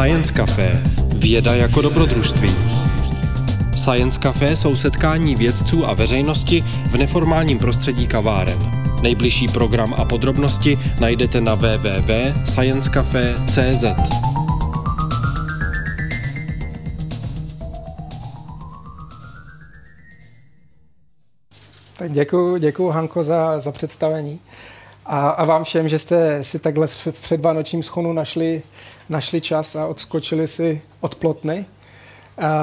Science Café. Věda jako dobrodružství. Science Café jsou setkání vědců a veřejnosti v neformálním prostředí kaváren. Nejbližší program a podrobnosti najdete na www.sciencecafe.cz. Tak děkuji, děkuji Hanko za, za představení. A, a vám všem, že jste si takhle v, v předvánočním schonu našli, našli čas a odskočili si od plotny,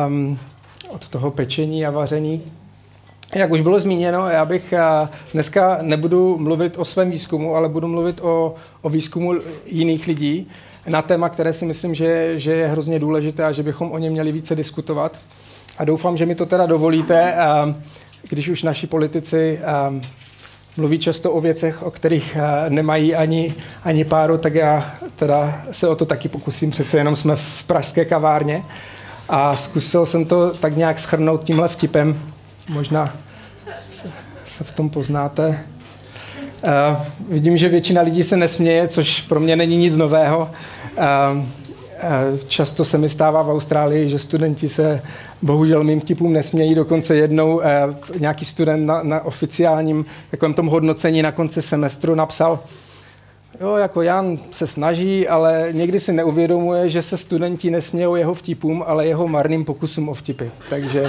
um, od toho pečení a vaření. Jak už bylo zmíněno, já bych dneska nebudu mluvit o svém výzkumu, ale budu mluvit o, o výzkumu jiných lidí na téma, které si myslím, že, že je hrozně důležité a že bychom o něm měli více diskutovat. A doufám, že mi to teda dovolíte, když už naši politici mluví často o věcech, o kterých nemají ani, ani páru, tak já teda se o to taky pokusím. Přece jenom jsme v pražské kavárně a zkusil jsem to tak nějak schrnout tímhle vtipem. Možná se, se v tom poznáte. Uh, vidím, že většina lidí se nesměje, což pro mě není nic nového. Uh, často se mi stává v Austrálii, že studenti se bohužel mým vtipům nesmějí. Dokonce jednou uh, nějaký student na, na oficiálním takovém tom hodnocení na konci semestru napsal, Jo, jako Jan se snaží, ale někdy si neuvědomuje, že se studenti nesmějou jeho vtipům, ale jeho marným pokusům o vtipy. Takže,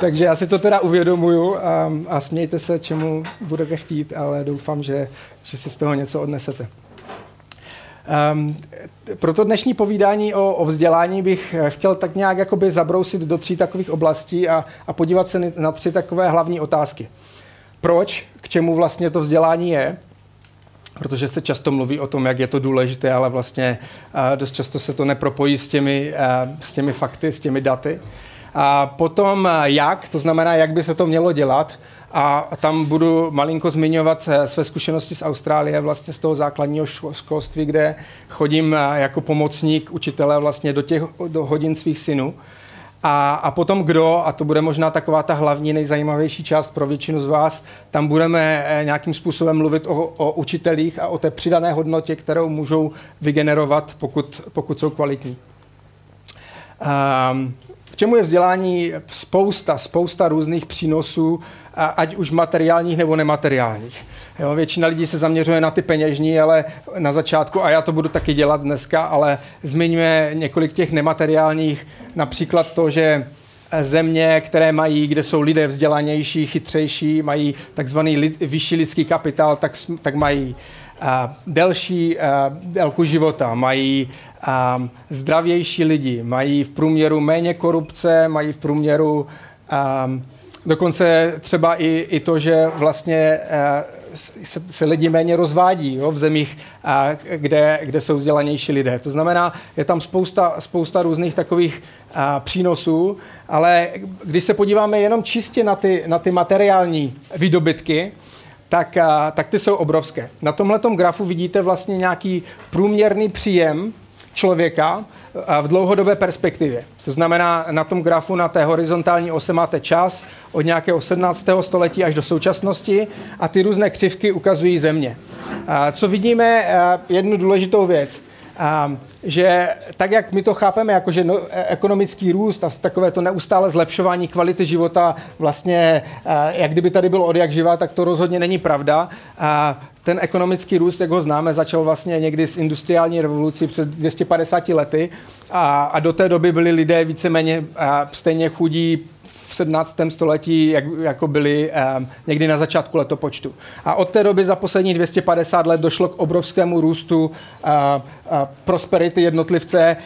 takže já si to teda uvědomuju a, a smějte se, čemu budete chtít, ale doufám, že, že si z toho něco odnesete. Um, pro dnešní povídání o, o vzdělání bych chtěl tak nějak jakoby zabrousit do tří takových oblastí a, a podívat se na tři takové hlavní otázky. Proč, k čemu vlastně to vzdělání je, protože se často mluví o tom, jak je to důležité, ale vlastně dost často se to nepropojí s těmi, s těmi fakty, s těmi daty. A potom jak, to znamená, jak by se to mělo dělat. A tam budu malinko zmiňovat své zkušenosti z Austrálie, vlastně z toho základního školství, kde chodím jako pomocník učitele vlastně do těch do hodin svých synů. A, a potom kdo, a to bude možná taková ta hlavní, nejzajímavější část pro většinu z vás, tam budeme eh, nějakým způsobem mluvit o, o učitelích a o té přidané hodnotě, kterou můžou vygenerovat, pokud, pokud jsou kvalitní. Um, k čemu je vzdělání spousta, spousta různých přínosů, ať už materiálních nebo nemateriálních. Jo, většina lidí se zaměřuje na ty peněžní, ale na začátku, a já to budu taky dělat dneska, ale zmiňuje několik těch nemateriálních, například to, že země, které mají, kde jsou lidé vzdělanější, chytřejší, mají takzvaný lid, vyšší lidský kapitál, tak, tak mají uh, delší délku života, mají zdravější lidi, mají v průměru méně korupce, mají v průměru dokonce třeba i, i to, že vlastně se, se lidi méně rozvádí jo, v zemích, a, kde, kde jsou vzdělanější lidé. To znamená, je tam spousta, spousta různých takových a, přínosů, ale když se podíváme jenom čistě na ty, na ty materiální výdobytky, tak, a, tak ty jsou obrovské. Na tomhle grafu vidíte vlastně nějaký průměrný příjem člověka v dlouhodobé perspektivě. To znamená, na tom grafu na té horizontální ose máte čas od nějakého 17. století až do současnosti a ty různé křivky ukazují země. Co vidíme, jednu důležitou věc – a, že tak, jak my to chápeme, jako že no, e, ekonomický růst a takové to neustále zlepšování kvality života vlastně, a, jak kdyby tady bylo od jak živa, tak to rozhodně není pravda. A ten ekonomický růst, jak ho známe, začal vlastně někdy s industriální revolucí před 250 lety a, a do té doby byli lidé víceméně stejně chudí 17. století, jak, jako byli um, někdy na začátku letopočtu. A od té doby za poslední 250 let došlo k obrovskému růstu uh, prosperity jednotlivce.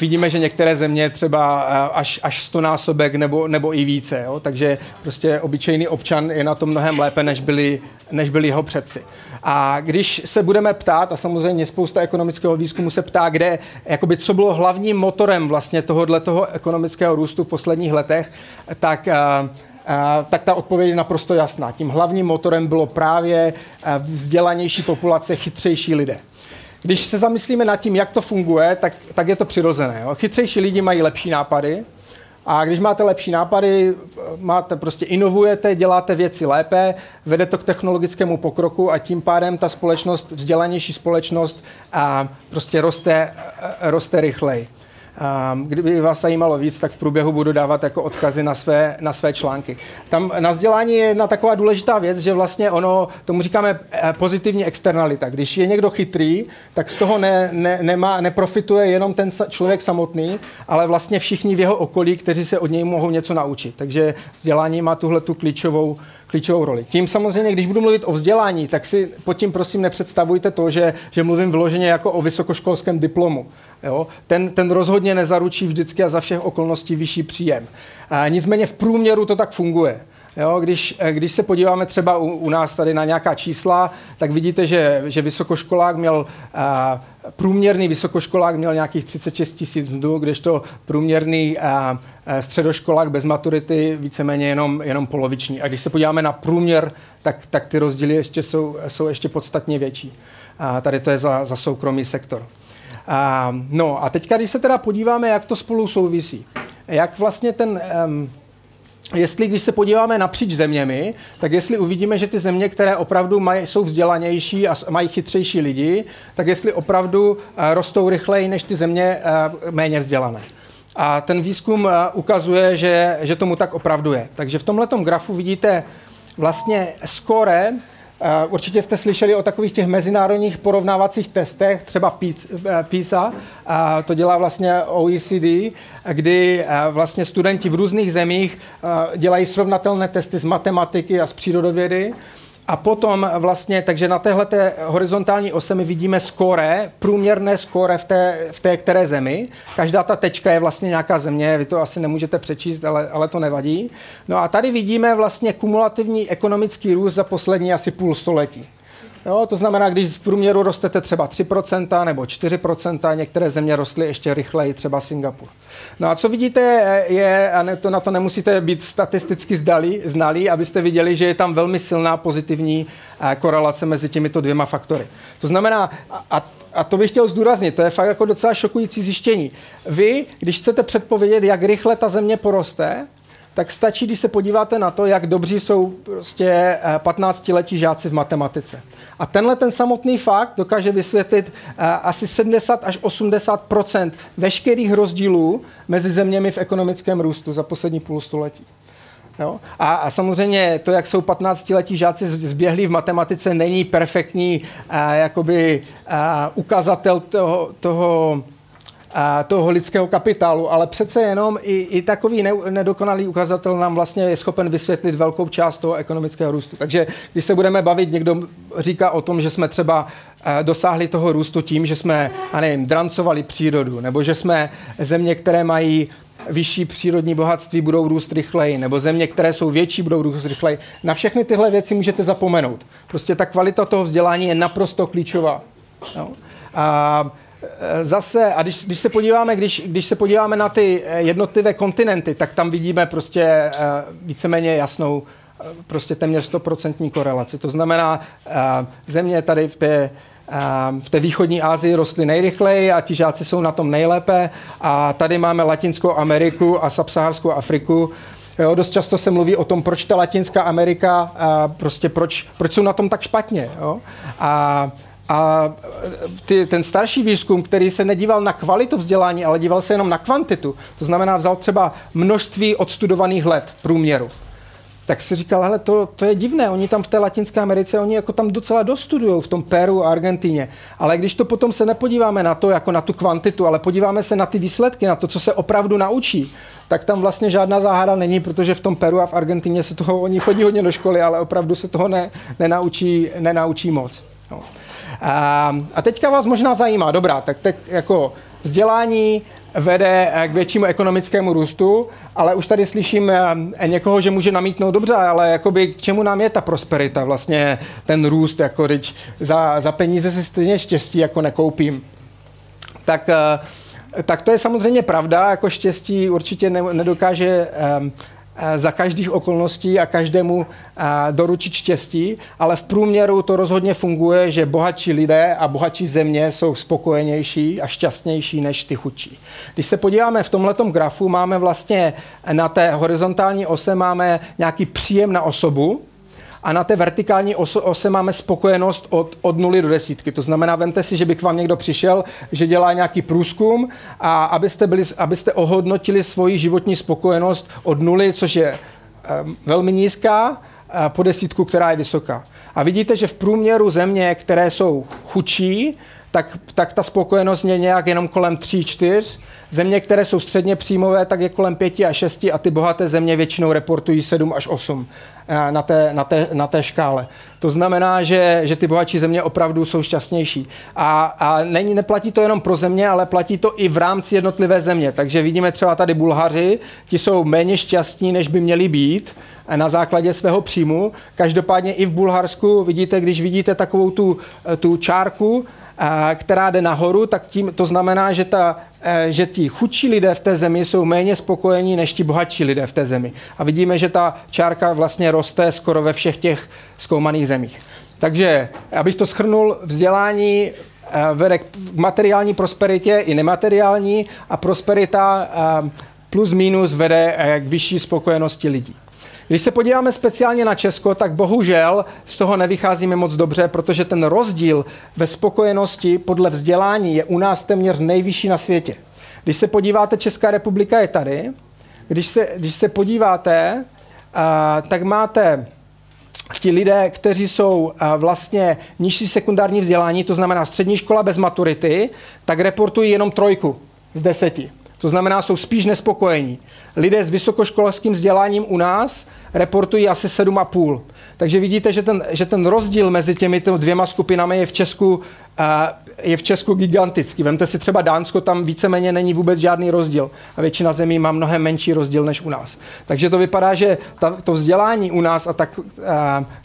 Vidíme, že některé země třeba až, až 100 násobek nebo, nebo i více. Jo? Takže prostě obyčejný občan je na tom mnohem lépe, než byli, než byli jeho předci. A když se budeme ptát, a samozřejmě spousta ekonomického výzkumu se ptá, kde, jakoby, co bylo hlavním motorem vlastně tohohle toho ekonomického růstu v posledních letech, tak tak ta odpověď je naprosto jasná. Tím hlavním motorem bylo právě vzdělanější populace, chytřejší lidé. Když se zamyslíme nad tím, jak to funguje, tak, tak je to přirozené. Jo? Chytřejší lidi mají lepší nápady, A když máte lepší nápady, máte prostě inovujete, děláte věci lépe, vede to k technologickému pokroku a tím pádem ta společnost, vzdělanější společnost a prostě roste, roste rychleji. Kdyby vás zajímalo víc, tak v průběhu budu dávat jako odkazy na své, na své články. Tam na vzdělání je jedna taková důležitá věc, že vlastně ono, tomu říkáme eh, pozitivní externalita. Když je někdo chytrý, tak z toho ne, ne, nemá, neprofituje jenom ten člověk samotný, ale vlastně všichni v jeho okolí, kteří se od něj mohou něco naučit. Takže vzdělání má tuhle tu klíčovou, klíčovou roli. Tím samozřejmě, když budu mluvit o vzdělání, tak si pod tím prosím nepředstavujte to, že, že mluvím vloženě jako o vysokoškolském diplomu. Jo? Ten, ten rozhodně nezaručí vždycky a za všech okolností vyšší příjem. A nicméně v průměru to tak funguje. Jo, když, když se podíváme třeba u, u nás tady na nějaká čísla, tak vidíte, že, že vysokoškolák měl a, průměrný vysokoškolák měl nějakých 36 tisíc mzdů, kdežto průměrný a, a středoškolák bez maturity víceméně jenom, jenom poloviční. A když se podíváme na průměr, tak, tak ty rozdíly ještě jsou, jsou ještě podstatně větší. A tady to je za, za soukromý sektor. A, no a teďka, když se teda podíváme, jak to spolu souvisí, jak vlastně ten... Um, jestli když se podíváme napříč zeměmi, tak jestli uvidíme, že ty země, které opravdu mají, jsou vzdělanější a mají chytřejší lidi, tak jestli opravdu uh, rostou rychleji než ty země uh, méně vzdělané. A ten výzkum uh, ukazuje, že, že tomu tak opravdu je. Takže v tomhle grafu vidíte vlastně skore Eh, určitě jste slyšeli o takových těch mezinárodních porovnávacích testech, třeba PISA, eh, to dělá vlastně OECD, kdy eh, vlastně studenti v různých zemích dělají srovnatelné testy z matematiky a z přírodovědy a potom vlastně, takže na téhle horizontální ose my vidíme skóre, průměrné skóre v té, v té které zemi. Každá ta tečka je vlastně nějaká země, vy to asi nemůžete přečíst, ale, ale to nevadí. No a tady vidíme vlastně kumulativní ekonomický růst za poslední asi půl století. Jo, to znamená, když v průměru rostete třeba 3% nebo 4%, některé země rostly ještě rychleji, třeba Singapur. No a co vidíte je, a ne, to, na to nemusíte být statisticky zdali, znalí, abyste viděli, že je tam velmi silná pozitivní eh, korelace mezi těmito dvěma faktory. To znamená, a, a to bych chtěl zdůraznit, to je fakt jako docela šokující zjištění. Vy, když chcete předpovědět, jak rychle ta země poroste, tak stačí, když se podíváte na to, jak dobří jsou prostě 15-letí eh, žáci v matematice. A tenhle ten samotný fakt dokáže vysvětlit eh, asi 70 až 80% veškerých rozdílů mezi zeměmi v ekonomickém růstu za poslední půlstoletí. Jo? A, a samozřejmě to, jak jsou 15-letí žáci zběhlí v matematice, není perfektní a, eh, jakoby, a, ukazatel toho, toho toho lidského kapitálu, ale přece jenom i, i takový ne, nedokonalý ukazatel nám vlastně je schopen vysvětlit velkou část toho ekonomického růstu. Takže když se budeme bavit, někdo říká o tom, že jsme třeba eh, dosáhli toho růstu tím, že jsme, a nevím, drancovali přírodu, nebo že jsme země, které mají vyšší přírodní bohatství budou růst rychleji, nebo země, které jsou větší, budou růst rychleji. Na všechny tyhle věci můžete zapomenout. Prostě ta kvalita toho vzdělání je naprosto klíčová. No. A zase, a když, když, se podíváme, když, když se podíváme na ty eh, jednotlivé kontinenty, tak tam vidíme prostě eh, víceméně jasnou prostě téměř 100% korelaci. To znamená, země tady v té, v té východní Asii rostly nejrychleji a ti žáci jsou na tom nejlépe. A tady máme Latinskou Ameriku a subsaharskou Afriku. Jo, dost často se mluví o tom, proč ta Latinská Amerika, prostě proč, proč jsou na tom tak špatně. Jo? A a ty, ten starší výzkum, který se nedíval na kvalitu vzdělání, ale díval se jenom na kvantitu, to znamená vzal třeba množství odstudovaných let průměru, tak si říkal, hele, to, to je divné, oni tam v té Latinské Americe, oni jako tam docela dostudují v tom Peru a Argentíně. Ale když to potom se nepodíváme na to, jako na tu kvantitu, ale podíváme se na ty výsledky, na to, co se opravdu naučí, tak tam vlastně žádná záhada není, protože v tom Peru a v Argentíně se toho, oni chodí hodně do školy, ale opravdu se toho ne, nenaučí, nenaučí moc. No. A, a teďka vás možná zajímá, dobrá, tak, tak jako vzdělání vede eh, k většímu ekonomickému růstu, ale už tady slyším eh, někoho, že může namítnout dobře, ale jakoby k čemu nám je ta prosperita, vlastně ten růst, jako teď za, za peníze si stejně štěstí jako nekoupím. Tak, eh, tak to je samozřejmě pravda, jako štěstí určitě nedokáže Eh, za každých okolností a každému eh, doručit štěstí, ale v průměru to rozhodně funguje, že bohatší lidé a bohatší země jsou spokojenější a šťastnější než ty chudší. Když se podíváme v tomhletom grafu, máme vlastně na té horizontální ose máme nějaký příjem na osobu, a na té vertikální ose máme spokojenost od, od nuly do desítky. To znamená, vemte si, že by k vám někdo přišel, že dělá nějaký průzkum a abyste, byli, abyste ohodnotili svoji životní spokojenost od nuly, což je um, velmi nízká, po desítku, která je vysoká. A vidíte, že v průměru země, které jsou chudší, tak, tak ta spokojenost je nějak jenom kolem 3-4. Země, které jsou středně příjmové, tak je kolem 5 a 6 a ty bohaté země většinou reportují 7 až 8 eh, na té, na té, na té škále. To znamená, že, že ty bohatší země opravdu jsou šťastnější. A, a není, neplatí to jenom pro země, ale platí to i v rámci jednotlivé země. Takže vidíme třeba tady Bulhaři, ti jsou méně šťastní, než by měli být eh, na základě svého příjmu. Každopádně i v Bulharsku vidíte, když vidíte takovou tu, eh, tu čárku, která jde nahoru, tak tím to znamená, že, ta, e, že ti chudší lidé v té zemi jsou méně spokojení než ti bohatší lidé v té zemi. A vidíme, že ta čárka vlastně roste skoro ve všech těch zkoumaných zemích. Takže, abych to schrnul, vzdělání e, vede k materiální prosperitě i nemateriální a prosperita e, plus minus vede k vyšší spokojenosti lidí. Když se podíváme speciálně na Česko, tak bohužel z toho nevycházíme moc dobře, protože ten rozdíl ve spokojenosti podle vzdělání je u nás téměř nejvyšší na světě. Když se podíváte, Česká republika je tady, když se, když se podíváte, uh, tak máte ti lidé, kteří jsou vlastně nižší sekundární vzdělání, to znamená střední škola bez maturity, tak reportují jenom trojku z deseti. To znamená, jsou spíš nespokojení. Lidé s vysokoškolským vzděláním u nás reportují asi 7,5. Takže vidíte, že ten, že ten rozdíl mezi těmi dvěma skupinami je v Česku, uh, je v Česku gigantický. Vemte si třeba Dánsko, tam víceméně není vůbec žádný rozdíl. A většina zemí má mnohem menší rozdíl než u nás. Takže to vypadá, že ta, to vzdělání u nás a tak, uh,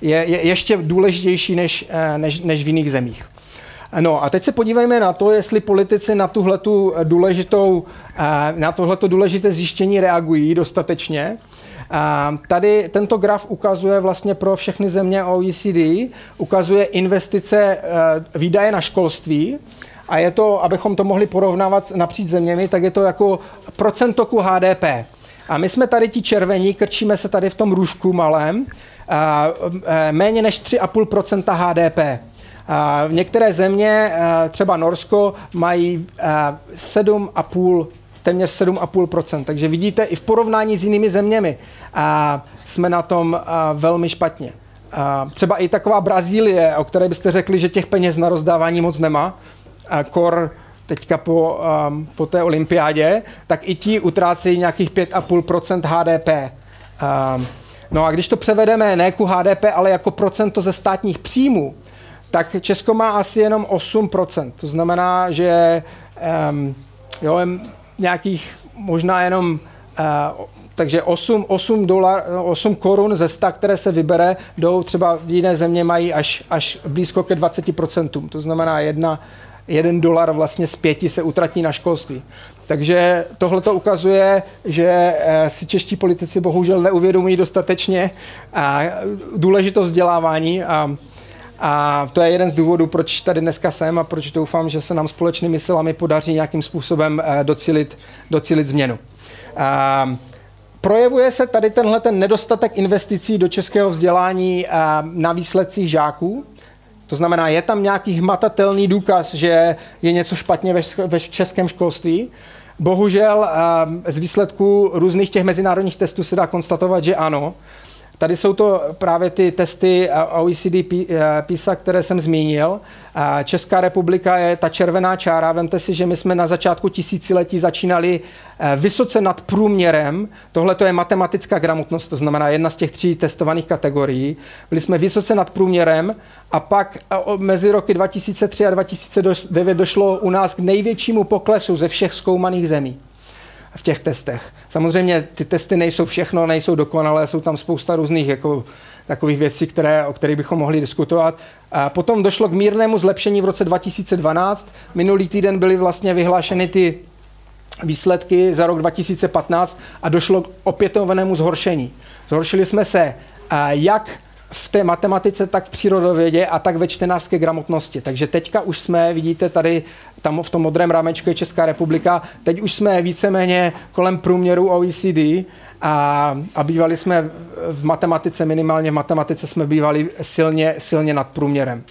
je, je ještě důležitější než, uh, než, než v jiných zemích. No a teď se podívejme na to, jestli politici na tuhletu důležitou, na tohleto důležité zjištění reagují dostatečně. Tady tento graf ukazuje vlastně pro všechny země OECD, ukazuje investice, e, výdaje na školství a je to, abychom to mohli porovnávat napříč zeměmi, tak je to jako procento ku HDP. A my jsme tady ti červení, krčíme se tady v tom růžku malém, e, méně než 3,5% HDP. Některé země, e, třeba Norsko, mají 7,5 téměř 7,5%. Takže vidíte, i v porovnání s jinými zeměmi a jsme na tom a, velmi špatně. A třeba i taková Brazílie, o které byste řekli, že těch peněz na rozdávání moc nemá, a kor teďka po, um, po té olympiádě, tak i ti utrácejí nějakých 5,5% HDP. Um, no a když to převedeme ne ku HDP, ale jako procento ze státních příjmů, tak Česko má asi jenom 8%. To znamená, že um, jo, nějakých možná jenom uh, takže 8, 8, dolar, 8 korun ze 100, které se vybere, jdou třeba v jiné země mají až, až blízko ke 20%. To znamená, jedna, jeden dolar vlastně z pěti se utratí na školství. Takže tohle to ukazuje, že eh, si čeští politici bohužel neuvědomují dostatečně a důležitost vzdělávání a a to je jeden z důvodů, proč tady dneska jsem a proč doufám, že se nám společnými silami podaří nějakým způsobem eh, docílit, docílit změnu. A projevuje se tady tenhle ten nedostatek investicí do českého vzdělání eh, na výsledcích žáků. To znamená, je tam nějaký hmatatelný důkaz, že je něco špatně ve, ve českém školství. Bohužel eh, z výsledků různých těch mezinárodních testů se dá konstatovat, že ano. Tady jsou to právě ty testy OECD PISA, které jsem zmínil. Česká republika je ta červená čára. Vemte si, že my jsme na začátku tisíciletí začínali eh, vysoce nad průměrem. Tohle to je matematická gramotnost, to znamená jedna z těch tří testovaných kategorií. Byli jsme vysoce nad průměrem a pak eh, mezi roky 2003 a 2009 došlo u nás k největšímu poklesu ze všech zkoumaných zemí v těch testech. Samozřejmě ty testy nejsou všechno, nejsou dokonalé, jsou tam spousta různých jako, takových věcí, které, o kterých bychom mohli diskutovat. A potom došlo k mírnému zlepšení v roce 2012. Minulý týden byly vlastně vyhlášeny ty výsledky za rok 2015 a došlo k opětovnému zhoršení. Zhoršili jsme se jak v té matematice, tak v přírodovědě a tak ve čtenářské gramotnosti. Takže teďka už jsme, vidíte tady, tam v tom modrém rámečku je Česká republika, teď už jsme víceméně kolem průměru OECD a, a bývali jsme v matematice, minimálně v matematice jsme bývali silně, silně nad průměrem.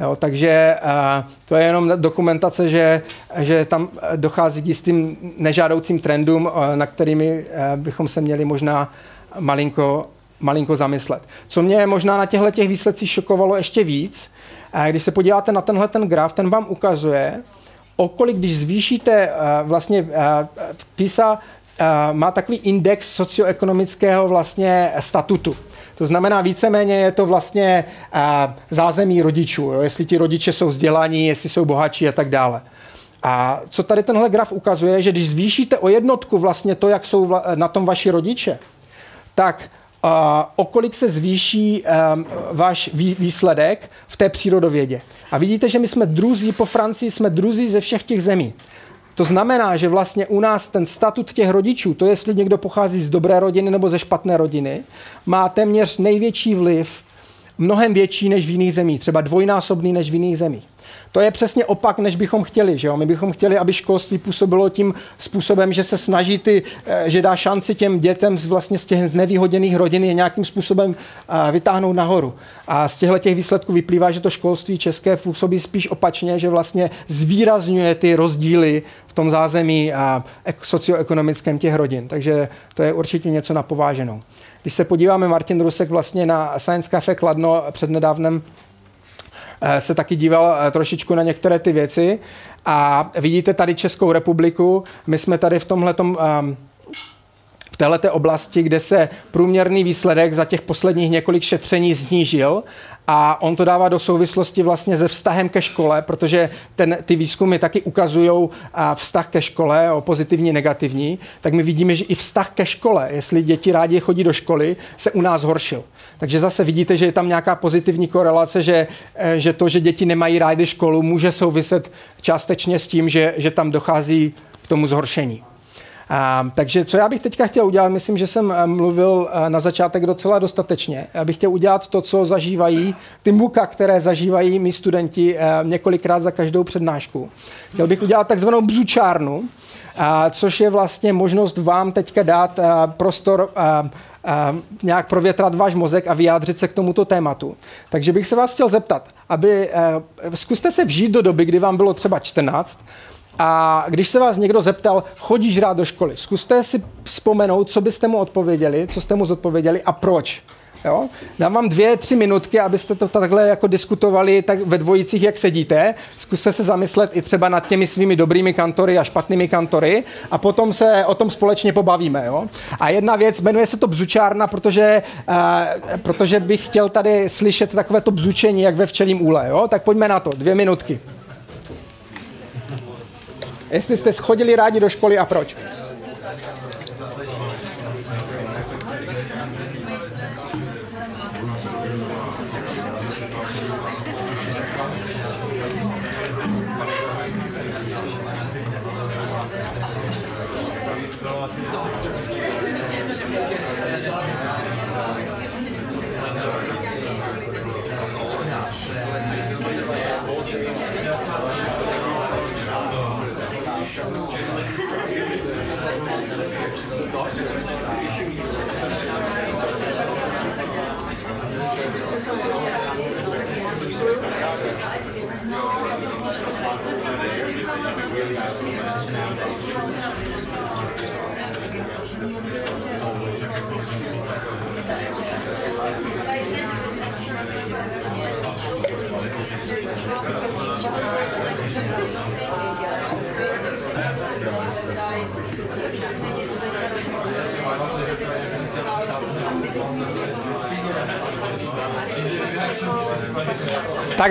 Jo, takže uh, to je jenom dokumentace, že, že tam dochází k jistým nežádoucím trendům, uh, na kterými uh, bychom se měli možná malinko malinko zamyslet. Co mě možná na těchto těch výsledcích šokovalo ještě víc, když se podíváte na tenhle ten graf, ten vám ukazuje, okolik, když zvýšíte vlastně PISA má takový index socioekonomického vlastně statutu. To znamená, víceméně je to vlastně zázemí rodičů, jo? jestli ti rodiče jsou vzdělaní, jestli jsou bohatší a tak dále. A co tady tenhle graf ukazuje, že když zvýšíte o jednotku vlastně to, jak jsou na tom vaši rodiče, tak o kolik se zvýší um, váš výsledek v té přírodovědě. A vidíte, že my jsme druzí po Francii, jsme druzí ze všech těch zemí. To znamená, že vlastně u nás ten statut těch rodičů, to jestli někdo pochází z dobré rodiny nebo ze špatné rodiny, má téměř největší vliv, mnohem větší než v jiných zemích, třeba dvojnásobný než v jiných zemích. To je přesně opak, než bychom chtěli. Že jo? My bychom chtěli, aby školství působilo tím způsobem, že se snaží ty, eh, že dá šanci těm dětem z, vlastně z těch znevýhodněných rodin je nějakým způsobem eh, vytáhnout nahoru. A z těchto těch výsledků vyplývá, že to školství české působí spíš opačně, že vlastně zvýrazňuje ty rozdíly v tom zázemí a socioekonomickém těch rodin. Takže to je určitě něco na pováženou. Když se podíváme, Martin Rusek vlastně na Science Cafe Kladno přednedávnem Eh, se taky díval eh, trošičku na některé ty věci a vidíte tady Českou republiku. My jsme tady v tomhle ehm, v této oblasti, kde se průměrný výsledek za těch posledních několik šetření snížil a on to dává do souvislosti vlastně se vztahem ke škole, protože ten, ty výzkumy taky ukazují vztah ke škole, o pozitivní, negativní, tak my vidíme, že i vztah ke škole, jestli děti rádi chodí do školy, se u nás horšil. Takže zase vidíte, že je tam nějaká pozitivní korelace, že, e, že to, že děti nemají rádi školu, může souviset částečně s tím, že, že tam dochází k tomu zhoršení. A, takže co já bych teďka chtěl udělat, myslím, že jsem e, mluvil e, na začátek docela dostatečně. Já bych chtěl udělat to, co zažívají, ty muka, které zažívají my studenti několikrát za každou přednášku. Chtěl bych udělat takzvanou bzučárnu, a, což je vlastně možnost vám teďka dát a, prostor a, a, nějak provětrat váš mozek a vyjádřit se k tomuto tématu. Takže bych se vás chtěl zeptat, aby a, zkuste se vžít do doby, kdy vám bylo třeba 14 a když se vás někdo zeptal, chodíš rád do školy, zkuste si vzpomenout, co byste mu odpověděli, co jste mu zodpověděli a proč. Jo? Dám vám dvě, tři minutky, abyste to takhle jako diskutovali tak ve dvojicích, jak sedíte. Zkuste se zamyslet i třeba nad těmi svými dobrými kantory a špatnými kantory a potom se o tom společně pobavíme. Jo? A jedna věc, jmenuje se to bzučárna, protože, uh, protože bych chtěl tady slyšet takové to bzučení, jak ve včelím úle. Jo? Tak pojďme na to, dvě minutky. Jestli jste schodili rádi do školy a proč?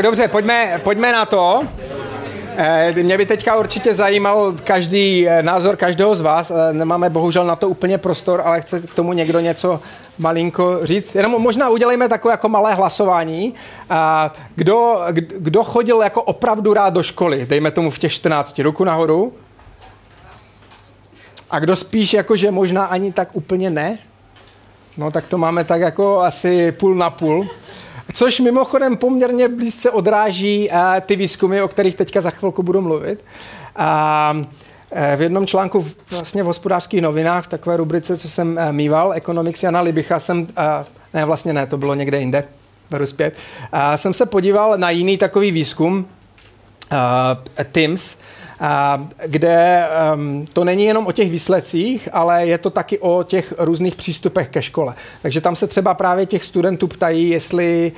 Tak dobře, pojďme, pojďme na to. Eh, mě by teďka určitě zajímal každý eh, názor každého z vás. Eh, nemáme bohužel na to úplně prostor, ale chce k tomu někdo něco malinko říct. Jenom možná udělejme takové jako malé hlasování. Kdo, kdo chodil jako opravdu rád do školy? Dejme tomu v těch 14. Ruku nahoru. A kdo spíš jako, že možná ani tak úplně ne, no tak to máme tak jako asi půl na půl. Což mimochodem poměrně blízce odráží uh, ty výzkumy, o kterých teďka za chvilku budu mluvit. Uh, v jednom článku vlastně v hospodářských novinách, v takové rubrice, co jsem mýval, Economics Jana Libicha, jsem, ne vlastně ne, to bylo někde jinde, beru zpět, jsem se podíval na jiný takový výzkum, TIMS, kde um, to není jenom o těch výsledcích, ale je to taky o těch různých přístupech ke škole. Takže tam se třeba právě těch studentů ptají, jestli,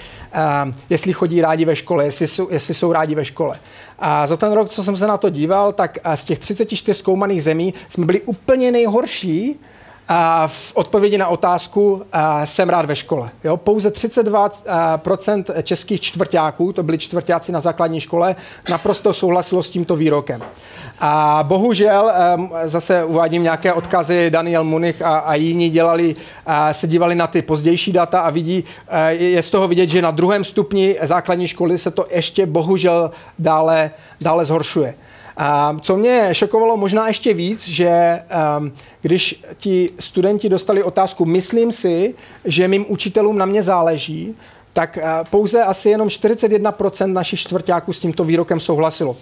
um, jestli chodí rádi ve škole, jestli jsou, jestli jsou rádi ve škole. A za ten rok, co jsem se na to díval, tak z těch 34 zkoumaných zemí jsme byli úplně nejhorší a v odpovědi na otázku a jsem rád ve škole. Jo? Pouze 32% českých čtvrtáků, to byli čtvrtáci na základní škole, naprosto souhlasilo s tímto výrokem. A bohužel, zase uvádím nějaké odkazy, Daniel Munich a, a jiní dělali, a se dívali na ty pozdější data a vidí, je z toho vidět, že na druhém stupni základní školy se to ještě bohužel dále, dále zhoršuje. Co mě šokovalo možná ještě víc, že um, když ti studenti dostali otázku, myslím si, že mým učitelům na mě záleží, tak uh, pouze asi jenom 41% našich čtvrtáků s tímto výrokem souhlasilo.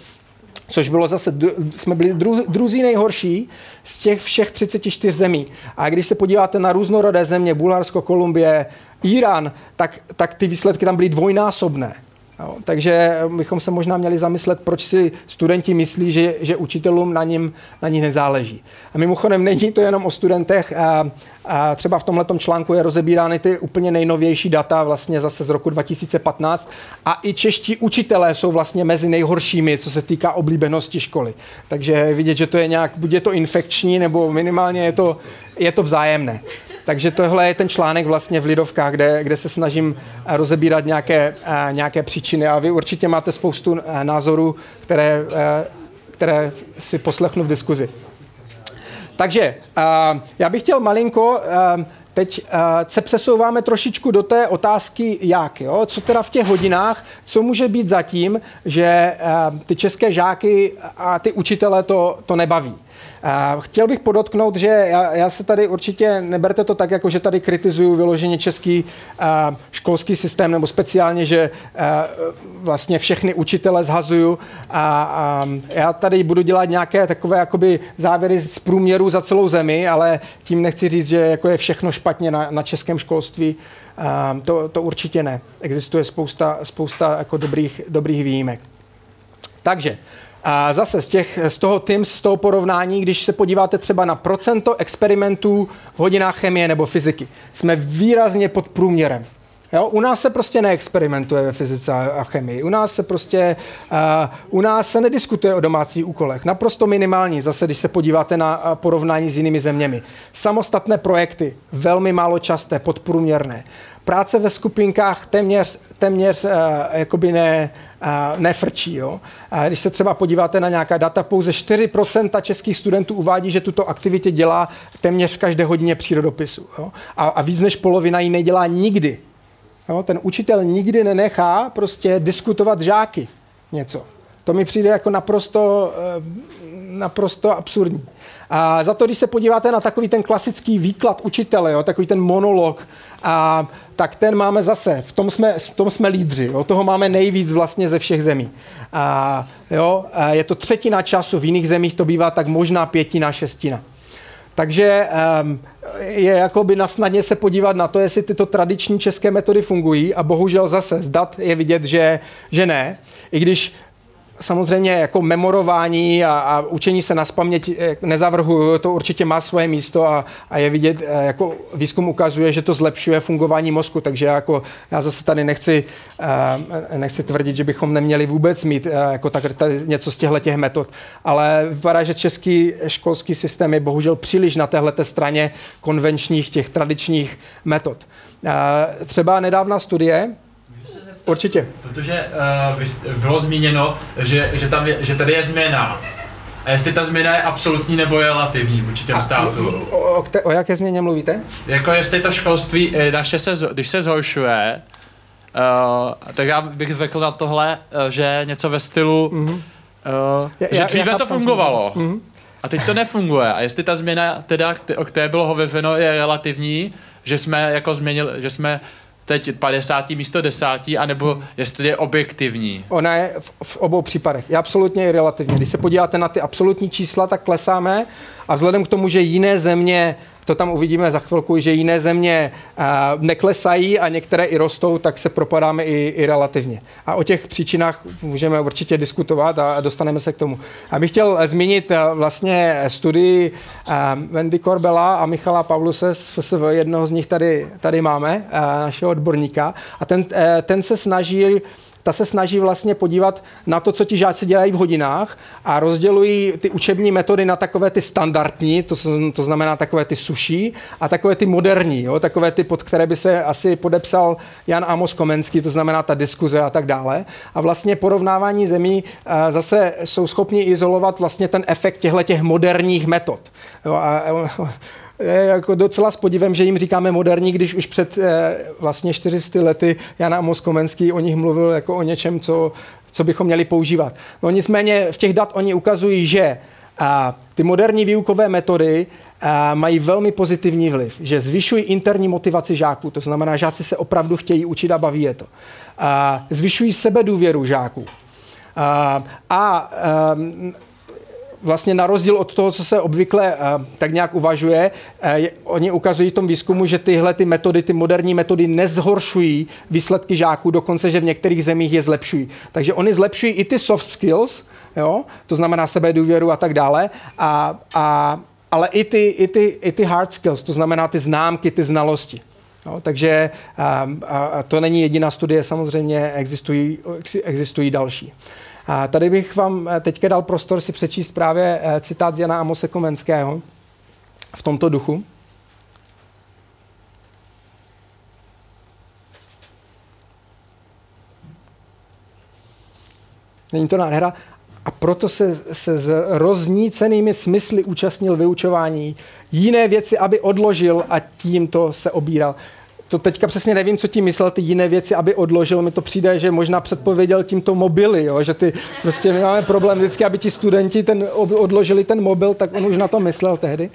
Což bylo zase, jsme byli dru, druzí nejhorší z těch všech 34 zemí. A když se podíváte na různorodé země, Bulharsko, Kolumbie, Irán, tak, tak ty výsledky tam byly dvojnásobné. Jo, takže bychom se možná měli zamyslet, proč si studenti myslí, že, že učitelům na, ním, na nich nezáleží. A mimochodem není to jenom o studentech. A, a třeba v tomhle článku je rozebírány ty úplně nejnovější data vlastně zase z roku 2015 a i čeští učitelé jsou vlastně mezi nejhoršími, co se týká oblíbenosti školy. Takže vidět, že to je nějak, buď je to infekční, nebo minimálně je to, je to vzájemné. Takže tohle je ten článek vlastně v Lidovkách, kde, kde se snažím eh, rozebírat nějaké, eh, nějaké příčiny a vy určitě máte spoustu eh, názorů, které, které si poslechnu v diskuzi. Takže já bych chtěl malinko Teď se přesouváme trošičku do té otázky jak. Jo? Co teda v těch hodinách, co může být zatím, že ty české žáky a ty učitele to, to nebaví. Chtěl bych podotknout, že já, já se tady určitě neberte to tak, jako že tady kritizuju vyloženě český a, školský systém, nebo speciálně, že a, vlastně všechny učitele zhazuju. A, a já tady budu dělat nějaké takové jakoby závěry z průměru za celou zemi, ale tím nechci říct, že jako je všechno špatně na, na českém školství. A, to, to určitě ne. Existuje spousta, spousta jako dobrých, dobrých výjimek. Takže a zase z, těch, z toho TIMS, z toho porovnání, když se podíváte třeba na procento experimentů v hodinách chemie nebo fyziky, jsme výrazně pod průměrem. Jo, u nás se prostě neexperimentuje ve fyzice a chemii. U nás se prostě, uh, u nás se nediskutuje o domácích úkolech. Naprosto minimální, zase když se podíváte na porovnání s jinými zeměmi. Samostatné projekty, velmi málo časté, podprůměrné. Práce ve skupinkách téměř, téměř uh, jakoby ne, uh, nefrčí. Jo? A když se třeba podíváte na nějaká data, pouze 4% českých studentů uvádí, že tuto aktivitě dělá téměř v každé hodině přírodopisu. Jo? A, a víc než polovina ji nedělá nikdy. Jo? Ten učitel nikdy nenechá prostě diskutovat žáky něco. To mi přijde jako naprosto, eh, naprosto absurdní. A za to, když se podíváte na takový ten klasický výklad učitele, jo, takový ten monolog, a, tak ten máme zase, v tom jsme, v tom jsme lídři, jo, toho máme nejvíc vlastně ze všech zemí. A, jo, a je to třetina času, v jiných zemích to bývá tak možná pětina, šestina. Takže um, je jakoby na snadně se podívat na to, jestli tyto tradiční české metody fungují a bohužel zase z dat je vidět, že, že ne. I když samozřejmě jako memorování a, a učení se na spaměť eh, nezavrhuju, to určitě má svoje místo a, a je vidět, eh, jako výzkum ukazuje, že to zlepšuje fungování mozku, takže jako já zase tady nechci, eh, nechci tvrdit, že bychom neměli vůbec mít jako tak, tady něco z těchto těch metod, ale vypadá, že český školský systém je bohužel příliš na téhle straně konvenčních, těch tradičních metod. Třeba nedávná studie, Určitě. Protože uh, bylo zmíněno, že, že, tam je, že tady je změna. A jestli ta změna je absolutní nebo je relativní vůči těm státům. O, o, o jaké změně mluvíte? Jako jestli to školství, eh, naše se, když se zhoršuje, uh, tak já bych řekl na tohle, uh, že něco ve stylu, mm-hmm. uh, že dříve to fungovalo. Mm-hmm. a teď to nefunguje. A jestli ta změna, teda, o které bylo hovořeno, je relativní, že jsme jako změnili, že jsme teď 50 místo 10, anebo jestli je objektivní? Ona je v, v obou případech. Je absolutně relativně. Když se podíváte na ty absolutní čísla, tak klesáme a vzhledem k tomu, že jiné země to tam uvidíme za chvilku, že jiné země uh, neklesají a některé i rostou, tak se propadáme i, i relativně. A o těch příčinách můžeme určitě diskutovat a dostaneme se k tomu. A bych chtěl zmínit uh, vlastně studii Wendy Korbela a Michala Pauluse z FSV, jednoho z nich tady, tady máme, našeho odborníka. A ten, ten se snaží ta se snaží vlastně podívat na to, co ti žáci dělají v hodinách a rozdělují ty učební metody na takové ty standardní, to, to znamená takové ty suší, a takové ty moderní, jo, takové ty, pod které by se asi podepsal Jan Amos Komenský, to znamená ta diskuze a tak dále. A vlastně porovnávání zemí eh, zase jsou schopni izolovat vlastně ten efekt těchto těch moderních metod. Jo, a je jako docela s podivem, že jim říkáme moderní, když už před eh, vlastně 400 lety Jan Amos Komenský o nich mluvil jako o něčem, co, co bychom měli používat. No nicméně v těch dat oni ukazují, že a ty moderní výukové metody mají velmi pozitivní vliv, že zvyšují interní motivaci žáků, to znamená, žáci se opravdu chtějí učit a baví je to. A, zvyšují sebedůvěru žáků. A, a vlastně na rozdíl od toho, co se obvykle uh, tak nějak uvažuje, uh, oni ukazují v tom výzkumu, že tyhle ty metody, ty moderní metody nezhoršují výsledky žáků, dokonce, že v některých zemích je zlepšují. Takže oni zlepšují i ty soft skills, jo? to znamená sebe důvěru a tak dále, a, a, ale i ty, i, ty, i ty hard skills, to znamená ty známky, ty znalosti. No, takže a, a to není jediná studie, samozřejmě existují, existují další. A tady bych vám eh, teďka dal prostor si přečíst právě eh, citát z Jana Amose Komenského v tomto duchu. Není to nádhera? A proto se, se s roznícenými smysly účastnil vyučování. Jiné věci, aby odložil a tímto se obíral to teďka přesně nevím, co tím myslel, ty jiné věci, aby odložil. Mi to přijde, že možná předpověděl tímto mobily, jo? že ty, prostě my máme problém vždycky, aby ti studenti ten, odložili ten mobil, tak on už na to myslel tehdy.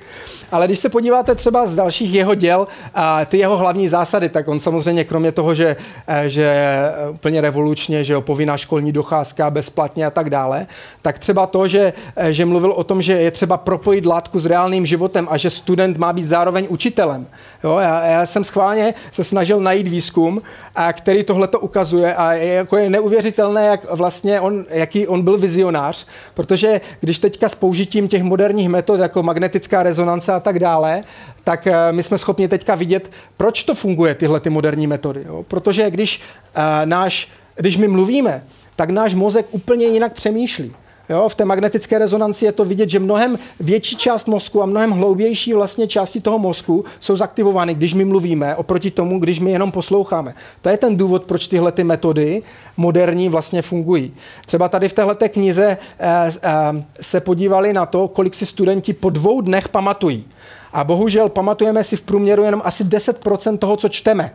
Ale když se podíváte třeba z dalších jeho děl, a ty jeho hlavní zásady, tak on samozřejmě kromě toho, že, eh, že úplně revolučně, že povinná školní docházka bezplatně a tak dále, tak třeba to, že, eh, že mluvil o tom, že je třeba propojit látku s reálným životem a že student má být zároveň učitelem. Jo, já, já jsem schválně se snažil najít výzkum, a který tohle to ukazuje a je, jako je neuvěřitelné, jak vlastně on, jaký on byl vizionář, protože když teďka s použitím těch moderních metod, jako magnetická rezonance a tak dále, tak eh, my jsme schopni teďka vidět, proč to funguje, tyhle ty moderní metody. Jo? Protože když, uh, náš, když my mluvíme, tak náš mozek úplně jinak přemýšlí. Jo, v té magnetické rezonanci je to vidět, že mnohem větší část mozku a mnohem hloubější vlastně části toho mozku jsou zaktivovány, když my mluvíme, oproti tomu, když my jenom posloucháme. To je ten důvod, proč tyhle ty metody moderní vlastně fungují. Třeba tady v této knize eh, eh, se podívali na to, kolik si studenti po dvou dnech pamatují. A bohužel pamatujeme si v průměru jenom asi 10% toho, co čteme.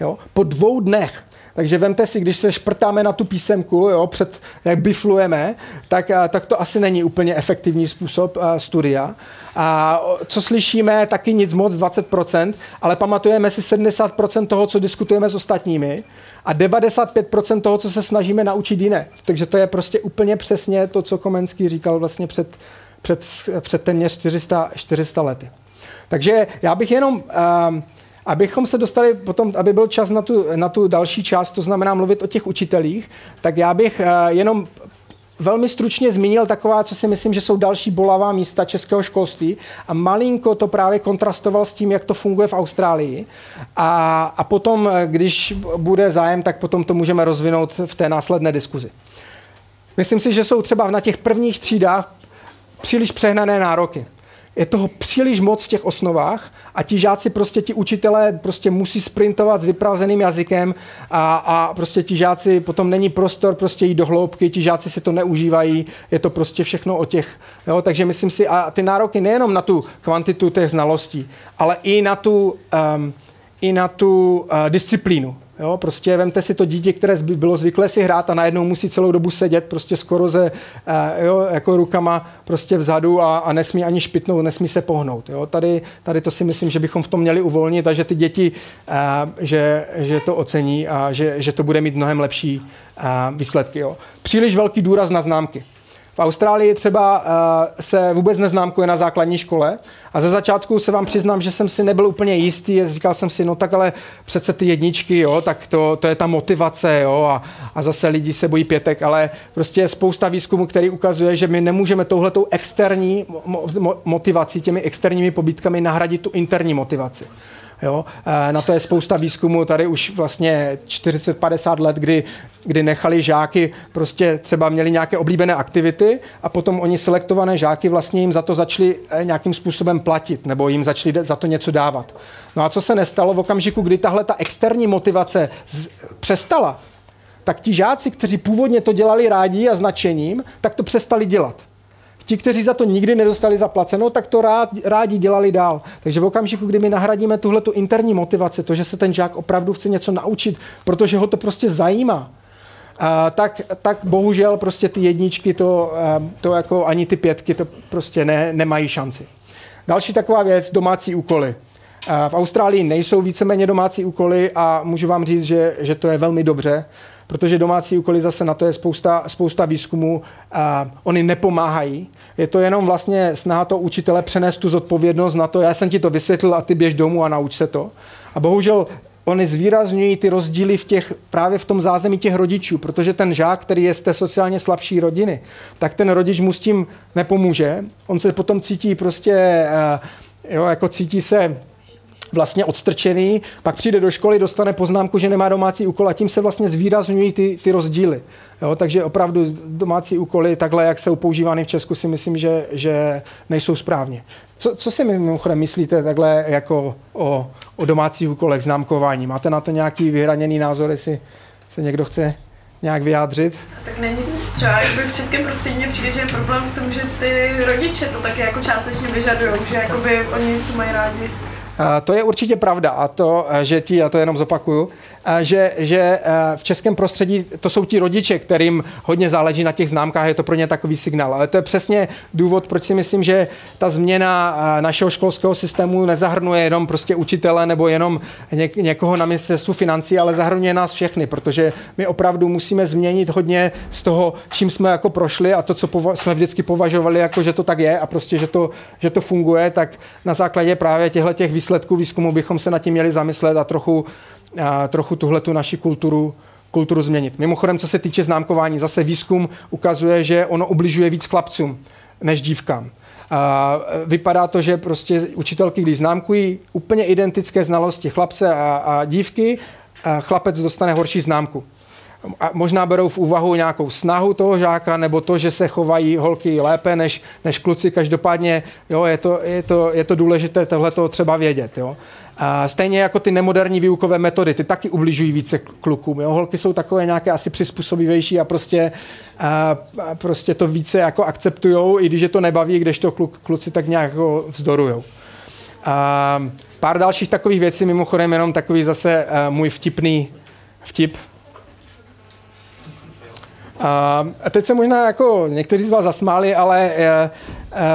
Jo? Po dvou dnech. Takže vemte si, když se šprtáme na tu písemku, jo, před, jak biflujeme, tak, tak to asi není úplně efektivní způsob uh, studia. A co slyšíme, taky nic moc, 20%, ale pamatujeme si 70% toho, co diskutujeme s ostatními a 95% toho, co se snažíme naučit jiné. Takže to je prostě úplně přesně to, co Komenský říkal vlastně před, před, před téměř 400, 400 lety. Takže já bych jenom... Uh, Abychom se dostali potom, aby byl čas na tu, na tu další část, to znamená mluvit o těch učitelích, tak já bych uh, jenom velmi stručně zmínil taková, co si myslím, že jsou další bolavá místa českého školství a malinko to právě kontrastoval s tím, jak to funguje v Austrálii. A, a potom, eh, když bude zájem, tak potom to můžeme rozvinout v té následné diskuzi. Myslím si, že jsou třeba na těch prvních třídách příliš přehnané nároky je toho příliš moc v těch osnovách a ti žáci prostě, ti učitelé prostě musí sprintovat s vyprázdneným jazykem a, a prostě ti žáci, potom není prostor prostě jít do hloubky, ti žáci si to neužívají, je to prostě všechno o těch, jo, takže myslím si, a ty nároky nejenom na tu kvantitu těch znalostí, ale i na tu, um, i na tu uh, disciplínu. Jo, prostě vemte si to dítě, které bylo zvyklé si hrát a najednou musí celou dobu sedět prostě skoro ze, uh, jo, jako rukama prostě vzadu a, a nesmí ani špitnout, nesmí se pohnout. Jo. Tady, tady to si myslím, že bychom v tom měli uvolnit a že ty děti, uh, že, že to ocení a že, že to bude mít mnohem lepší uh, výsledky. Jo. Příliš velký důraz na známky. V Austrálii třeba uh, se vůbec neznámkuje na základní škole a ze začátku se vám přiznám, že jsem si nebyl úplně jistý, říkal jsem si, no tak ale přece ty jedničky, jo, tak to, to je ta motivace, jo, a, a zase lidi se bojí pětek, ale prostě je spousta výzkumu, který ukazuje, že my nemůžeme touhletou externí motivací, těmi externími pobítkami nahradit tu interní motivaci. Jo? Eh, na to je spousta výzkumu tady už vlastně 40-50 let, kdy, kdy nechali žáky, prostě třeba měli nějaké oblíbené aktivity a potom oni selektované žáky vlastně jim za to začali eh, nějakým způsobem platit nebo jim začali za to něco dávat. No a co se nestalo v okamžiku, kdy tahle ta externí motivace z, přestala, tak ti žáci, kteří původně to dělali rádi a značením, tak to přestali dělat. Ti, kteří za to nikdy nedostali zaplaceno, tak to rád, rádi dělali dál. Takže v okamžiku, kdy my nahradíme tuhle tu interní motivaci, to, že se ten žák opravdu chce něco naučit, protože ho to prostě zajímá, a, tak, tak bohužel prostě ty jedničky, to, to jako ani ty pětky, to prostě ne, nemají šanci. Další taková věc, domácí úkoly. V Austrálii nejsou víceméně domácí úkoly a můžu vám říct, že, že to je velmi dobře, protože domácí úkoly zase na to je spousta, spousta výzkumů a oni nepomáhají. Je to jenom vlastně snaha to učitele přenést tu zodpovědnost na to, já jsem ti to vysvětlil a ty běž domů a nauč se to. A bohužel oni zvýrazňují ty rozdíly v těch, právě v tom zázemí těch rodičů, protože ten žák, který je z té sociálně slabší rodiny, tak ten rodič mu s tím nepomůže. On se potom cítí prostě, eh, jo, jako cítí se vlastně odstrčený, pak přijde do školy, dostane poznámku, že nemá domácí úkol a tím se vlastně zvýrazňují ty, ty rozdíly. Jo, takže opravdu domácí úkoly, takhle, jak jsou používány v Česku, si myslím, že, že nejsou správně. Co, co si mimochodem myslíte takhle jako o, o domácích úkolech, známkování? Máte na to nějaký vyhraněný názor, jestli se někdo chce nějak vyjádřit? Tak není třeba jakoby v českém prostředí mě přijde, že je problém v tom, že ty rodiče to taky jako částečně vyžadují, že jakoby oni to mají rádi. To je určitě pravda a to, že ti, já to jenom zopakuju, že, že v českém prostředí to jsou ti rodiče, kterým hodně záleží na těch známkách, je to pro ně takový signál. Ale to je přesně důvod, proč si myslím, že ta změna našeho školského systému nezahrnuje jenom prostě učitele nebo jenom něk- někoho na ministerstvu financí, ale zahrnuje nás všechny, protože my opravdu musíme změnit hodně z toho, čím jsme jako prošli a to, co pova- jsme vždycky považovali, jako že to tak je a prostě, že to, že to funguje, tak na základě právě těchto těch výsledků výzkumu bychom se nad tím měli zamyslet a trochu, trochu tuhle tu naši kulturu kulturu změnit. Mimochodem, co se týče známkování, zase výzkum ukazuje, že ono ubližuje víc chlapcům než dívkám. A vypadá to, že prostě učitelky, když známkují úplně identické znalosti chlapce a, a dívky, a chlapec dostane horší známku a možná berou v úvahu nějakou snahu toho žáka nebo to, že se chovají holky lépe než, než kluci. Každopádně jo, je, to, je, to, je to důležité tohle to třeba vědět. Jo. A stejně jako ty nemoderní výukové metody, ty taky ubližují více klukům. Jo. Holky jsou takové nějaké asi přizpůsobivější a prostě, a, a prostě to více jako akceptujou, i když je to nebaví, když to kluk, kluci tak nějak jako vzdorujou. A pár dalších takových věcí, mimochodem jenom takový zase můj vtipný vtip, a teď se možná jako někteří z vás zasmáli, ale e, e,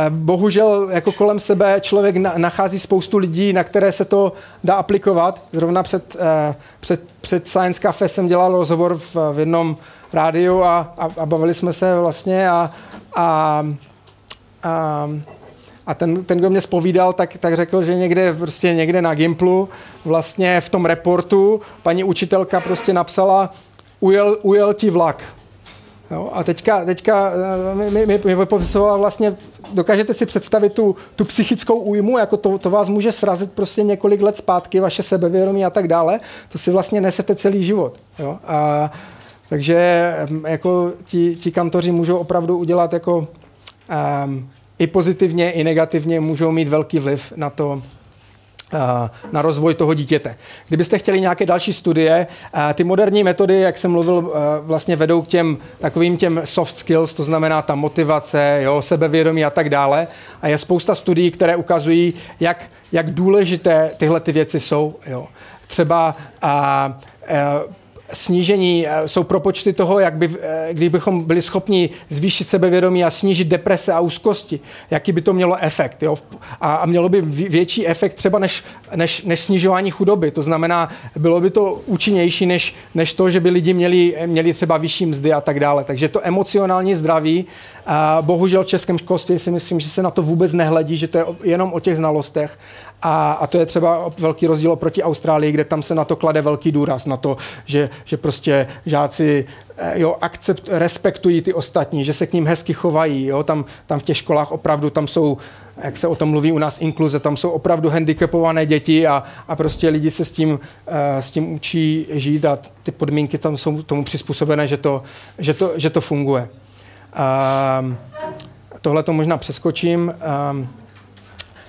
bohužel jako kolem sebe člověk nachází spoustu lidí, na které se to dá aplikovat. Zrovna před, e, před, před Science Cafe jsem dělal rozhovor v, v jednom rádiu a, a, a bavili jsme se vlastně a, a, a a ten, ten, kdo mě spovídal, tak, tak řekl, že někde, prostě někde na Gimplu, vlastně v tom reportu, paní učitelka prostě napsala, ujel, ujel ti vlak. Jo, a teďka, teďka eh, mi, mi, mi, popisovala vlastně, dokážete si představit tu, tu psychickou újmu, jako to, to vás může srazit prostě několik let zpátky, vaše sebevědomí a tak dále, to si vlastně nesete celý život. Jo? A, takže mm, jako ti, ti kantoři můžou opravdu udělat jako um, i pozitivně, i negativně můžou mít velký vliv na to, na rozvoj toho dítěte. Kdybyste chtěli nějaké další studie, eh, ty moderní metody, jak jsem mluvil, eh, vlastně vedou k těm takovým těm soft skills, to znamená ta motivace, jo, sebevědomí a tak dále. A je spousta studií, které ukazují, jak, jak důležité tyhle ty věci jsou. Jo. třeba a, a, snížení, eh, jsou propočty toho, jak by, eh, kdybychom byli schopni zvýšit sebevědomí a snížit deprese a úzkosti, jaký by to mělo efekt. Jo? A, a mělo by větší efekt třeba než, než, než snižování chudoby. To znamená, bylo by to účinnější než, než to, že by lidi měli, měli třeba vyšší mzdy a tak dále. Takže to emocionální zdraví, bohužel v českém školství si myslím, že se na to vůbec nehledí, že to je jenom o těch znalostech a, a to je třeba velký rozdíl oproti Austrálii, kde tam se na to klade velký důraz, na to, že, že prostě žáci eh, jo, akcept, respektují ty ostatní, že se k ním hezky chovají. Jo, tam, tam v těch školách opravdu tam jsou, jak se o tom mluví u nás, inkluze, tam jsou opravdu handicapované děti a, a prostě lidi se s tím, uh, s tím učí žít a ty podmínky tam jsou tomu přizpůsobené, že to, že to, že to funguje. Uh, tohle to možná přeskočím. Uh,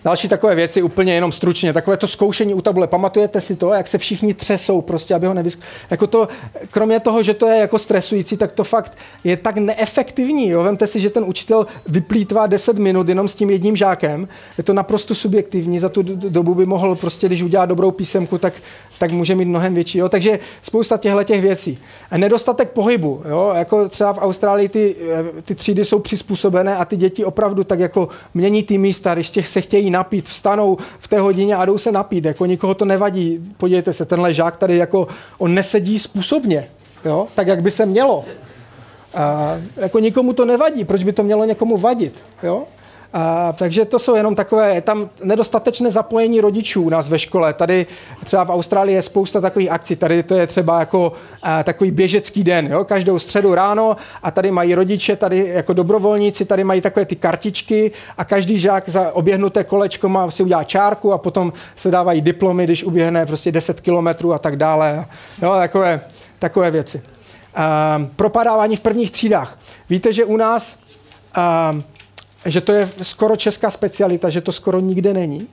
Další takové věci úplně jenom stručně, takové to zkoušení u tabule. Pamatujete si to, jak se všichni třesou, prostě, aby ho nevysk... Jako to, kromě toho, že to je jako stresující, tak to fakt je tak neefektivní. Jo? Vemte si, že ten učitel vyplýtvá 10 minut jenom s tím jedním žákem. Je to naprosto subjektivní. Za tu dobu by mohl prostě, když udělá dobrou písemku, tak, tak může mít mnohem větší. Jo? Takže spousta těchto těch věcí. A nedostatek pohybu. Jo? Jako třeba v Austrálii ty, ty třídy jsou přizpůsobené a ty děti opravdu tak jako mění ty místa, když těch se chtějí napít, vstanou v té hodině a jdou se napít. Jako nikoho to nevadí. Podívejte se, tenhle žák tady jako, on nesedí způsobně, jo? tak jak by se mělo. A jako nikomu to nevadí, proč by to mělo někomu vadit, jo? A, takže to jsou jenom takové, tam nedostatečné zapojení rodičů u nás ve škole. Tady třeba v Austrálii je spousta takových akcí. Tady to je třeba jako a, takový běžecký den, jo? každou středu ráno a tady mají rodiče, tady jako dobrovolníci, tady mají takové ty kartičky a každý žák za oběhnuté kolečko má si udělá čárku a potom se dávají diplomy, když uběhne prostě 10 kilometrů a tak dále. Jo? Takové, takové věci. A, propadávání v prvních třídách. Víte, že u nás a, že to je skoro česká specialita, že to skoro nikde není.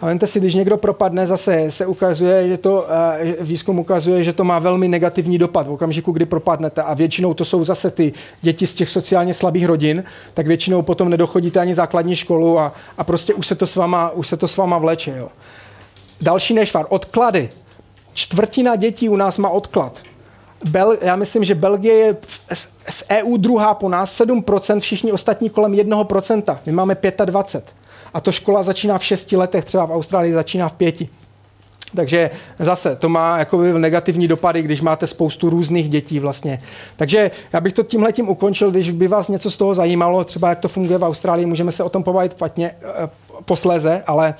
A vemte si, když někdo propadne, zase se ukazuje, že to, eh, výzkum ukazuje, že to má velmi negativní dopad v okamžiku, kdy propadnete. A většinou to jsou zase ty děti z těch sociálně slabých rodin, tak většinou potom nedochodíte ani základní školu a, a prostě už se to s váma, už se to s váma vleče. Jo. Další nešvar, odklady. Čtvrtina dětí u nás má odklad. Bel, já myslím, že Belgie je z EU druhá po nás, 7%, všichni ostatní kolem 1%. My máme 25%. A to škola začíná v 6 letech, třeba v Austrálii začíná v 5. Takže zase to má jakoby negativní dopady, když máte spoustu různých dětí vlastně. Takže já bych to tímhle tím ukončil, když by vás něco z toho zajímalo, třeba jak to funguje v Austrálii, můžeme se o tom pobavit patně, eh, posléze, ale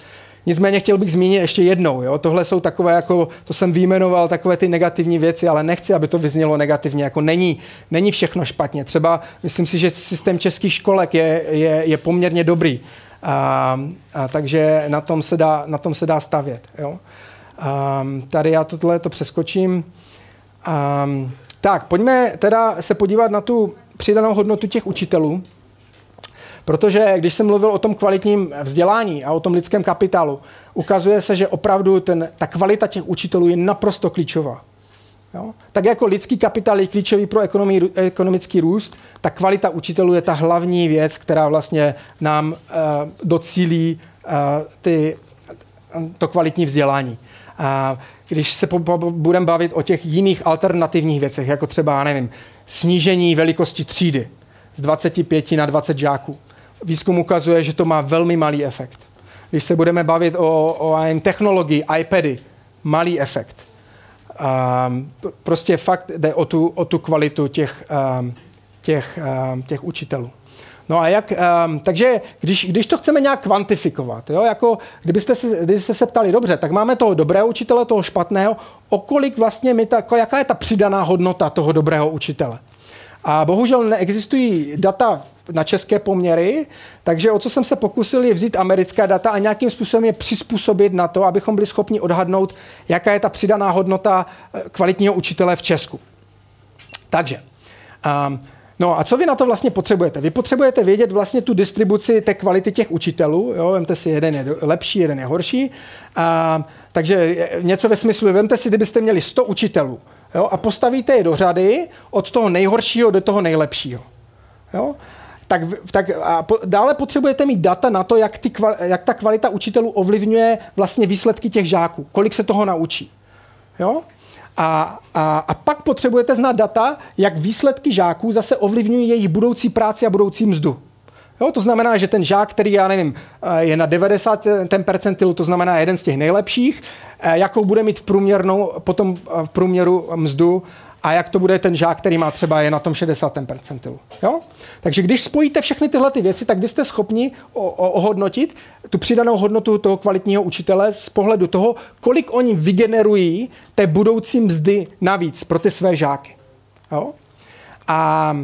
Nicméně chtěl bych zmínit ještě jednou. Jo? Tohle jsou takové, jako to jsem výjmenoval, takové ty negativní věci, ale nechci, aby to vyznělo negativně. Jako není, není všechno špatně. Třeba myslím si, že systém českých školek je, je, je poměrně dobrý. A, a takže na tom se dá, na tom se dá stavět. Jo? A, tady já tohle to přeskočím. A, tak, pojďme teda se podívat na tu přidanou hodnotu těch učitelů. Protože když jsem mluvil o tom kvalitním vzdělání a o tom lidském kapitálu, ukazuje se, že opravdu ten, ta kvalita těch učitelů je naprosto klíčová. Jo? Tak jako lidský kapitál je klíčový pro ekonomii, ekonomický růst, tak kvalita učitelů je ta hlavní věc, která vlastně nám uh, docílí uh, ty, to kvalitní vzdělání. A když se po, po, budeme bavit o těch jiných alternativních věcech, jako třeba, nevím, snížení velikosti třídy z 25 na 20 žáků, výzkum ukazuje, že to má velmi malý efekt. Když se budeme bavit o, o technologii, iPady, malý efekt. Um, prostě fakt jde o tu, o tu kvalitu těch, um, těch, um, těch učitelů. No a jak, um, takže když, když to chceme nějak kvantifikovat, jo, jako kdybyste, si, kdybyste se ptali, dobře, tak máme toho dobrého učitele, toho špatného, o kolik vlastně my ta, jako jaká je ta přidaná hodnota toho dobrého učitele? A bohužel neexistují data na české poměry, takže o co jsem se pokusil je vzít americká data a nějakým způsobem je přizpůsobit na to, abychom byli schopni odhadnout, jaká je ta přidaná hodnota eh, kvalitního učitele v Česku. Takže, um, No a co vy na to vlastně potřebujete? Vy potřebujete vědět vlastně tu distribuci té kvality těch učitelů. Jo? Vemte si, jeden je lepší, jeden je horší. A, takže něco ve smyslu, vemte si, kdybyste měli 100 učitelů jo? a postavíte je do řady od toho nejhoršího do toho nejlepšího. Jo? tak, tak a po, dále potřebujete mít data na to, jak, ty, jak ta kvalita učitelů ovlivňuje vlastně výsledky těch žáků, kolik se toho naučí. Jo? A, a, a pak potřebujete znát data, jak výsledky žáků zase ovlivňují jejich budoucí práci a budoucí mzdu. Jo, to znamená, že ten žák, který, já nevím, eh, je na 90 ten percentilu, to znamená jeden z těch nejlepších, eh, jakou bude mít v, průměrnou, potom v průměru mzdu a jak to bude ten žák, který má třeba je na tom 60 percentilu. Jo? Takže když spojíte všechny tyhle ty věci, tak vy jste schopni ohodnotit tu přidanou hodnotu toho kvalitního učitele z pohledu toho, kolik oni vygenerují té budoucí mzdy navíc pro ty své žáky. Jo? A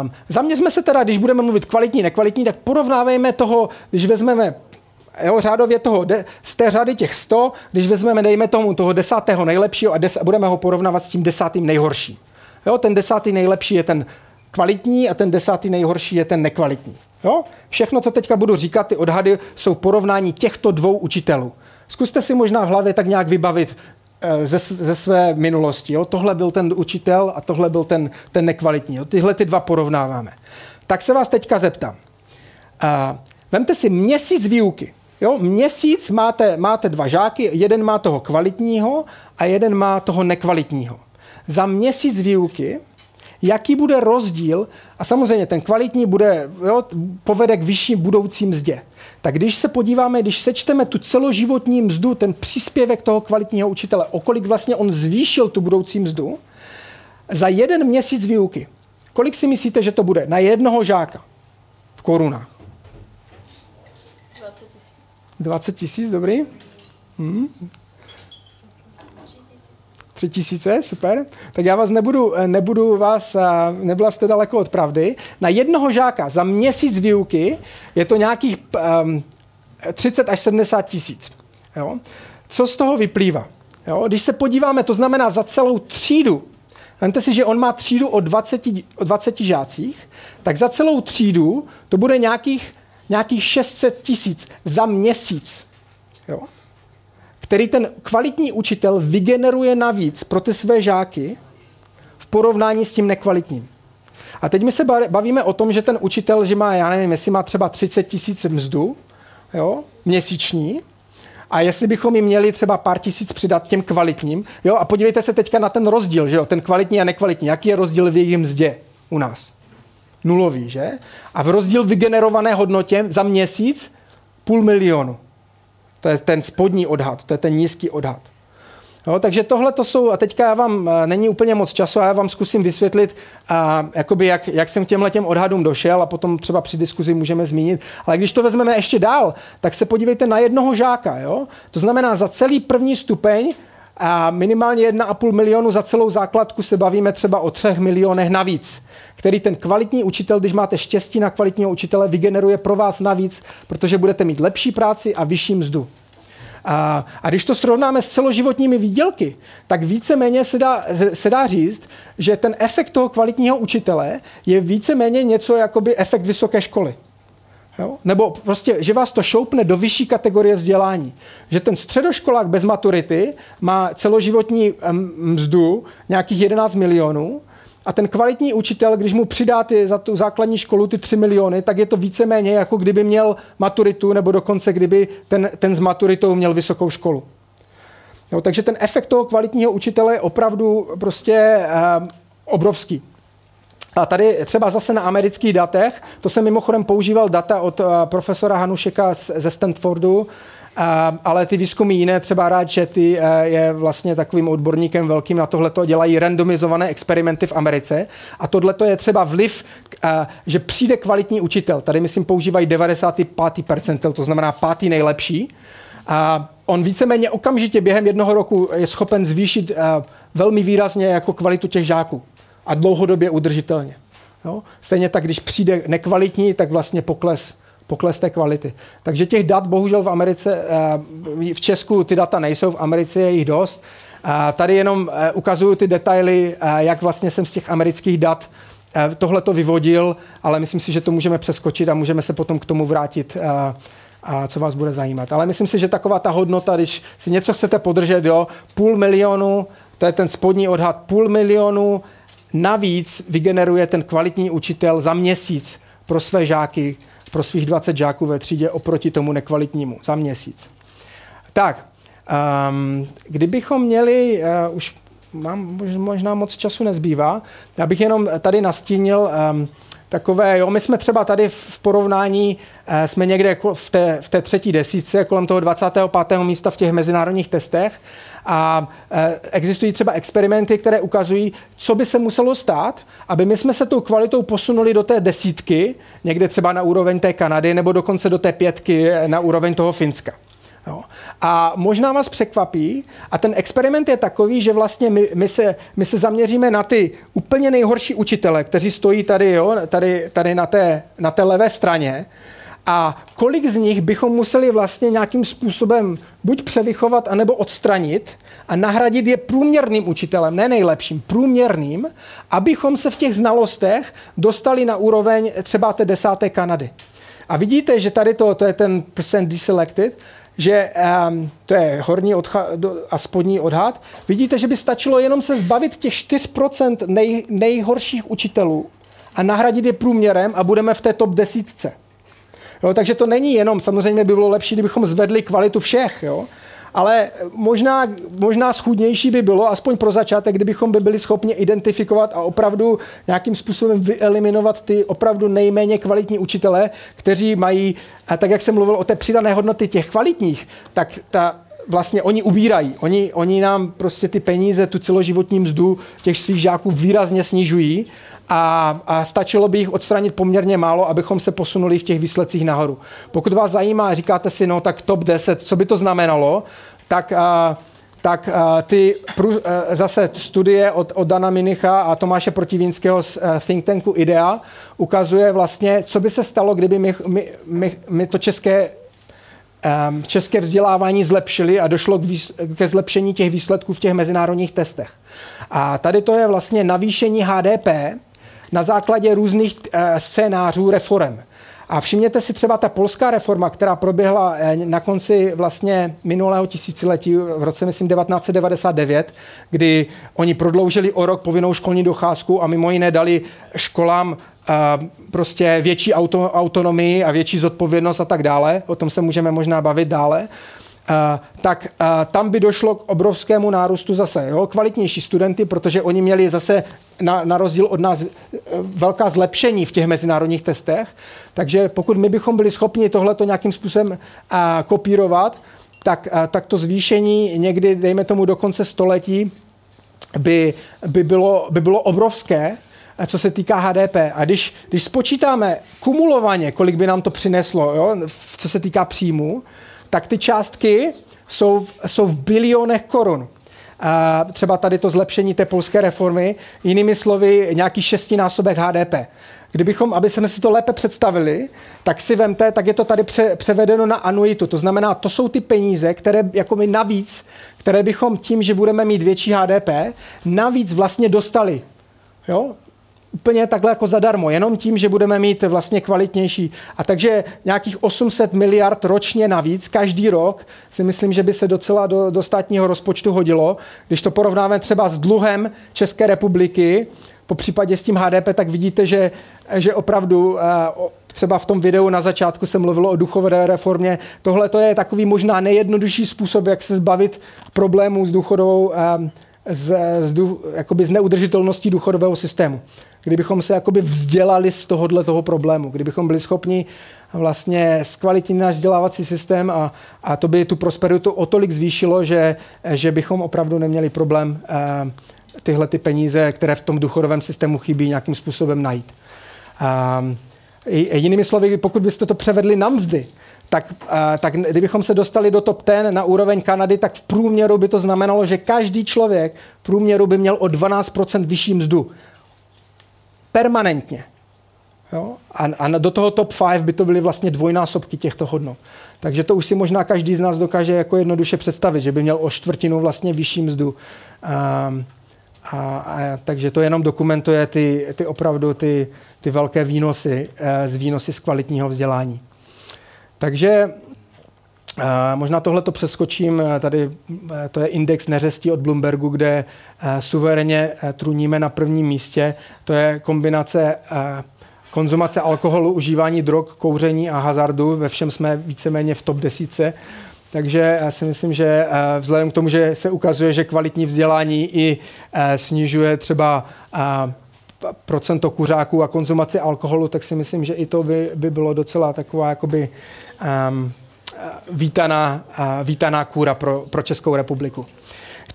Um, zaměřme se teda, když budeme mluvit kvalitní, nekvalitní, tak porovnávejme toho, když vezmeme jo, řádově toho, de, z té řady těch 100, když vezmeme, dejme tomu toho desátého nejlepšího a des, budeme ho porovnávat s tím desátým nejhorším. Jo, ten desátý nejlepší je ten kvalitní a ten desátý nejhorší je ten nekvalitní. Jo? Všechno, co teďka budu říkat, ty odhady jsou porovnání těchto dvou učitelů. Zkuste si možná v hlavě tak nějak vybavit ze, ze své minulosti. Jo? Tohle byl ten učitel a tohle byl ten, ten nekvalitní. Jo? Tyhle ty dva porovnáváme. Tak se vás teďka zeptám. Uh, vemte si měsíc výuky. Jo, měsíc máte, máte dva žáky, jeden má toho kvalitního a jeden má toho nekvalitního. Za měsíc výuky, jaký bude rozdíl, a samozřejmě ten kvalitní bude, jo, povede k vyšší budoucí mzdě. Tak když se podíváme, když sečteme tu celoživotní mzdu, ten příspěvek toho kvalitního učitele, o kolik vlastně on zvýšil tu budoucí mzdu, za jeden měsíc výuky, kolik si myslíte, že to bude na jednoho žáka v korunách? 20 tisíc, dobrý. Hmm. Tři tisíce, super. Tak já vás nebudu, nebudu vás, nebyla jste daleko od pravdy. Na jednoho žáka za měsíc výuky je to nějakých um, 30 až 70 tisíc. Jo? Co z toho vyplývá? Jo? Když se podíváme, to znamená za celou třídu, Vemte si, že on má třídu o 20, o 20 žácích, tak za celou třídu to bude nějakých nějakých 600 tisíc za měsíc, jo? Který ten kvalitní učitel vygeneruje navíc pro ty své žáky v porovnání s tím nekvalitním. A teď my se bavíme o tom, že ten učitel, že má, já nevím, jestli má třeba 30 tisíc mzdu jo, měsíční, a jestli bychom jim měli třeba pár tisíc přidat těm kvalitním, jo, a podívejte se teďka na ten rozdíl, že jo, ten kvalitní a nekvalitní, jaký je rozdíl v jejich mzdě u nás nulový, že? A v rozdíl vygenerované hodnotě za měsíc půl milionu. To je ten spodní odhad, to je ten nízký odhad. Jo, takže tohle to jsou, a teďka já vám, eh, není úplně moc času, a já vám zkusím vysvětlit, a, jakoby jak, jak jsem k těmhle těm odhadům došel a potom třeba při diskuzi můžeme zmínit. Ale když to vezmeme ještě dál, tak se podívejte na jednoho žáka. Jo? To znamená, za celý první stupeň a minimálně 1,5 milionu za celou základku se bavíme třeba o 3 milionech navíc který ten kvalitní učitel, když máte štěstí na kvalitního učitele, vygeneruje pro vás navíc, protože budete mít lepší práci a vyšší mzdu. A, a když to srovnáme s celoživotními výdělky, tak víceméně se dá, se dá říct, že ten efekt toho kvalitního učitele je víceméně něco jako by efekt vysoké školy. Jo? Nebo prostě, že vás to šoupne do vyšší kategorie vzdělání. Že ten středoškolák bez maturity má celoživotní mzdu nějakých 11 milionů a ten kvalitní učitel, když mu přidá ty, za tu základní školu ty 3 miliony, tak je to víceméně jako kdyby měl maturitu, nebo dokonce kdyby ten, ten s maturitou měl vysokou školu. Jo, takže ten efekt toho kvalitního učitele je opravdu prostě eh, obrovský. A tady třeba zase na amerických datech, to jsem mimochodem používal data od eh, profesora Hanušeka ze Stanfordu, ale ty výzkumy jiné, třeba rád, že ty eh, je vlastně takovým odborníkem velkým na tohle, dělají randomizované experimenty v Americe. A tohle je třeba vliv, eh, že přijde kvalitní učitel. Tady myslím používají 95. percentil, to znamená pátý nejlepší. A on víceméně okamžitě během jednoho roku je schopen zvýšit eh, velmi výrazně jako kvalitu těch žáků a dlouhodobě udržitelně. Jo? Stejně tak, když přijde nekvalitní, tak vlastně pokles pokles té kvality. Takže těch dat bohužel v Americe, eh, v Česku ty data nejsou, v Americe je jich dost. Tady jenom eh, ukazuju ty detaily, eh, jak vlastně jsem z těch amerických dat tohle to vyvodil, ale myslím si, že to můžeme přeskočit a můžeme se potom k tomu vrátit, a co vás bude zajímat. Ale myslím si, že taková ta hodnota, když si něco chcete podržet, jo, půl milionu, to je ten spodní odhad, půl milionu navíc vygeneruje ten kvalitní učitel za měsíc pro své žáky, pro svých 20 žáků ve třídě oproti tomu nekvalitnímu za měsíc. Tak, Um, kdybychom měli, uh, už mám možná moc času nezbývá, já bych jenom tady nastínil um, takové, jo, my jsme třeba tady v porovnání, uh, jsme někde v té, v té třetí desíce, kolem toho 25. místa v těch mezinárodních testech a e, existují třeba experimenty, které ukazují, co by se muselo stát, aby my jsme se tou kvalitou posunuli do té desítky, někde třeba na úroveň té Kanady, nebo dokonce do té pětky na úroveň toho Finska. Jo. A možná vás překvapí, a ten experiment je takový, že vlastně my, my, se, my se zaměříme na ty úplně nejhorší učitele, kteří stojí tady, jo, tady, tady na, té, na té levé straně, a kolik z nich bychom museli vlastně nějakým způsobem buď převychovat, anebo odstranit a nahradit je průměrným učitelem, ne nejlepším, průměrným, abychom se v těch znalostech dostali na úroveň třeba té desáté Kanady. A vidíte, že tady to, to je ten percent deselected, že um, to je horní odha- a spodní odhad. Vidíte, že by stačilo jenom se zbavit těch 4% nej, nejhorších učitelů a nahradit je průměrem a budeme v té top desítce. Jo, takže to není jenom, samozřejmě by bylo lepší, kdybychom zvedli kvalitu všech, jo, ale možná, možná schudnější by bylo, aspoň pro začátek, kdybychom by byli schopni identifikovat a opravdu nějakým způsobem vyeliminovat ty opravdu nejméně kvalitní učitele, kteří mají, a tak jak jsem mluvil o té přidané hodnoty těch kvalitních, tak ta, vlastně oni ubírají. Oni, oni nám prostě ty peníze, tu celoživotní mzdu těch svých žáků výrazně snižují a, a stačilo by jich odstranit poměrně málo, abychom se posunuli v těch výsledcích nahoru. Pokud vás zajímá, říkáte si, no tak top 10, co by to znamenalo, tak a, tak ty zase studie od, od Dana Minicha a Tomáše Protivínského z think tanku IDEA ukazuje vlastně, co by se stalo, kdyby my, my, my, my to české české vzdělávání zlepšili a došlo k výs- ke zlepšení těch výsledků v těch mezinárodních testech. A tady to je vlastně navýšení HDP na základě různých eh, scénářů reform. A všimněte si třeba ta polská reforma, která proběhla eh, na konci vlastně minulého tisíciletí, v roce myslím 1999, kdy oni prodloužili o rok povinnou školní docházku a mimo jiné dali školám prostě větší auto, autonomii a větší zodpovědnost a tak dále. O tom se můžeme možná bavit dále. Uh, tak uh, tam by došlo k obrovskému nárůstu zase jo, kvalitnější studenty, protože oni měli zase na, na rozdíl od nás velká zlepšení v těch mezinárodních testech. Takže pokud my bychom byli schopni tohleto nějakým způsobem kopírovat, tak, tak to zvýšení někdy, dejme tomu do konce století, by, by, bylo, by bylo obrovské, co se týká HDP. A když, když spočítáme kumulovaně, kolik by nám to přineslo, jo, co se týká příjmu, tak ty částky jsou, jsou v bilionech korun. A třeba tady to zlepšení té polské reformy, jinými slovy nějaký šestinásobek HDP. Kdybychom, aby jsme si to lépe představili, tak si vemte, tak je to tady pře, převedeno na anuitu. To znamená, to jsou ty peníze, které jako my navíc, které bychom tím, že budeme mít větší HDP, navíc vlastně dostali. Jo? Úplně takhle jako zadarmo, jenom tím, že budeme mít vlastně kvalitnější. A takže nějakých 800 miliard ročně navíc, každý rok, si myslím, že by se docela do, do státního rozpočtu hodilo. Když to porovnáme třeba s dluhem České republiky, po případě s tím HDP, tak vidíte, že, že opravdu eh, třeba v tom videu na začátku se mluvilo o duchové reformě. Tohle to je takový možná nejjednodušší způsob, jak se zbavit problémů s důchodovou eh, z, z, jakoby z neudržitelností důchodového systému. Kdybychom se jakoby vzdělali z tohohle toho problému, kdybychom byli schopni vlastně zkvalitnit náš vzdělávací systém a, a to by tu prosperitu o tolik zvýšilo, že, že bychom opravdu neměli problém eh, tyhle ty peníze, které v tom důchodovém systému chybí, nějakým způsobem najít. Eh, jinými slovy, pokud byste to převedli na mzdy, tak, tak kdybychom se dostali do top 10 na úroveň Kanady, tak v průměru by to znamenalo, že každý člověk v průměru by měl o 12% vyšší mzdu. Permanentně. Jo? A, a do toho top 5 by to byly vlastně dvojnásobky těchto hodnot. Takže to už si možná každý z nás dokáže jako jednoduše představit, že by měl o čtvrtinu vlastně vyšší mzdu. Um, a, a, takže to jenom dokumentuje ty, ty opravdu ty, ty velké výnosy eh, z výnosy z kvalitního vzdělání. Takže Možná tohle to přeskočím, eh, tady eh, to je index neřestí od Bloombergu, kde suverénně truníme na prvním místě. To je kombinace konzumace alkoholu, užívání drog, kouření a hazardu. Ve všem jsme víceméně v top desíce. Takže já si myslím, že eh, vzhledem k tomu, že se ukazuje, že kvalitní vzdělání i eh, snižuje třeba eh, procento kuřáků a konzumaci alkoholu, tak si myslím, že i to by, by bylo docela taková jakoby um, vítaná, vítaná kůra pro, pro Českou republiku.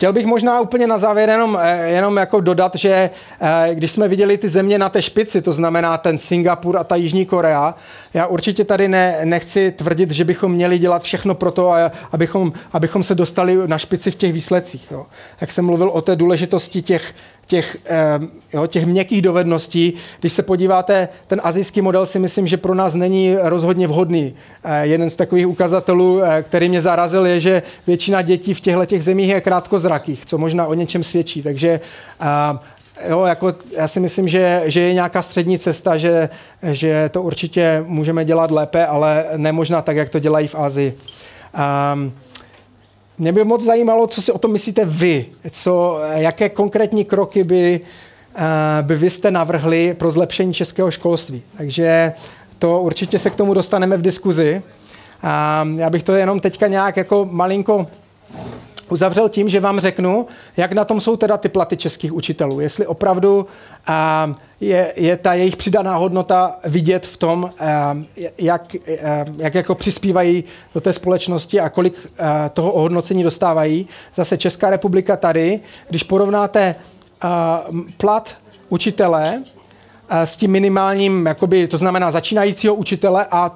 Chtěl bych možná úplně na závěr jenom, eh, jenom jako dodat, že eh, když jsme viděli ty země na té špici, to znamená ten Singapur a ta Jižní Korea, já určitě tady ne, nechci tvrdit, že bychom měli dělat všechno pro to, abychom, abychom se dostali na špici v těch výsledcích. Jo. Jak jsem mluvil o té důležitosti těch těch, jo, těch měkkých dovedností. Když se podíváte, ten azijský model si myslím, že pro nás není rozhodně vhodný. Eh, jeden z takových ukazatelů, eh, který mě zarazil, je, že většina dětí v těchto těch zemích je krátkozrakých, co možná o něčem svědčí. Takže jo, jako já si myslím, že, že je nějaká střední cesta, že, že to určitě můžeme dělat lépe, ale nemožná tak, jak to dělají v Asii. Um, mě by moc zajímalo, co si o tom myslíte vy. Co, jaké konkrétní kroky by, uh, by vy jste navrhli pro zlepšení českého školství. Takže to určitě se k tomu dostaneme v diskuzi. A já bych to jenom teďka nějak jako malinko uzavřel tím, že vám řeknu, jak na tom jsou teda ty platy českých učitelů. Jestli opravdu uh, je, je ta jejich přidaná hodnota vidět v tom, uh, jak, uh, jak jako přispívají do té společnosti a kolik uh, toho ohodnocení dostávají. Zase Česká republika tady, když porovnáte uh, plat učitele s tím minimálním, jakoby, to znamená začínajícího učitele a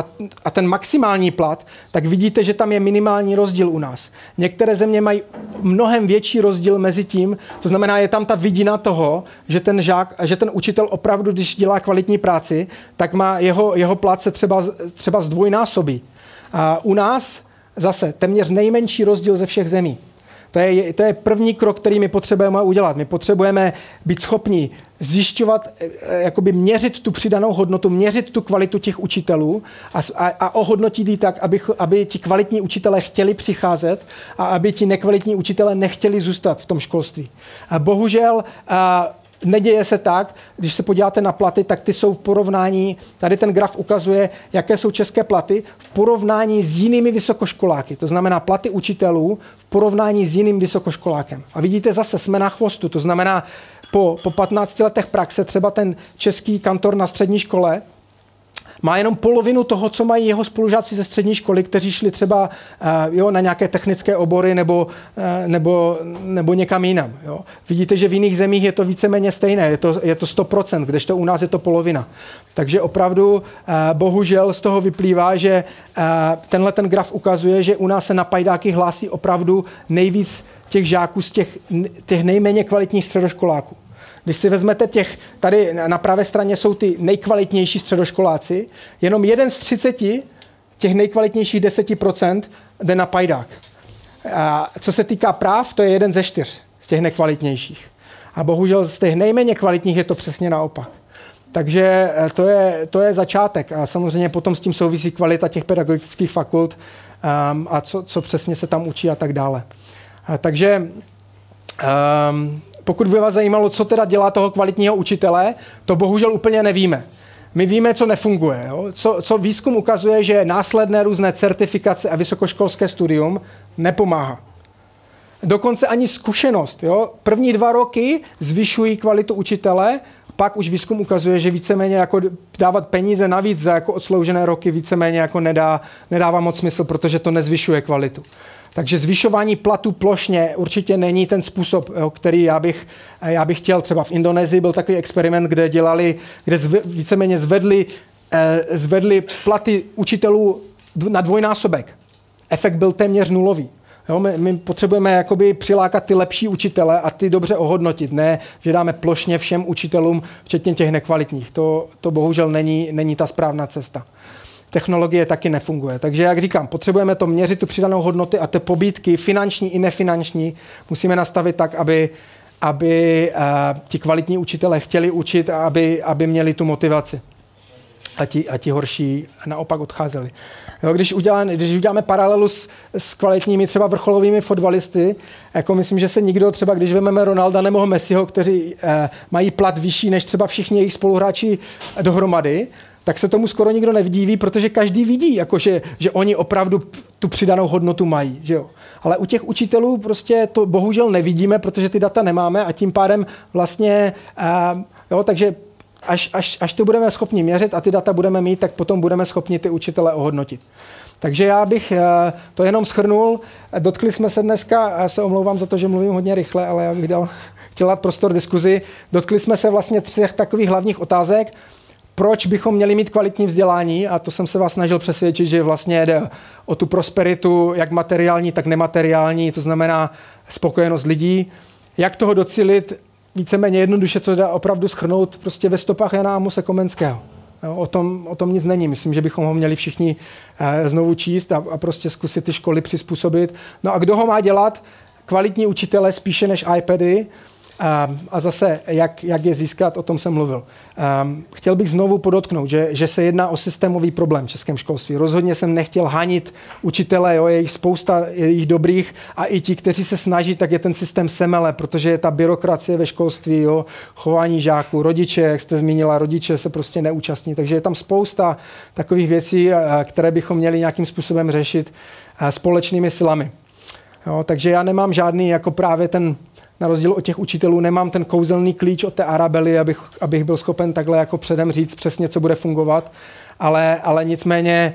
a, a ten maximální plat, tak vidíte, že tam je minimální rozdíl u nás. Některé země mají mnohem větší rozdíl mezi tím, to znamená, je tam ta vidina toho, že ten žák, že ten učitel opravdu, když dělá kvalitní práci, tak má jeho, jeho plat se třeba, třeba zdvojnásobí. A u nás zase téměř nejmenší rozdíl ze všech zemí. To je, to je první krok, který my potřebujeme udělat. My potřebujeme být schopni zjišťovat, eh, eh, jakoby měřit tu přidanou hodnotu, měřit tu kvalitu těch učitelů a, a, a ohodnotit ji tak, aby, aby ti kvalitní učitelé chtěli přicházet a aby ti nekvalitní učitelé nechtěli zůstat v tom školství. A bohužel a, Neděje se tak, když se podíváte na platy, tak ty jsou v porovnání, tady ten graf ukazuje, jaké jsou české platy v porovnání s jinými vysokoškoláky. To znamená platy učitelů v porovnání s jiným vysokoškolákem. A vidíte, zase jsme na chvostu, to znamená po, po 15 letech praxe třeba ten český kantor na střední škole má jenom polovinu toho, co mají jeho spolužáci ze střední školy, kteří šli třeba uh, jo, na nějaké technické obory nebo, uh, nebo, nebo někam jinam. Jo. Vidíte, že v jiných zemích je to víceméně stejné, je to, je to 100%, kdežto u nás je to polovina. Takže opravdu uh, bohužel z toho vyplývá, že tenhle ten graf ukazuje, že u nás se na pajdáky hlásí opravdu nejvíc těch žáků z těch, těch nejméně kvalitních středoškoláků. Když si vezmete těch, tady na pravé straně jsou ty nejkvalitnější středoškoláci, jenom jeden z 30 těch nejkvalitnějších 10% jde na pajdák. A co se týká práv, to je jeden ze čtyř z těch nekvalitnějších. A bohužel z těch nejméně kvalitních je to přesně naopak. Takže eh, to je, to je začátek a samozřejmě potom s tím souvisí kvalita těch pedagogických fakult um, a co, co přesně se tam učí a tak dále. A takže um, pokud by vás zajímalo, co teda dělá toho kvalitního učitele, to bohužel úplně nevíme. My víme, co nefunguje. Jo? Co, co výzkum ukazuje, že následné různé certifikace a vysokoškolské studium nepomáhá. Dokonce ani zkušenost. Jo? První dva roky zvyšují kvalitu učitele, pak už výzkum ukazuje, že víceméně jako dávat peníze navíc za jako odsloužené roky víceméně jako nedá, nedává moc smysl, protože to nezvyšuje kvalitu. Takže zvyšování platu plošně určitě není ten způsob, který já bych, já bych chtěl. Třeba v Indonésii byl takový experiment, kde dělali, kde zve, víceméně zvedli, eh, zvedli platy učitelů na dvojnásobek. Efekt byl téměř nulový. Jo, my, my potřebujeme jakoby přilákat ty lepší učitele a ty dobře ohodnotit. Ne, že dáme plošně všem učitelům, včetně těch nekvalitních. To, to bohužel není, není ta správná cesta technologie taky nefunguje. Takže jak říkám, potřebujeme to měřit, tu přidanou hodnoty a ty pobídky, finanční i nefinanční, musíme nastavit tak, aby, aby uh, ti kvalitní učitele chtěli učit a aby, aby měli tu motivaci. A ti, a ti horší naopak odcházeli. Jo, když, uděláme, když uděláme paralelu s, s kvalitními třeba vrcholovými fotbalisty, jako myslím, že se nikdo třeba, když vezmeme Ronalda nebo Messiho, kteří eh, mají plat vyšší než třeba všichni jejich spoluhráči dohromady, tak se tomu skoro nikdo nevdíví, protože každý vidí, jako že, že oni opravdu tu přidanou hodnotu mají. Že jo? Ale u těch učitelů prostě to bohužel nevidíme, protože ty data nemáme a tím pádem vlastně, uh, jo, takže až, až, až to budeme schopni měřit a ty data budeme mít, tak potom budeme schopni ty učitele ohodnotit. Takže já bych eh, to jenom schrnul. Dotkli jsme se dneska, já se omlouvám za to, že mluvím hodně rychle, ale já bych dal, chtěl dát prostor diskuzi. Dotkli jsme se vlastně třech takových hlavních otázek. Proč bychom měli mít kvalitní vzdělání? A to jsem se vás snažil přesvědčit, že vlastně jde o tu prosperitu, jak materiální, tak nemateriální, to znamená spokojenost lidí. Jak toho docílit? Víceméně jednoduše to dá opravdu schrnout prostě ve stopách Jana Amose Komenského. O, tom, o tom nic není. Myslím, že bychom ho měli všichni eh, znovu číst a, a prostě zkusit ty školy přizpůsobit. No a kdo ho má dělat? Kvalitní učitele spíše než iPady, a, a zase, jak, jak je získat, o tom jsem mluvil. Um, chtěl bych znovu podotknout, že, že se jedná o systémový problém v českém školství. Rozhodně jsem nechtěl hanit učitele, jo, je jich spousta, je jich dobrých a i ti, kteří se snaží, tak je ten systém semele, protože je ta byrokracie ve školství, jo, chování žáků, rodiče, jak jste zmínila, rodiče se prostě neúčastní, takže je tam spousta takových věcí, které bychom měli nějakým způsobem řešit společnými silami. Jo, takže já nemám žádný jako právě ten na rozdíl od těch učitelů nemám ten kouzelný klíč od té Arabely, abych, abych byl schopen takhle jako předem říct přesně, co bude fungovat, ale, ale nicméně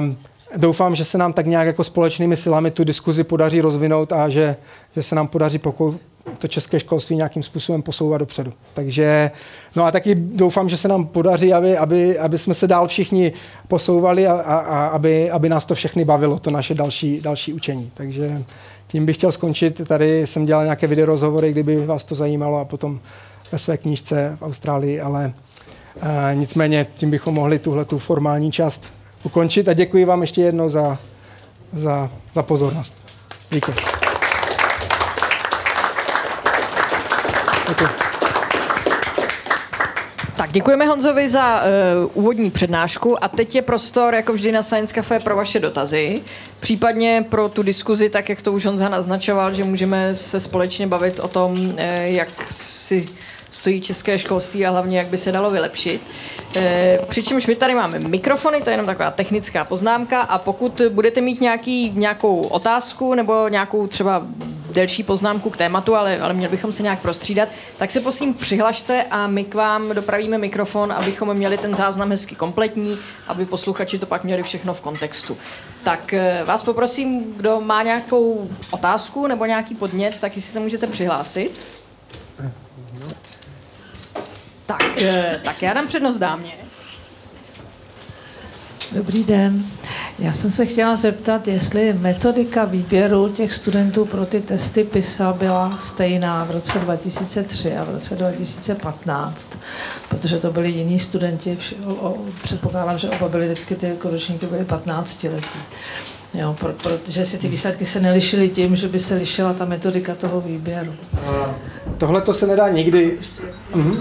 um, doufám, že se nám tak nějak jako společnými silami tu diskuzi podaří rozvinout a že, že se nám podaří pokou- to české školství nějakým způsobem posouvat dopředu. Takže, no a taky doufám, že se nám podaří, aby, aby, aby jsme se dál všichni posouvali a, a, a aby, aby nás to všechny bavilo, to naše další, další učení. Takže tím bych chtěl skončit. Tady jsem dělal nějaké video rozhovory, kdyby vás to zajímalo a potom ve své knížce v Austrálii, ale uh, nicméně tím bychom mohli tuhle tu formální část ukončit a děkuji vám ještě jednou za, za, za pozornost. Díky. Děkuji. Děkujeme Honzovi za uh, úvodní přednášku a teď je prostor, jako vždy na Science Cafe, pro vaše dotazy. Případně pro tu diskuzi, tak jak to už Honza naznačoval, že můžeme se společně bavit o tom, uh, jak si stojí české školství a hlavně, jak by se dalo vylepšit. E, přičemž my tady máme mikrofony, to je jenom taková technická poznámka a pokud budete mít nějaký, nějakou otázku nebo nějakou třeba delší poznámku k tématu, ale, ale měli bychom se nějak prostřídat, tak se prosím přihlašte a my k vám dopravíme mikrofon, abychom měli ten záznam hezky kompletní, aby posluchači to pak měli všechno v kontextu. Tak eh, vás poprosím, kdo má nějakou otázku nebo nějaký podnět, tak jestli se můžete přihlásit. Tak, eh, tak já dám přednost dámě. Dobrý den. Já jsem se chtěla zeptat, jestli metodika výběru těch studentů pro ty testy PISA byla stejná v roce 2003 a v roce 2015, protože to byli jiní studenti, předpokládám, že oba byly vždycky ty ročníky byly 15 letí. Jo, pro, protože si ty výsledky se nelišily tím, že by se lišila ta metodika toho výběru. Tohle to se nedá nikdy. Mhm.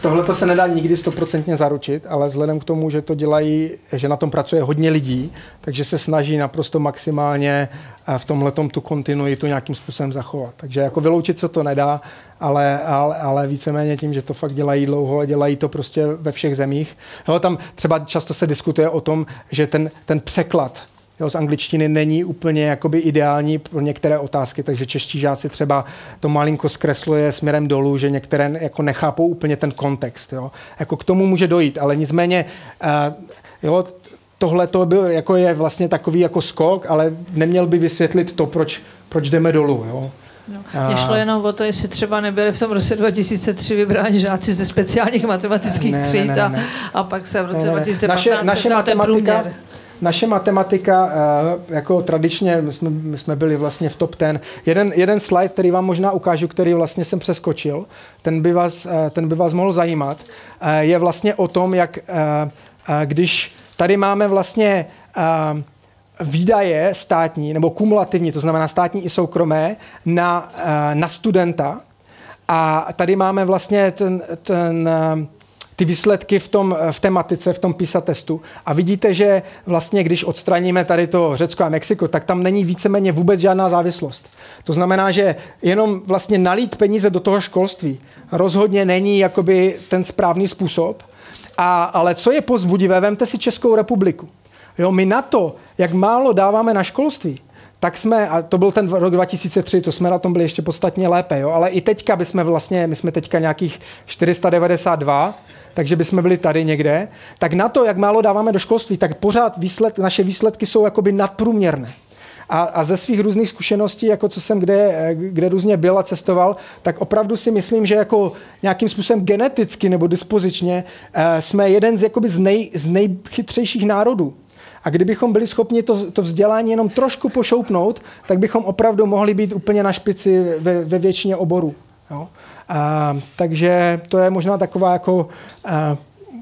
Tohle to se nedá nikdy stoprocentně zaručit, ale vzhledem k tomu, že to dělají, že na tom pracuje hodně lidí, takže se snaží naprosto maximálně eh, v tomhle tu kontinuitu nějakým způsobem zachovat. Takže jako vyloučit se to nedá, ale, ale, ale víceméně tím, že to fakt dělají dlouho a dělají to prostě ve všech zemích. Jo, tam třeba často se diskutuje o tom, že ten, ten překlad jo, z angličtiny není úplně jakoby ideální pro některé otázky, takže čeští žáci třeba to malinko zkresluje směrem dolů, že některé jako nechápou úplně ten kontext. Jo. Jako k tomu může dojít, ale nicméně uh, jo, tohle to byl, jako je vlastně takový jako skok, ale neměl by vysvětlit to, proč, proč jdeme dolů. Jo. No. Mně šlo jenom o to, jestli třeba nebyli v tom roce 2003 vybráni žáci ze speciálních matematických ne, tříd ne, ne, ne. A, a pak se v roce ne, ne. 2015 naše, naše matematika, naše matematika, eh, jako tradičně, my jsme, my jsme byli vlastně v top ten. Jeden, jeden slide, který vám možná ukážu, který vlastně jsem přeskočil, ten by vás, eh, ten by vás mohl zajímat, eh, je vlastně o tom, jak když tady máme vlastně výdaje státní nebo kumulativní, to znamená státní i soukromé, na, na studenta. A tady máme vlastně ten, ten ty výsledky v, tom, v tematice, v tom PISA testu a vidíte, že vlastně, když odstraníme tady to Řecko a Mexiko, tak tam není víceméně vůbec žádná závislost. To znamená, že jenom vlastně nalít peníze do toho školství rozhodně není jakoby ten správný způsob, a, ale co je pozbudivé, vemte si Českou republiku. Jo, my na to, jak málo dáváme na školství, tak jsme, a to byl ten rok 2003, to jsme na tom byli ještě podstatně lépe, jo, ale i teďka bychom vlastně, my jsme teďka nějakých 492, takže bychom byli tady někde, tak na to, jak málo dáváme do školství, tak pořád výsled, naše výsledky jsou jakoby nadprůměrné. A, a ze svých různých zkušeností, jako co jsem kde, kde různě byl a cestoval, tak opravdu si myslím, že jako nějakým způsobem geneticky nebo dispozičně eh, jsme jeden z, jakoby z, nej, z nejchytřejších národů. A kdybychom byli schopni to, to vzdělání jenom trošku pošoupnout, tak bychom opravdu mohli být úplně na špici ve, ve většině oborů. Jo? A, takže to je možná taková jako a,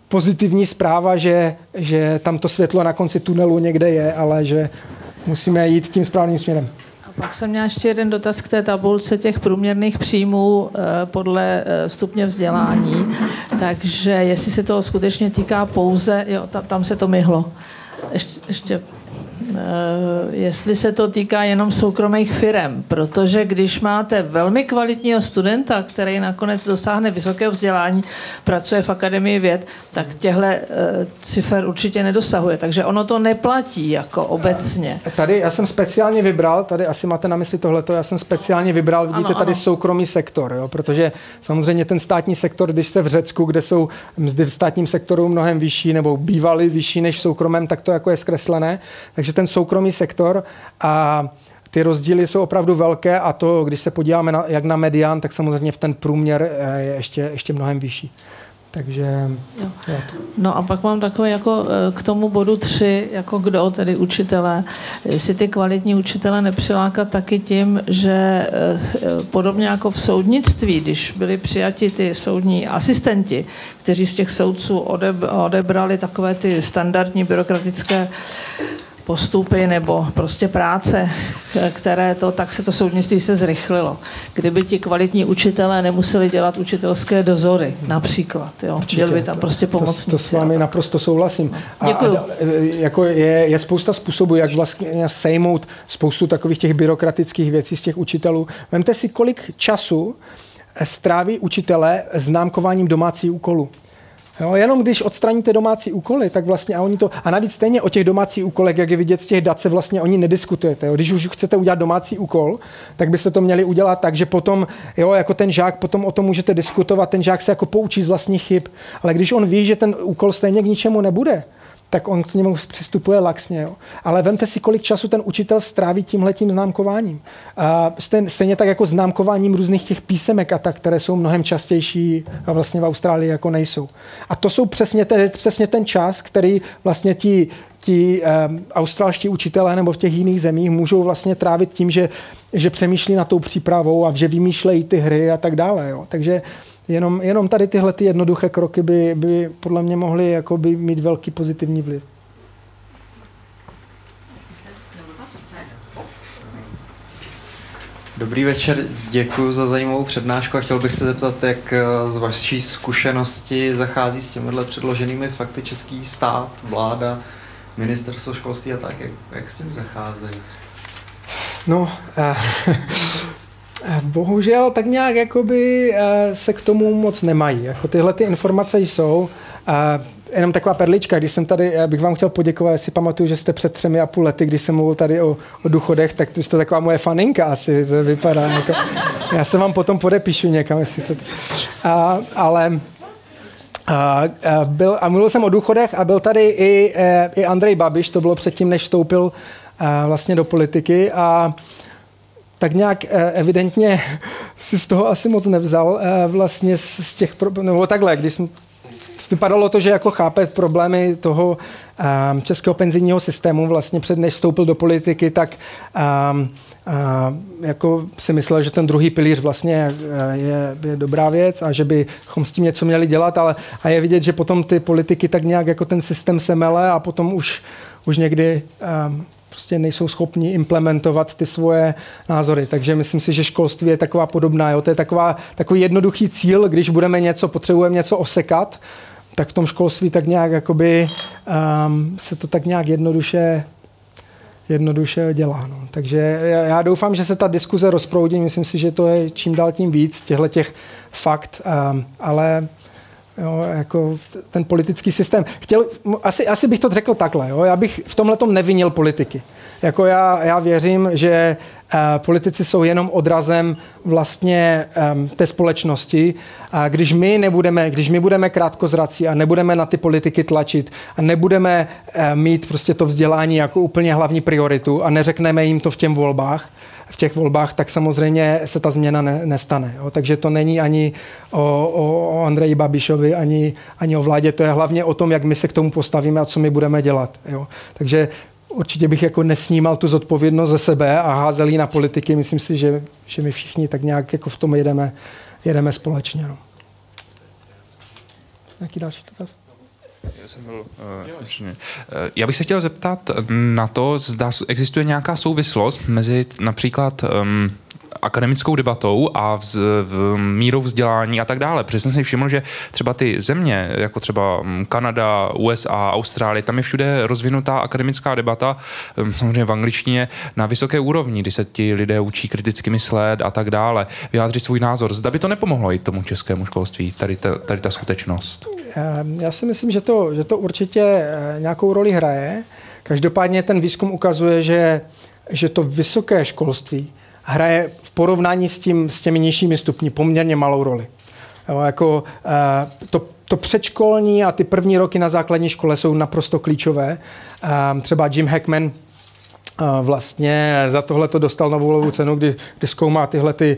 pozitivní zpráva, že, že tam to světlo na konci tunelu někde je, ale že musíme jít tím správným směrem. A pak jsem měla ještě jeden dotaz k té tabulce těch průměrných příjmů e, podle e, stupně vzdělání. Takže jestli se to skutečně týká pouze, jo, tam, tam se to myhlo. Ještě, ještě jestli se to týká jenom soukromých firm, protože když máte velmi kvalitního studenta, který nakonec dosáhne vysokého vzdělání, pracuje v Akademii věd, tak těhle uh, cifer určitě nedosahuje. Takže ono to neplatí jako obecně. Tady já jsem speciálně vybral, tady asi máte na mysli tohleto, já jsem speciálně vybral, vidíte ano, tady ano. soukromý sektor, jo, protože samozřejmě ten státní sektor, když jste v Řecku, kde jsou mzdy v státním sektoru mnohem vyšší nebo bývaly vyšší než v soukromém, tak to jako je zkreslené. Takže ten soukromý sektor a ty rozdíly jsou opravdu velké a to, když se podíváme na, jak na medián, tak samozřejmě v ten průměr eh, je ještě, ještě mnohem vyšší. Takže... Jo. Jo. No a pak mám takové jako eh, k tomu bodu tři, jako kdo, tedy učitelé, jestli ty kvalitní učitele nepřilákat taky tím, že eh, podobně jako v soudnictví, když byli přijati ty soudní asistenti, kteří z těch soudců odebrali takové ty standardní byrokratické postupy nebo prostě práce, které to, tak se to soudnictví se zrychlilo. Kdyby ti kvalitní učitelé nemuseli dělat učitelské dozory, například. Jo? Měli by tam prostě pomoct. To, to s vámi naprosto souhlasím. A, Děkuju. a jako je, je spousta způsobů, jak vlastně sejmout spoustu takových těch byrokratických věcí z těch učitelů. Vemte si, kolik času stráví učitelé známkováním domácí úkolu. Jo, jenom když odstraníte domácí úkoly, tak vlastně a oni to, a navíc stejně o těch domácích úkolech, jak je vidět z těch dat, se vlastně oni nediskutujete. Jo. Když už chcete udělat domácí úkol, tak byste to měli udělat tak, že potom, jo, jako ten žák, potom o tom můžete diskutovat, ten žák se jako poučí z vlastních chyb, ale když on ví, že ten úkol stejně k ničemu nebude, tak on k němu přistupuje laxně. Jo. Ale vemte si, kolik času ten učitel stráví tímhletím známkováním. A stejně tak jako známkováním různých těch písemek a tak, které jsou mnohem častější a vlastně v Austrálii jako nejsou. A to jsou přesně ten, přesně ten čas, který vlastně ti, ti um, australští učitelé nebo v těch jiných zemích můžou vlastně trávit tím, že, že přemýšlí na tou přípravou a že vymýšlejí ty hry a tak dále. Jo. Takže Jenom, jenom tady tyhle ty jednoduché kroky by, by podle mě mohly jakoby mít velký pozitivní vliv. Dobrý večer, děkuji za zajímavou přednášku a chtěl bych se zeptat, jak eh, z vaší zkušenosti zachází s těmihle předloženými fakty český stát, vláda, ministerstvo školství a tak, jak, jak s tím zacházejí? No, Eh, bohužel tak nějak jakoby eh, se k tomu moc nemají. Jako tyhle ty informace jsou. A jenom taková perlička, když jsem tady, bych vám chtěl poděkovat, si pamatuju, že jste před třemi a půl lety, když jsem mluvil tady o, o důchodech, tak jste taková moje faninka asi, to vypadá. Jako, já se vám potom podepíšu někam, jestli chcete. A, ale a, a, byl, a mluvil jsem o důchodech a byl tady i, eh, i Andrej Babiš, to bylo předtím, než vstoupil a, vlastně do politiky a tak nějak eh, evidentně si z toho asi moc nevzal eh, vlastně z těch, nebo takhle, když jsme vypadalo to, že jako chápe problémy toho um, českého penzijního systému vlastně před než vstoupil do politiky, tak um, um, jako si myslel, že ten druhý pilíř vlastně je, je dobrá věc a že bychom s tím něco měli dělat, ale a je vidět, že potom ty politiky tak nějak jako ten systém se mele a potom už, už někdy um, prostě nejsou schopni implementovat ty svoje názory. Takže myslím si, že školství je taková podobná. Jo? To je taková, takový jednoduchý cíl, když budeme něco, potřebujeme něco osekat, tak v tom školství tak nějak jakoby, um, se to tak nějak jednoduše jednoduše dělá. No. Takže já, doufám, že se ta diskuze rozproudí. Myslím si, že to je čím dál tím víc těchto těch fakt, um, ale Jo, jako ten politický systém. Chtěl, asi, asi bych to řekl takhle. Jo? Já bych v tomhle nevinil politiky. Jako já, já věřím, že politici jsou jenom odrazem vlastně té společnosti. A když my nebudeme, když my budeme krátkozrací a nebudeme na ty politiky tlačit a nebudeme uh, mít prostě to vzdělání jako úplně hlavní prioritu a neřekneme jim to v těm volbách, v těch volbách, tak samozřejmě se ta změna ne, nestane. Jo. Takže to není ani o, o, o Andreji Babišovi, ani, ani o vládě, to je hlavně o tom, jak my se k tomu postavíme a co my budeme dělat. Jo. Takže určitě bych jako nesnímal tu zodpovědnost ze sebe a házel ji na politiky. Myslím si, že, že my všichni tak nějak jako v tom jedeme, jedeme společně. No. Nějaký další dotaz? Já, jsem byl, uh, já bych se chtěl zeptat na to, zda existuje nějaká souvislost mezi například um, akademickou debatou a vz, v mírou vzdělání a tak dále. Protože jsem si všiml, že třeba ty země, jako třeba mm, Kanada, USA, Austrálie, tam je všude rozvinutá akademická debata, mm, samozřejmě v angličtině, na vysoké úrovni, kdy se ti lidé učí kriticky myslet a tak dále, vyjádřit svůj názor. Zda by to nepomohlo i tomu českému školství, tady ta, tady ta skutečnost? Já si myslím, že to, že to určitě eh, nějakou roli hraje. Každopádně ten výzkum ukazuje, že, že to vysoké školství hraje v porovnání s, tím, s těmi nižšími stupni poměrně malou roli. Jo, jako, uh, to, to předškolní a ty první roky na základní škole jsou naprosto klíčové. Uh, třeba Jim Hackman vlastně za tohle to dostal Nobelovu cenu, kdy, kdy zkoumá tyhle, ty,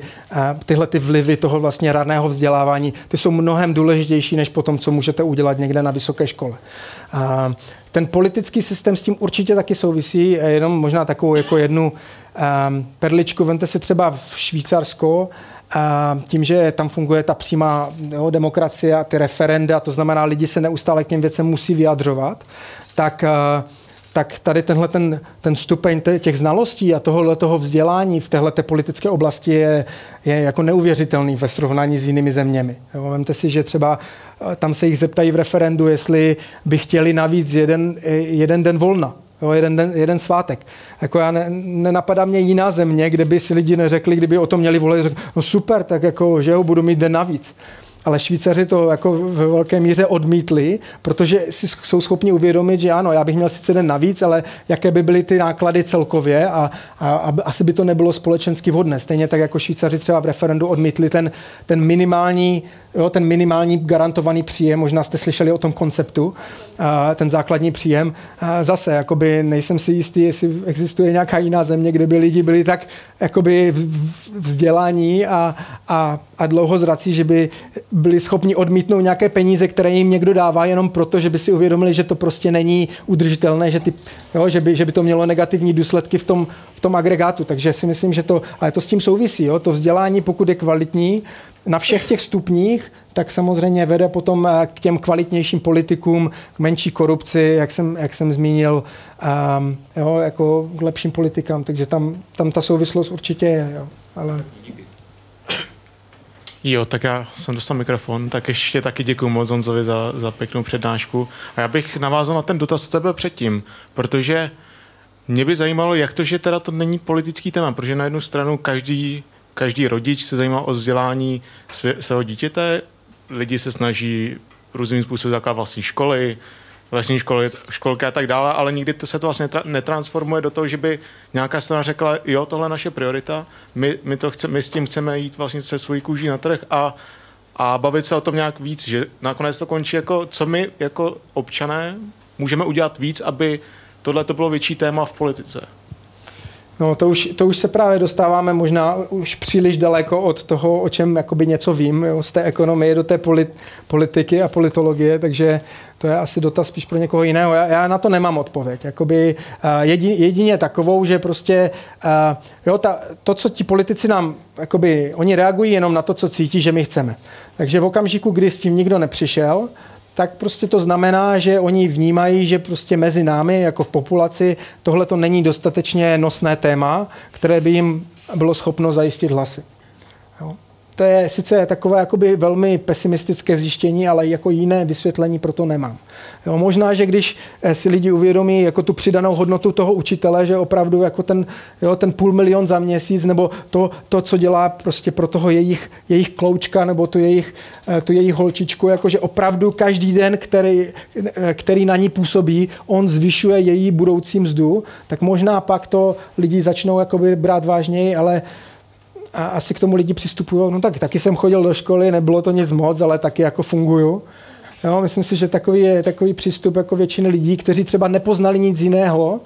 tyhle ty vlivy toho vlastně radného vzdělávání. Ty jsou mnohem důležitější, než potom, co můžete udělat někde na vysoké škole. Ten politický systém s tím určitě taky souvisí, jenom možná takovou jako jednu perličku. Vemte si třeba v Švýcarsko, a tím, že tam funguje ta přímá jo, demokracie a ty referenda, to znamená, lidi se neustále k těm věcem musí vyjadřovat, tak uh, tak tady tenhle ten, ten stupeň těch znalostí a tohohle toho vzdělání v téhle politické oblasti je, je jako neuvěřitelný ve srovnání s jinými zeměmi. Jo, vemte si, že třeba eh, tam se jich zeptají v referendu, jestli by chtěli navíc jeden, eh, jeden den volna. Jo, jeden, den, jeden svátek. Jako já ne, nenapadá mě jiná země, kde by si lidi neřekli, kdyby o tom měli volit, no super, tak jako, že jo, budu mít den navíc ale Švýcaři to jako ve velké míře odmítli, protože si jsou schopni uvědomit, že ano, já bych měl sice den navíc, ale jaké by byly ty náklady celkově a, a, a asi by to nebylo společensky vhodné. Stejně tak jako Švýcaři třeba v referendu odmítli ten, ten minimální jo, ten minimální garantovaný příjem, možná jste slyšeli o tom konceptu, ten základní příjem. Zase, jakoby nejsem si jistý, jestli existuje nějaká jiná země, kde by lidi byli tak jakoby vzdělání a, a, a dlouho zrací, že by byli schopni odmítnout nějaké peníze, které jim někdo dává jenom proto, že by si uvědomili, že to prostě není udržitelné, že, ty, jo, že, by, že by to mělo negativní důsledky v tom, v tom agregátu. Takže si myslím, že to, ale to s tím souvisí. Jo. To vzdělání, pokud je kvalitní, na všech těch stupních, tak samozřejmě vede potom eh, k těm kvalitnějším politikům, k menší korupci, jak jsem, jak jsem zmínil, um, jo, jako k lepším politikám, takže tam, tam ta souvislost určitě je. Jo, ale... Jo, tak já jsem dostal mikrofon, tak ještě taky děkuji moc Honzovi za, za pěknou přednášku. A já bych navázal na ten dotaz tebe předtím, protože mě by zajímalo, jak to, že teda to není politický téma, protože na jednu stranu každý každý rodič se zajímá o vzdělání své, svého dítěte, lidi se snaží různým způsobem zakládat vlastní školy, vlastní školy, školky a tak dále, ale nikdy to se to vlastně netransformuje do toho, že by nějaká strana řekla, jo, tohle je naše priorita, my, my, to chce, my s tím chceme jít vlastně se svojí kůží na trh a, a bavit se o tom nějak víc, že nakonec to končí jako, co my jako občané můžeme udělat víc, aby tohle to bylo větší téma v politice. No, to už, to už se právě dostáváme možná už příliš daleko od toho, o čem jakoby něco vím, jo, z té ekonomie do té polit, politiky a politologie, takže to je asi dotaz spíš pro někoho jiného. Já, já na to nemám odpověď. Jakoby, uh, jedin, jedině takovou, že prostě uh, jo, ta, to, co ti politici nám, jakoby, oni reagují jenom na to, co cítí, že my chceme. Takže v okamžiku, kdy s tím nikdo nepřišel, tak prostě to znamená, že oni vnímají, že prostě mezi námi, jako v populaci, tohle to není dostatečně nosné téma, které by jim bylo schopno zajistit hlasy. Jo. To je sice takové jakoby velmi pesimistické zjištění, ale jako jiné vysvětlení pro to nemám. Jo, možná, že když eh, si lidi uvědomí jako tu přidanou hodnotu toho učitele, že opravdu jako ten, jo, ten půl milion za měsíc, nebo to, to, co dělá prostě pro toho jejich, jejich kloučka, nebo tu jejich, eh, tu jejich holčičku, jakože opravdu každý den, který, eh, který na ní působí, on zvyšuje její budoucí mzdu, tak možná pak to lidi začnou jakoby brát vážněji, ale a asi k tomu lidi přistupují, no tak taky jsem chodil do školy, nebylo to nic moc, ale taky jako funguju. Jo, myslím si, že takový je takový přístup jako většiny lidí, kteří třeba nepoznali nic jiného,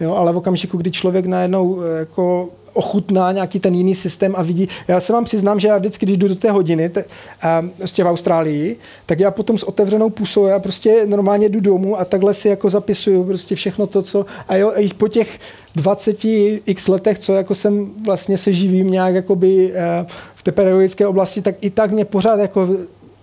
jo, ale v okamžiku, kdy člověk najednou eh, jako ochutná nějaký ten jiný systém a vidí. Já se vám přiznám, že já vždycky, když jdu do té hodiny te, a, prostě v Austrálii, tak já potom s otevřenou pusou, já prostě normálně jdu domů a takhle si jako zapisuju prostě všechno to, co a jo, i po těch 20 x letech, co jako jsem vlastně se živím nějak jakoby v té pedagogické oblasti, tak i tak mě pořád jako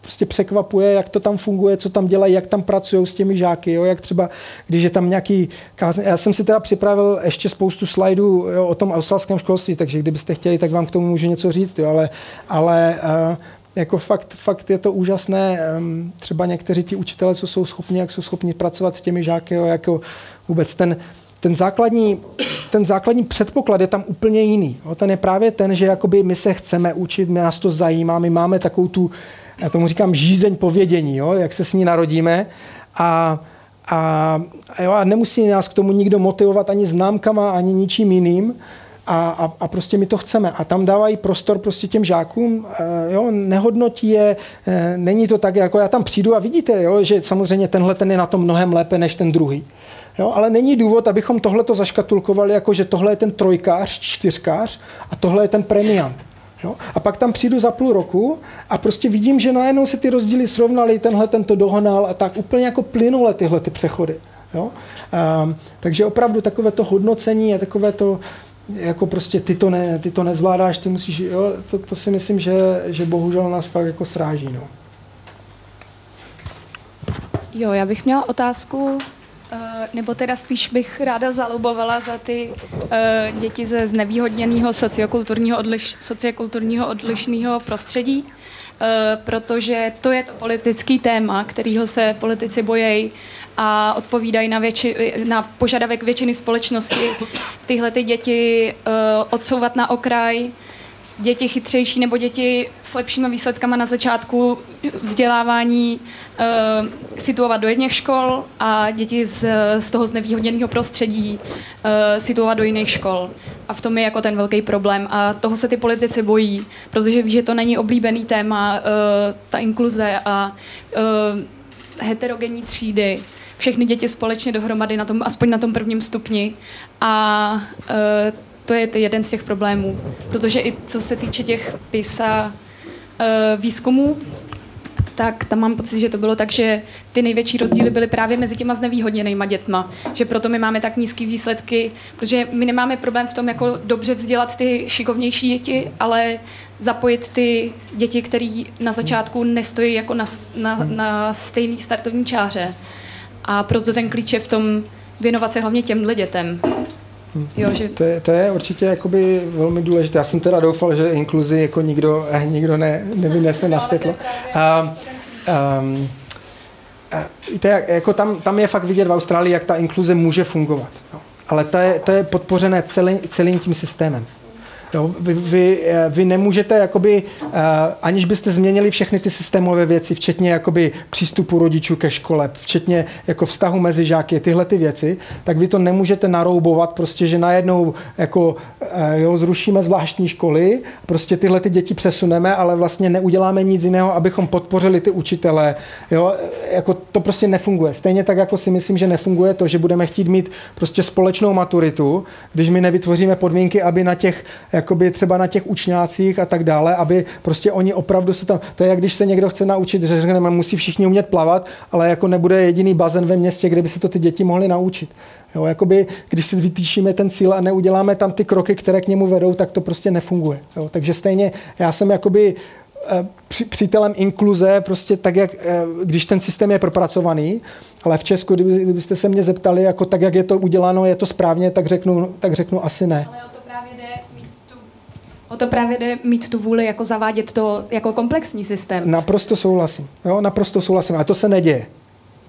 prostě překvapuje, jak to tam funguje, co tam dělají, jak tam pracují s těmi žáky, jo, jak třeba, když je tam nějaký kázeň. Já jsem si teda připravil ještě spoustu slajdů jo, o tom australském školství, takže kdybyste chtěli, tak vám k tomu můžu něco říct, jo, ale, ale uh, jako fakt, fakt je to úžasné. Um, třeba někteří ti učitelé, co jsou schopni, jak jsou schopni pracovat s těmi žáky, jo, jako vůbec ten, ten základní, ten základní předpoklad je tam úplně jiný. Jo. Ten je právě ten, že jakoby my se chceme učit, my nás to zajímá, my máme takovou tu já tomu říkám žízeň povědění, jo, jak se s ní narodíme a, a, jo, a nemusí nás k tomu nikdo motivovat ani známkama, ani ničím jiným, a, a, a prostě my to chceme. A tam dávají prostor prostě těm žákům, eh, jo, nehodnotí je, eh, není to tak, jako já tam přijdu a vidíte, jo, že samozřejmě tenhle ten je na tom mnohem lépe než ten druhý. Jo, ale není důvod, abychom tohle to zaškatulkovali, jako že tohle je ten trojkář, čtyřkář a tohle je ten premiant. Jo? A pak tam přijdu za půl roku a prostě vidím, že najednou se ty rozdíly srovnaly, tenhle ten to dohonal a tak úplně jako plynule tyhle ty přechody. Jo? Um, takže opravdu takové to hodnocení a takové to, jako prostě ty to, ne, ty to nezvládáš, ty musíš, jo, to, to si myslím, že, že bohužel nás fakt jako sráží. No. Jo, já bych měla otázku nebo teda spíš bych ráda zalobovala za ty uh, děti ze znevýhodněného sociokulturního, odliš, sociokulturního odlišného prostředí, uh, protože to je to politický téma, kterýho se politici bojejí a odpovídají na, větši, na požadavek většiny společnosti tyhle ty děti odsouvat na okraj, děti chytřejší nebo děti s lepšími výsledkama na začátku vzdělávání uh, situovat do jedných škol a děti z, z toho znevýhodněného prostředí uh, situovat do jiných škol. A v tom je jako ten velký problém. A toho se ty politici bojí, protože ví, že to není oblíbený téma, uh, ta inkluze a uh, heterogenní třídy všechny děti společně dohromady, na tom, aspoň na tom prvním stupni. A uh, to je jeden z těch problémů. Protože i co se týče těch PISA uh, výzkumů, tak tam mám pocit, že to bylo tak, že ty největší rozdíly byly právě mezi těma znevýhodněnýma dětma. Že proto my máme tak nízké výsledky, protože my nemáme problém v tom, jako dobře vzdělat ty šikovnější děti, ale zapojit ty děti, které na začátku nestojí jako na, na, na stejný startovní čáře. A proto ten klíč je v tom věnovat se hlavně těmhle dětem. Jo, že... to, je, to je určitě jakoby velmi důležité. Já jsem teda doufal, že inkluzi jako nikdo, eh, nikdo ne, nevynese na světlo. A, um, to je, jako tam, tam je fakt vidět v Austrálii, jak ta inkluze může fungovat. Jo. Ale to je, to je podpořené celý, celým tím systémem. Jo, vy, vy, eh, vy nemůžete, jakoby, uh, aniž byste změnili všechny ty systémové věci, včetně jakoby, přístupu rodičů ke škole, včetně jako vztahu mezi žáky, tyhle ty věci, tak vy to nemůžete naroubovat, prostě, že najednou jako, uh, jo, zrušíme zvláštní školy, prostě tyhle ty děti přesuneme, ale vlastně neuděláme nic jiného, abychom podpořili ty učitele. Jo, jako to prostě nefunguje. Stejně tak, jako si myslím, že nefunguje to, že budeme chtít mít prostě společnou maturitu, když my nevytvoříme podmínky, aby na těch jakoby třeba na těch učňácích a tak dále, aby prostě oni opravdu se tam, to je jak když se někdo chce naučit, že řekneme, musí všichni umět plavat, ale jako nebude jediný bazén ve městě, kde by se to ty děti mohly naučit. Jo, jakoby, když si vytýšíme ten cíl a neuděláme tam ty kroky, které k němu vedou, tak to prostě nefunguje. Jo, takže stejně já jsem jakoby eh, přítelem inkluze, prostě tak, jak, eh, když ten systém je propracovaný, ale v Česku, kdyby, kdybyste se mě zeptali, jako tak, jak je to uděláno, je to správně, tak řeknu, tak řeknu asi ne. Ale o to právě jde O to právě jde mít tu vůli jako zavádět to jako komplexní systém. Naprosto souhlasím. Jo, naprosto souhlasím. A to se neděje.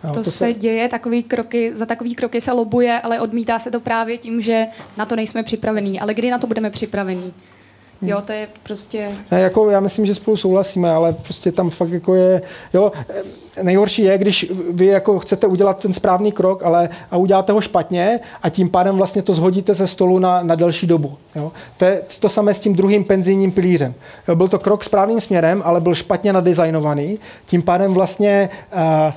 Jo, to, to se, se děje, takový kroky, za takový kroky se lobuje, ale odmítá se to právě tím, že na to nejsme připravení. Ale kdy na to budeme připravení? Hmm. Jo, to je prostě... Ne, jako já myslím, že spolu souhlasíme, ale prostě tam fakt jako je... Jo, nejhorší je, když vy jako chcete udělat ten správný krok, ale a uděláte ho špatně a tím pádem vlastně to zhodíte ze stolu na, na delší dobu. Jo. To je to samé s tím druhým penzijním pilířem. Jo, byl to krok správným směrem, ale byl špatně nadizajnovaný. Tím pádem vlastně uh,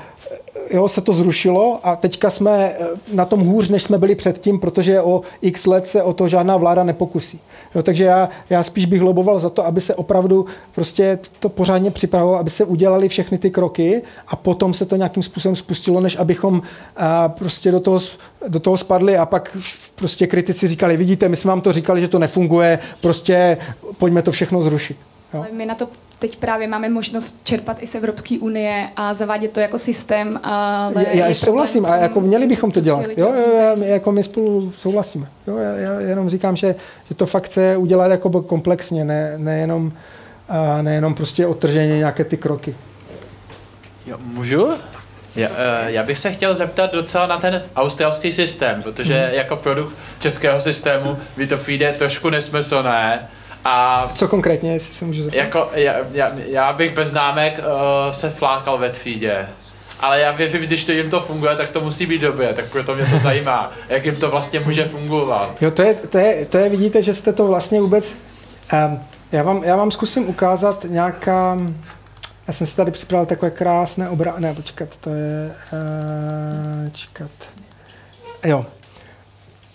jo, se to zrušilo a teďka jsme eh, na tom hůř, než jsme byli předtím, protože o x let se o to žádná vláda nepokusí. Jo, takže já, já spíš bych loboval za to, aby se opravdu prostě to pořádně připravilo, aby se udělali všechny ty kroky a potom se to nějakým způsobem spustilo, než abychom a, eh, prostě do toho, do toho spadli a pak prostě kritici říkali, vidíte, my jsme vám to říkali, že to nefunguje, prostě pojďme to všechno zrušit. Jo. Ale my na to teď právě máme možnost čerpat i z Evropské unie a zavádět to jako systém. Ale já, já souhlasím a jako měli bychom to dělat. Jo, jo, my, jako my spolu souhlasíme. Jo, já, já jenom říkám, že, že to fakt chce udělat jako komplexně, ne, nejenom, a nejenom prostě odtrženě nějaké ty kroky. Jo, můžu? Já, eh, já bych se chtěl zeptat docela na ten australský systém, protože hmm. jako produkt českého systému by to přijde trošku nesmyslné, a Co konkrétně, jestli se můžu zeptat? Jako, já, já, já bych bez známek uh, se flákal ve třídě. Ale já věřím, když to jim to funguje, tak to musí být dobře, tak proto mě to zajímá, jak jim to vlastně může fungovat. Jo, to je, to je, to je vidíte, že jste to vlastně vůbec... Um, já, vám, já vám zkusím ukázat nějaká... Já jsem si tady připravil takové krásné obra... Ne, počkat, to je... Uh, čekat. Jo,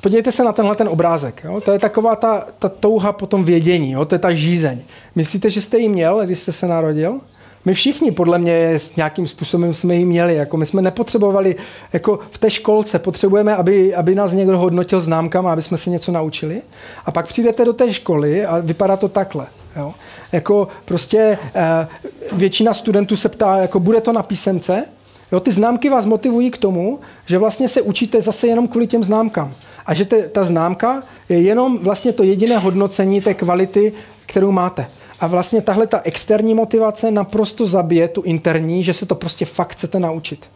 Podívejte se na tenhle ten obrázek. Jo? To je taková ta, ta touha po tom vědění, jo? to je ta žízeň. Myslíte, že jste ji měl, když jste se narodil? My všichni, podle mě, nějakým způsobem jsme ji měli. Jako my jsme nepotřebovali, jako v té školce potřebujeme, aby, aby nás někdo hodnotil známkama, aby jsme se něco naučili. A pak přijdete do té školy a vypadá to takhle. Jo? Jako prostě eh, většina studentů se ptá, jako bude to na písemce? Jo, ty známky vás motivují k tomu, že vlastně se učíte zase jenom kvůli těm známkám a že te, ta známka je jenom vlastně to jediné hodnocení té kvality, kterou máte. A vlastně tahle ta externí motivace naprosto zabije tu interní, že se to prostě fakt chcete naučit.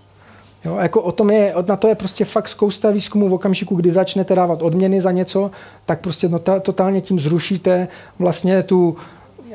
Jo, jako o tom je, na to je prostě fakt spousta výzkumů v okamžiku, kdy začnete dávat odměny za něco, tak prostě no, ta, totálně tím zrušíte vlastně tu,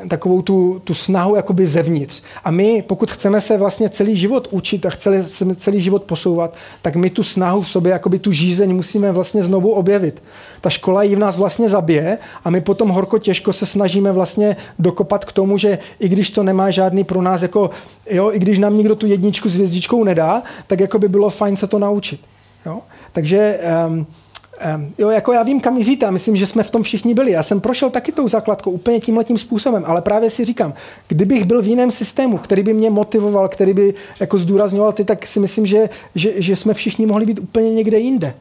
takovou tu, tu snahu jakoby zevnitř. A my, pokud chceme se vlastně celý život učit a chceme se celý život posouvat, tak my tu snahu v sobě, jakoby tu žízeň musíme vlastně znovu objevit. Ta škola ji v nás vlastně zabije a my potom horko těžko se snažíme vlastně dokopat k tomu, že i když to nemá žádný pro nás, jako, jo, i když nám nikdo tu jedničku s hvězdičkou nedá, tak jako by bylo fajn se to naučit. Jo? Takže Um, jo, jako já vím, kam míříte a myslím, že jsme v tom všichni byli. Já jsem prošel taky tou základkou úplně tímhletím způsobem, ale právě si říkám, kdybych byl v jiném systému, který by mě motivoval, který by jako zdůrazňoval ty, tak si myslím, že, že, že jsme všichni mohli být úplně někde jinde.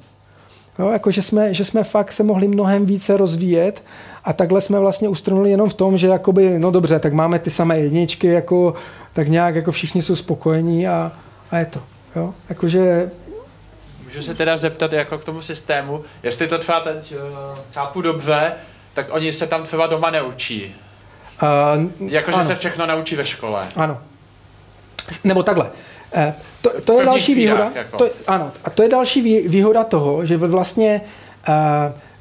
Jo, jako že jsme, že jsme fakt se mohli mnohem více rozvíjet a takhle jsme vlastně ustrnuli jenom v tom, že jakoby, no dobře, tak máme ty samé jedničky, jako, tak nějak jako všichni jsou spokojení a, a je to. Jo? Jakože Můžu se teda zeptat jako k tomu systému, jestli to třeba teď chápu dobře, tak oni se tam třeba doma neučí. Uh, Jakože se všechno naučí ve škole. Ano. Nebo takhle. Uh, to, to je další výhoda. Jako. To, ano, a to je další výhoda toho, že vlastně uh,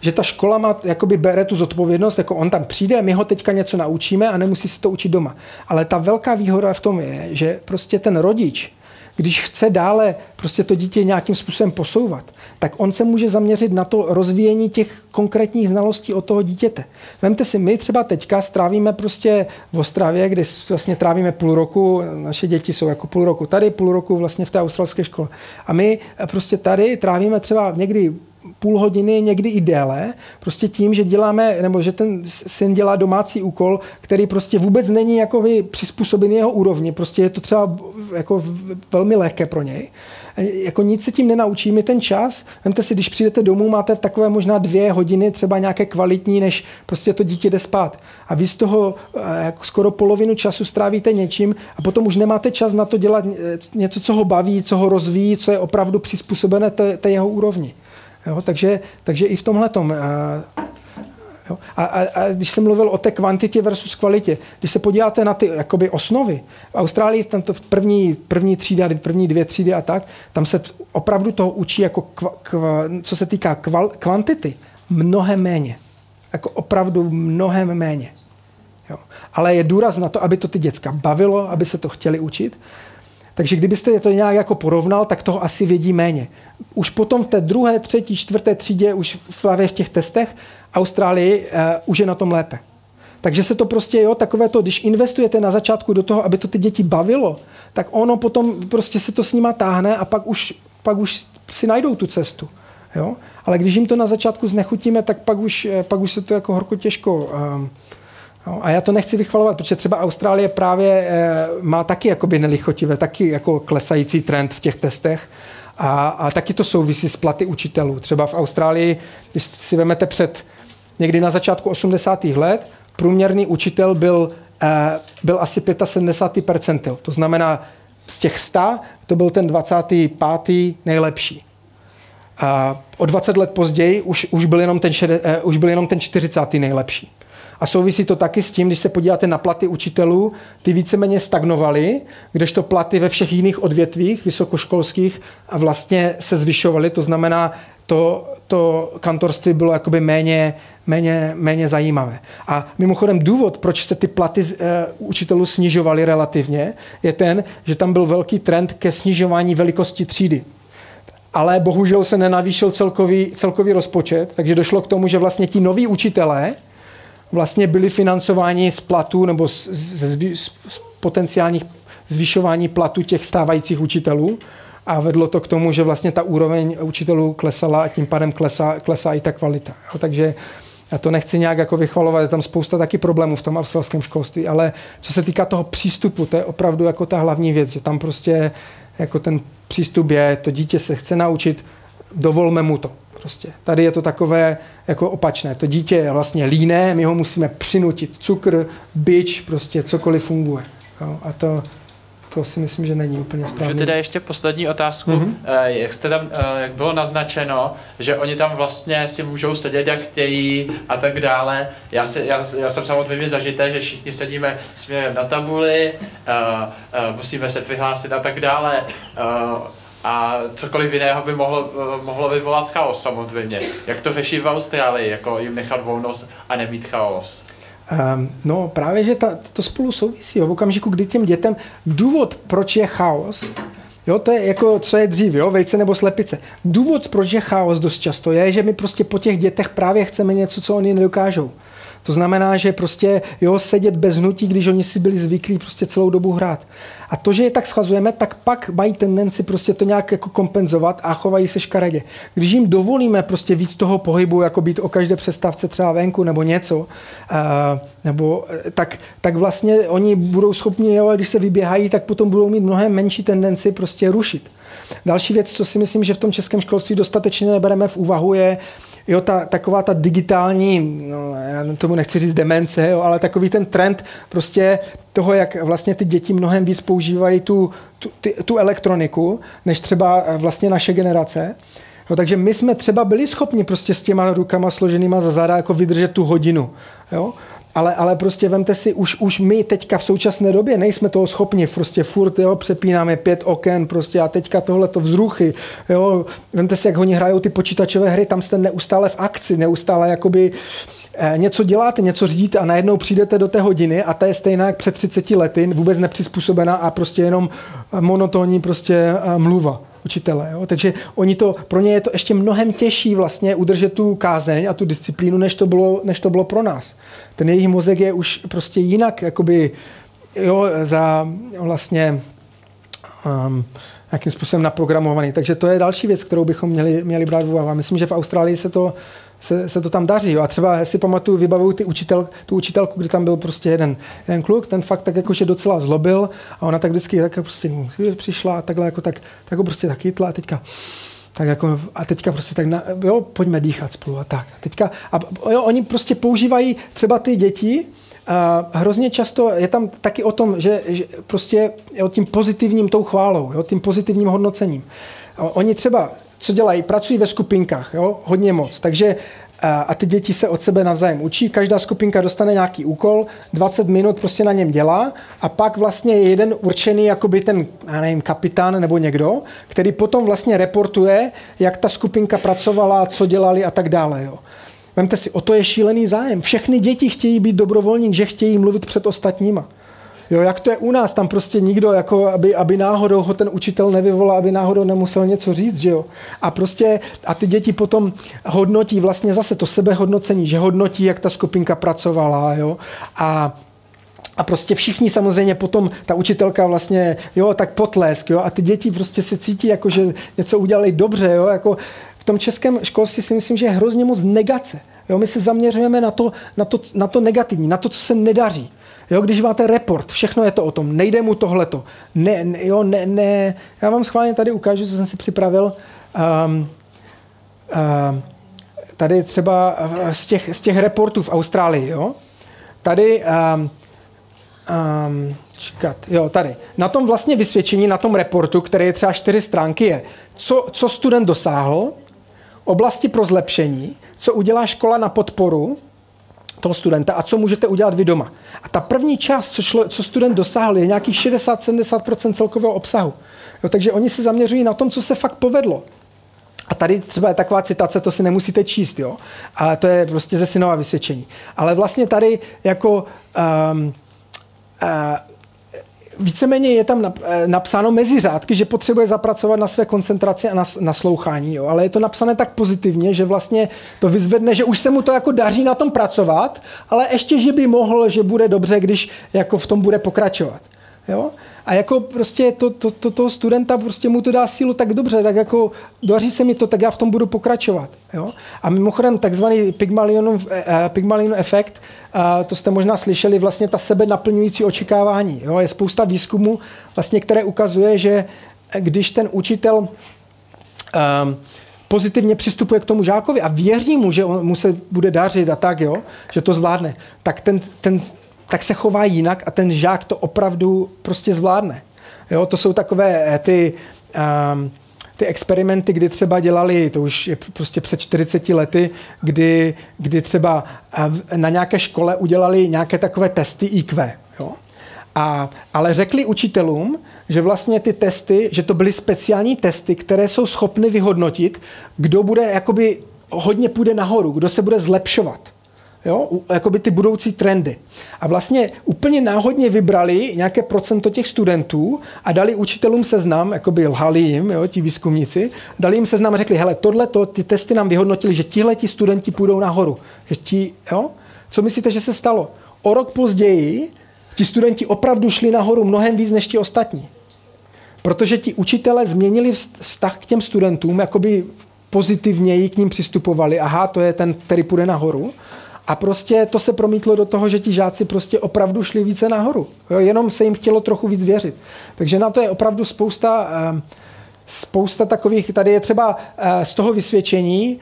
že ta škola má, jakoby bere tu zodpovědnost, jako on tam přijde, my ho teďka něco naučíme a nemusí se to učit doma. Ale ta velká výhoda v tom je, že prostě ten rodič když chce dále prostě to dítě nějakým způsobem posouvat, tak on se může zaměřit na to rozvíjení těch konkrétních znalostí od toho dítěte. Vemte si, my třeba teďka strávíme prostě v Ostravě, kde vlastně trávíme půl roku, naše děti jsou jako půl roku tady, půl roku vlastně v té australské škole. A my prostě tady trávíme třeba někdy půl hodiny, někdy i déle, prostě tím, že děláme, nebo že ten syn dělá domácí úkol, který prostě vůbec není jako přizpůsobený jeho úrovni, prostě je to třeba jako velmi lehké pro něj. Jako nic se tím nenaučí, mi ten čas, vemte si, když přijdete domů, máte takové možná dvě hodiny, třeba nějaké kvalitní, než prostě to dítě jde spát. A vy z toho eh, jako skoro polovinu času strávíte něčím a potom už nemáte čas na to dělat něco, co ho baví, co ho rozvíjí, co je opravdu přizpůsobené té, té jeho úrovni. Jo, takže, takže i v tomhle tom. Eh? A, a, a když jsem mluvil o té kvantitě versus kvalitě, když se podíváte na ty jakoby, osnovy, v Austrálii tam to v první, první třída, první dvě třídy a tak, tam se opravdu toho učí, jako kva, kva, co se týká kval, kvantity, mnohem méně. Jako opravdu mnohem méně. Jo. Ale je důraz na to, aby to ty děcka bavilo, aby se to chtěli učit. Takže kdybyste to nějak jako porovnal, tak toho asi vědí méně. Už potom v té druhé, třetí, čtvrté třídě, už v, v těch testech, Austrálii uh, už je na tom lépe. Takže se to prostě, jo, takové to, když investujete na začátku do toho, aby to ty děti bavilo, tak ono potom prostě se to s nima táhne a pak už, pak už si najdou tu cestu. Jo? Ale když jim to na začátku znechutíme, tak pak už, eh, pak už se to jako horko těžko um, No, a já to nechci vychvalovat, protože třeba Austrálie právě e, má taky jakoby nelichotivé, taky jako klesající trend v těch testech. A, a taky to souvisí s platy učitelů. Třeba v Austrálii, když si vezmete před někdy na začátku 80. let, průměrný učitel byl, e, byl asi 75 percentil. To znamená, z těch 100 to byl ten 25. nejlepší. A o 20 let později už, už, byl jenom ten, uh, už byl jenom ten 40. nejlepší. A souvisí to taky s tím, když se podíváte na platy učitelů, ty víceméně stagnovaly, kdežto platy ve všech jiných odvětvích vysokoškolských a vlastně se zvyšovaly. To znamená, to, to kantorství bylo jakoby méně, méně, méně zajímavé. A mimochodem důvod, proč se ty platy uh, učitelů snižovaly relativně, je ten, že tam byl velký trend ke snižování velikosti třídy ale bohužel se nenavýšil celkový, celkový rozpočet, takže došlo k tomu, že vlastně ti noví učitelé vlastně byli financováni z platů nebo z, z, z, z potenciálních zvyšování platu těch stávajících učitelů a vedlo to k tomu, že vlastně ta úroveň učitelů klesala a tím pádem klesá, klesá i ta kvalita. Jo, takže já to nechci nějak jako vychvalovat, je tam spousta taky problémů v tom australském školství, ale co se týká toho přístupu, to je opravdu jako ta hlavní věc, že tam prostě jako ten přístup je, to dítě se chce naučit, dovolme mu to. Prostě. Tady je to takové jako opačné. To dítě je vlastně líné, my ho musíme přinutit. Cukr, byč, prostě cokoliv funguje. Jo? A to, to si myslím, že není úplně správně. Můžu teda ještě poslední otázku. Mm-hmm. Jak jste tam, eh, jak bylo naznačeno, že oni tam vlastně si můžou sedět, jak chtějí a tak dále. Já, si, já, já jsem samozřejmě zažité, že všichni sedíme směrem na tabuli, musíme se přihlásit a tak dále a cokoliv jiného by mohlo, mohlo vyvolat chaos samozřejmě. Jak to řeší v Austrálii, jako jim nechat volnost a nemít chaos? Um, no právě, že ta, to spolu souvisí. Jo. V okamžiku, kdy těm dětem, důvod, proč je chaos, Jo, to je jako, co je dřív, jo, vejce nebo slepice. Důvod, proč je chaos dost často, je, že my prostě po těch dětech právě chceme něco, co oni nedokážou. To znamená, že prostě jo, sedět bez hnutí, když oni si byli zvyklí prostě celou dobu hrát. A to, že je tak schazujeme, tak pak mají tendenci prostě to nějak jako kompenzovat a chovají se škaredě. Když jim dovolíme prostě víc toho pohybu, jako být o každé přestávce třeba venku nebo něco, uh, nebo eh, tak, tak vlastně oni budou schopni, jo, když se vyběhají, tak potom budou mít mnohem menší tendenci prostě rušit. Další věc, co si myslím, že v tom českém školství dostatečně nebereme v úvahu, je, jo, ta, taková ta digitální, no, já tomu nechci říct demence, jo, ale takový ten trend prostě toho, jak vlastně ty děti mnohem víc používají tu, tu, ty, tu elektroniku, než třeba vlastně naše generace. Jo, takže my jsme třeba byli schopni prostě s těma rukama složenýma za záda jako vydržet tu hodinu. Jo? Ale, ale prostě vemte si, už, už my teďka v současné době nejsme toho schopni, prostě furt, jo, přepínáme pět oken prostě a teďka tohle to vzruchy, jo, vemte si, jak oni hrajou ty počítačové hry, tam jste neustále v akci, neustále jakoby eh, něco děláte, něco řídíte a najednou přijdete do té hodiny a ta je stejná jak před 30 lety, vůbec nepřizpůsobená a prostě jenom monotónní prostě eh, mluva učitele. Jo? Takže oni to, pro ně je to ještě mnohem těžší vlastně udržet tu kázeň a tu disciplínu, než to bylo, než to bylo pro nás. Ten jejich mozek je už prostě jinak jakoby, jo, za vlastně um, nějakým způsobem naprogramovaný. Takže to je další věc, kterou bychom měli, měli brát v úvahu. Myslím, že v Austrálii se to se, se to tam daří. Jo. A třeba si pamatuju, vybavuju ty učitel, tu učitelku, kde tam byl prostě jeden, jeden kluk, ten fakt tak jakože docela zlobil a ona tak vždycky tak prostě přišla a takhle jako tak, tak ho prostě tak chytla a teďka tak jako, a teďka prostě tak, na, jo, pojďme dýchat spolu a tak. A teďka, a jo, oni prostě používají třeba ty děti, a hrozně často je tam taky o tom, že, že prostě o tím pozitivním tou chválou, jo, tím pozitivním hodnocením. Oni třeba co dělají? Pracují ve skupinkách, jo? hodně moc. Takže a, a ty děti se od sebe navzájem učí, každá skupinka dostane nějaký úkol, 20 minut prostě na něm dělá a pak vlastně je jeden určený jakoby ten, já nevím, kapitán nebo někdo, který potom vlastně reportuje, jak ta skupinka pracovala, co dělali a tak dále. Jo. Vemte si, o to je šílený zájem. Všechny děti chtějí být dobrovolník, že chtějí mluvit před ostatníma. Jo, jak to je u nás, tam prostě nikdo, jako aby, aby náhodou ho ten učitel nevyvolal, aby náhodou nemusel něco říct, že jo. A prostě, a ty děti potom hodnotí vlastně zase to sebehodnocení, že hodnotí, jak ta skupinka pracovala, jo. A a prostě všichni samozřejmě potom, ta učitelka vlastně, jo, tak potlesk, jo, a ty děti prostě se cítí jako, že něco udělali dobře, jo, jako v tom českém školství si myslím, že je hrozně moc negace. Jo, my se zaměřujeme na to, na, to, na to negativní, na to, co se nedaří. Jo, když máte report, všechno je to o tom, nejde mu tohleto. Ne, ne, jo, ne, ne. Já vám schválně tady ukážu, co jsem si připravil. Um, um, tady třeba z těch, z těch reportů v Austrálii, jo. Tady um, um, čekat, jo, tady. Na tom vlastně vysvědčení, na tom reportu, který je třeba čtyři stránky, je, co, co student dosáhl, oblasti pro zlepšení, co udělá škola na podporu toho studenta a co můžete udělat vy doma. A ta první část, co, šlo, co student dosáhl, je nějakých 60-70% celkového obsahu. Jo, takže oni se zaměřují na tom, co se fakt povedlo. A tady třeba je taková citace, to si nemusíte číst, jo. A to je prostě ze synova vysvědčení. Ale vlastně tady jako um, uh, víceméně je tam eh, napsáno mezi řádky, že potřebuje zapracovat na své koncentraci a na slouchání, jo. ale je to napsané tak pozitivně, že vlastně to vyzvedne, že už se mu to jako daří na tom pracovat, ale ještě, že by mohl, že bude dobře, když jako v tom bude pokračovat. Jo? A jako prostě to, to, to, toho studenta prostě mu to dá sílu tak dobře, tak jako daří se mi to, tak já v tom budu pokračovat. Jo? A mimochodem takzvaný Pygmalionův, eh, eh Pygmalion efekt, eh, to jste možná slyšeli, vlastně ta sebe naplňující očekávání. Jo? Je spousta výzkumů, vlastně, které ukazuje, že když ten učitel eh, pozitivně přistupuje k tomu žákovi a věří mu, že on, mu se bude dařit a tak, jo, že to zvládne, tak ten, ten tak se chová jinak a ten žák to opravdu prostě zvládne. Jo, to jsou takové eh, ty, um, ty experimenty, kdy třeba dělali, to už je prostě před 40 lety, kdy, kdy třeba eh, na nějaké škole udělali nějaké takové testy IQ. Jo? A, ale řekli učitelům, že vlastně ty testy, že to byly speciální testy, které jsou schopny vyhodnotit, kdo bude jakoby hodně půjde nahoru, kdo se bude zlepšovat. Jo, jakoby ty budoucí trendy. A vlastně úplně náhodně vybrali nějaké procento těch studentů a dali učitelům seznam, jakoby lhali jim, jo, ti výzkumníci, dali jim seznam a řekli, hele, tohle, ty testy nám vyhodnotili, že tihle ti studenti půjdou nahoru. Že ti, jo? Co myslíte, že se stalo? O rok později ti studenti opravdu šli nahoru mnohem víc než ti ostatní. Protože ti učitelé změnili vztah k těm studentům, jakoby pozitivněji k ním přistupovali. Aha, to je ten, který půjde nahoru. A prostě to se promítlo do toho, že ti žáci prostě opravdu šli více nahoru. Jo, jenom se jim chtělo trochu víc věřit. Takže na to je opravdu spousta, uh, spousta takových, tady je třeba uh, z toho vysvědčení,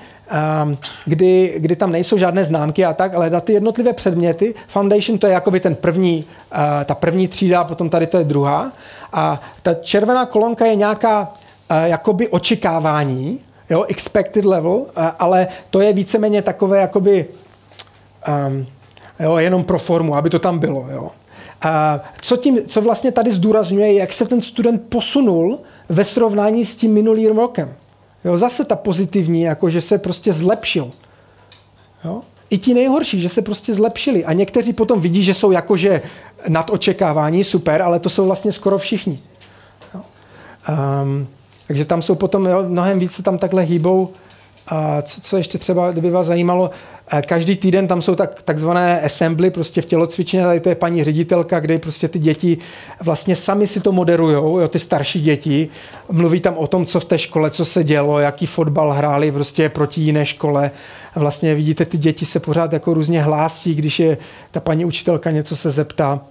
um, kdy, kdy tam nejsou žádné známky a tak, ale na ty jednotlivé předměty, foundation to je jakoby ten první, uh, ta první třída, potom tady to je druhá. A ta červená kolonka je nějaká uh, jakoby očekávání, jo, expected level, ale to je víceméně takové jakoby um, jo, jenom pro formu, aby to tam bylo. Jo. A co, tím, co vlastně tady zdůrazňuje, jak se ten student posunul ve srovnání s tím minulým rokem. Jo, zase ta pozitivní, jako že se prostě zlepšil. Jo. I ti nejhorší, že se prostě zlepšili. A někteří potom vidí, že jsou jakože nad očekávání, super, ale to jsou vlastně skoro všichni. Jo. Um, takže tam jsou potom jo, mnohem více tam takhle hýbou. A co, co ještě třeba, kdyby vás zajímalo, Každý týden tam jsou tak, takzvané assembly prostě v tělocvičně, tady to je paní ředitelka, kde prostě ty děti vlastně sami si to moderujou, jo, ty starší děti, mluví tam o tom, co v té škole, co se dělo, jaký fotbal hráli prostě proti jiné škole. Vlastně vidíte, ty děti se pořád jako různě hlásí, když je ta paní učitelka něco se zeptá.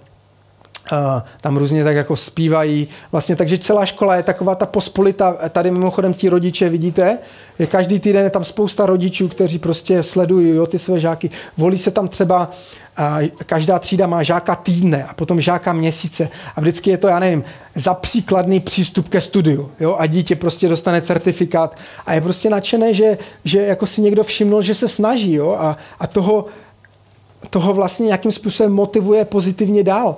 Uh, tam různě tak jako zpívají. Vlastně, takže celá škola je taková ta pospolita. Tady mimochodem ti rodiče, vidíte, je každý týden je tam spousta rodičů, kteří prostě sledují jo, ty své žáky. Volí se tam třeba, uh, každá třída má žáka týdne a potom žáka měsíce. A vždycky je to, já nevím, za příkladný přístup ke studiu. Jo? A dítě prostě dostane certifikát a je prostě nadšené, že, že jako si někdo všimnul, že se snaží jo? A, a toho, toho vlastně nějakým způsobem motivuje pozitivně dál.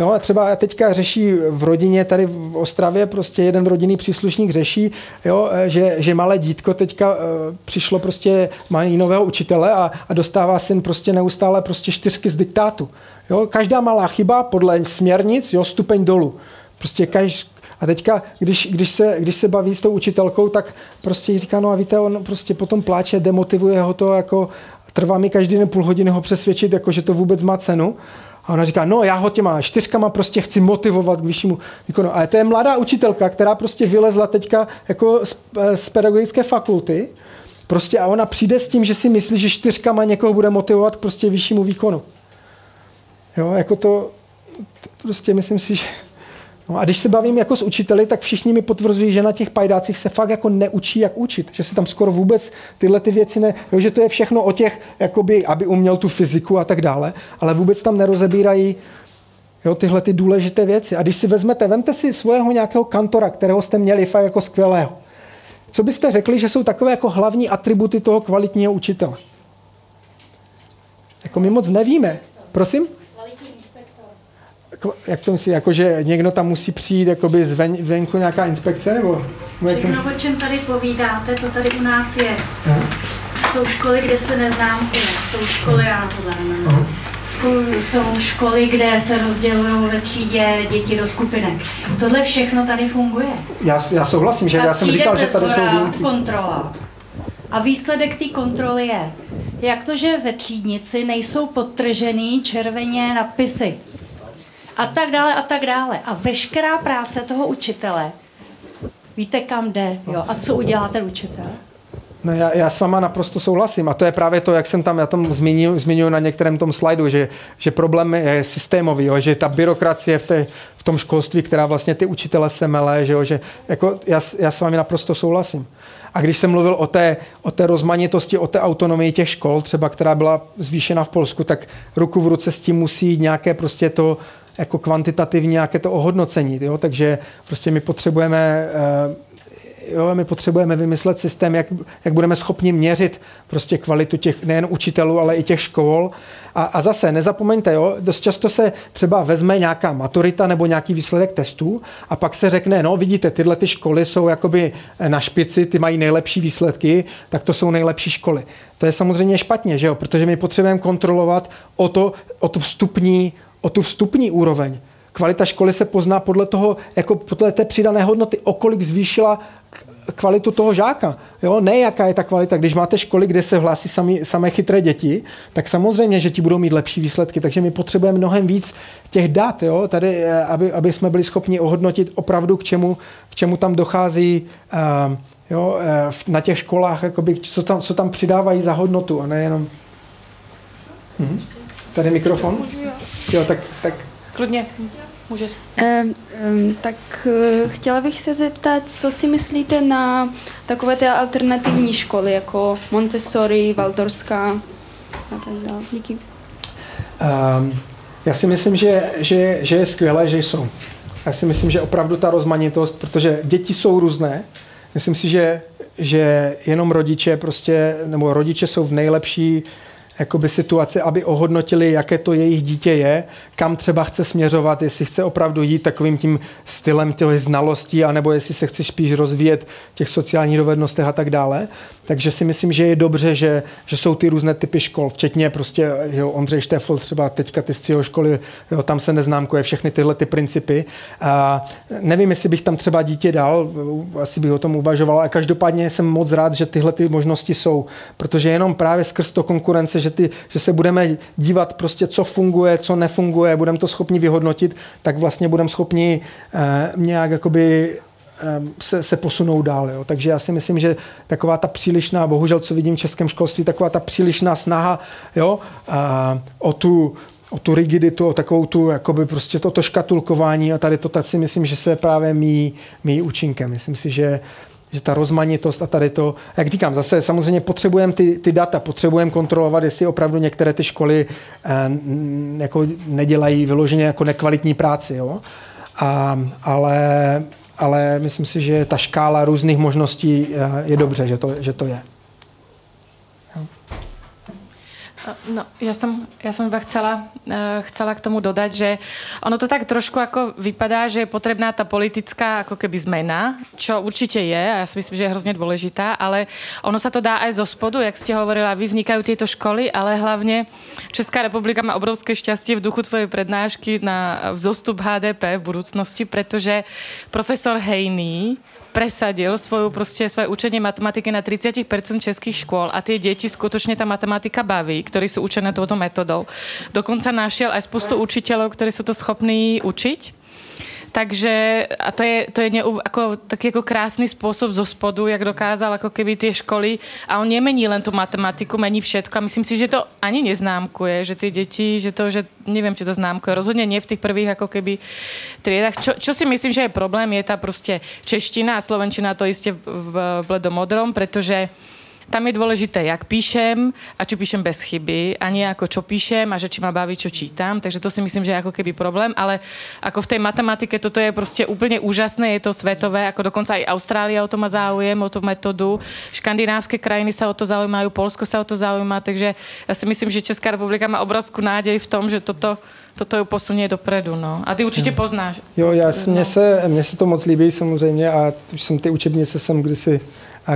Jo, a třeba teďka řeší v rodině tady v Ostravě, prostě jeden rodinný příslušník řeší, jo, že, že malé dítko teďka uh, přišlo prostě, mají nového učitele a, a dostává syn prostě neustále prostě čtyřky z diktátu. Jo, každá malá chyba podle směrnic, jo, stupeň dolů. Prostě každý, a teďka, když, když, se, když se baví s tou učitelkou, tak prostě jí říká, no a víte, on prostě potom pláče, demotivuje ho to, jako trvá mi každý den půl hodiny ho přesvědčit, jako že to vůbec má cenu. A ona říká, no já ho těma čtyřkama prostě chci motivovat k vyššímu výkonu. Ale to je mladá učitelka, která prostě vylezla teďka jako z, z pedagogické fakulty. Prostě a ona přijde s tím, že si myslí, že čtyřkama někoho bude motivovat k prostě vyššímu výkonu. Jo, jako to, prostě myslím si, že No a když se bavím jako s učiteli, tak všichni mi potvrzují, že na těch pajdácích se fakt jako neučí, jak učit. Že se tam skoro vůbec tyhle ty věci ne... Jo, že to je všechno o těch, jakoby, aby uměl tu fyziku a tak dále, ale vůbec tam nerozebírají jo, tyhle ty důležité věci. A když si vezmete, vemte si svého nějakého kantora, kterého jste měli fakt jako skvělého. Co byste řekli, že jsou takové jako hlavní atributy toho kvalitního učitele? Jako my moc nevíme. Prosím? Jak to myslí, jako že někdo tam musí přijít jakoby zven, venku nějaká inspekce, nebo? Všechno, o čem tady povídáte, to tady u nás je. Aha. Jsou školy, kde se neznám jsou školy, já to zahrnu. Jsou školy, kde se rozdělují ve třídě děti do skupinek. Tohle všechno tady funguje. Já, já souhlasím, že A já jsem říkal, že tady jsou výjimky. kontrola. A výsledek té kontroly je, jak to, že ve třídnici nejsou podtržený červeně nadpisy a tak dále a tak dále. A veškerá práce toho učitele, víte kam jde, jo? A co udělá ten učitel? No já, já s váma naprosto souhlasím a to je právě to, jak jsem tam, já tam zmiňuji na některém tom slajdu, že, že problém je systémový, jo, že ta byrokracie v, té, v tom školství, která vlastně ty učitele se mele, že, jo, že jako já, já s vámi naprosto souhlasím. A když jsem mluvil o té, o té rozmanitosti, o té autonomii těch škol, třeba která byla zvýšena v Polsku, tak ruku v ruce s tím musí nějaké prostě to jako kvantitativní nějaké to ohodnocení. Jo? Takže prostě my potřebujeme eh, jo, my potřebujeme vymyslet systém, jak, jak budeme schopni měřit prostě kvalitu těch nejen učitelů, ale i těch škol. A, a zase nezapomeňte, jo, dost často se třeba vezme nějaká maturita nebo nějaký výsledek testů a pak se řekne, no vidíte, tyhle ty školy jsou jakoby na špici, ty mají nejlepší výsledky, tak to jsou nejlepší školy. To je samozřejmě špatně, že jo, protože my potřebujeme kontrolovat o to, o to vstupní o tu vstupní úroveň. Kvalita školy se pozná podle toho, jako podle té přidané hodnoty, o kolik zvýšila kvalitu toho žáka. Jo? Ne jaká je ta kvalita. Když máte školy, kde se hlásí sami, samé chytré děti, tak samozřejmě, že ti budou mít lepší výsledky. Takže my potřebujeme mnohem víc těch dat, jo? Tady, eh, aby, aby jsme byli schopni ohodnotit opravdu, k čemu, k čemu tam dochází uh, jo? Uh, na těch školách, jakoby, co, tam, co tam přidávají za hodnotu a nejenom... Mhm. Tady mikrofon. Jo, tak, tak klidně. Může. Um, um, tak uh, chtěla bych se zeptat, co si myslíte na takové ty alternativní školy, jako Montessori, Valdorská a tak dále. Díky. Um, já si myslím, že, že, že je skvělé, že jsou. Já si myslím, že opravdu ta rozmanitost, protože děti jsou různé, myslím si, že, že jenom rodiče prostě, nebo rodiče jsou v nejlepší jakoby situaci, aby ohodnotili, jaké to jejich dítě je, kam třeba chce směřovat, jestli chce opravdu jít takovým tím stylem těch znalostí, anebo jestli se chce spíš rozvíjet těch sociálních dovednostech a tak dále. Takže si myslím, že je dobře, že, že jsou ty různé typy škol, včetně prostě že Ondřej Štefl, třeba teďka ty z jeho školy, jo, tam se neznámkuje všechny tyhle ty principy. A nevím, jestli bych tam třeba dítě dal, asi bych o tom uvažoval, ale každopádně jsem moc rád, že tyhle ty možnosti jsou, protože jenom právě skrz to konkurence, že, ty, že se budeme dívat prostě, co funguje, co nefunguje, budeme to schopni vyhodnotit, tak vlastně budeme schopni eh, nějak jakoby se, se posunou dál. Jo. Takže já si myslím, že taková ta přílišná, bohužel co vidím v českém školství, taková ta přílišná snaha jo, a, o tu o tu rigiditu, o takovou tu, jakoby prostě toto škatulkování a tady to tak si myslím, že se právě míjí, míjí účinkem. Myslím si, že že ta rozmanitost a tady to, jak říkám, zase samozřejmě potřebujeme ty, ty data, potřebujeme kontrolovat, jestli opravdu některé ty školy eh, jako nedělají vyloženě jako nekvalitní práci, jo? A, ale, ale myslím si, že ta škála různých možností eh, je dobře, že to, že to je. No, ja som, ja som iba chcela, uh, chcela k tomu dodať, že ono to tak trošku ako vypadá, že je potrebná tá politická ako keby zmena, čo určite je a ja si myslím, že je hrozne dôležitá, ale ono sa to dá aj zo spodu, jak ste hovorila, vy vznikajú tieto školy, ale hlavne Česká republika má obrovské šťastie v duchu tvojej prednášky na vzostup HDP v budúcnosti, pretože profesor Hejný presadil svoju prostě svoje učenie matematiky na 30% českých škôl a tie deti skutočne tá matematika baví, ktorí sú učené touto metodou. Dokonca našiel aj spoustu učiteľov, ktorí sú to schopní učiť takže a to je, to je ne, ako, taký ako krásny spôsob zo spodu, jak dokázal ako keby tie školy a on nemení len tú matematiku, mení všetko a myslím si, že to ani neznámkuje, že tie deti, že to, že neviem, či to známkuje, rozhodne nie v tých prvých ako keby triedách. Čo, čo si myslím, že je problém, je tá prostě čeština a slovenčina to isté v, v bledomodrom, pretože tam je dôležité, jak píšem a či píšem bez chyby a nie ako čo píšem a že či ma baví, čo čítam. Takže to si myslím, že je ako keby problém, ale ako v tej matematike toto je prostě úplně úžasné, je to svetové, ako dokonca aj Austrália o to má záujem, o tú metódu. Škandinávské krajiny sa o to zaujímajú, Polsko sa o to zaujíma, takže ja si myslím, že Česká republika má obrovskú nádej v tom, že toto toto ju posunie dopredu, no. A ty určitě poznáš. Jo, já, mně, se, mně se to moc líbí samozřejmě a už jsem ty učebnice jsem kdysi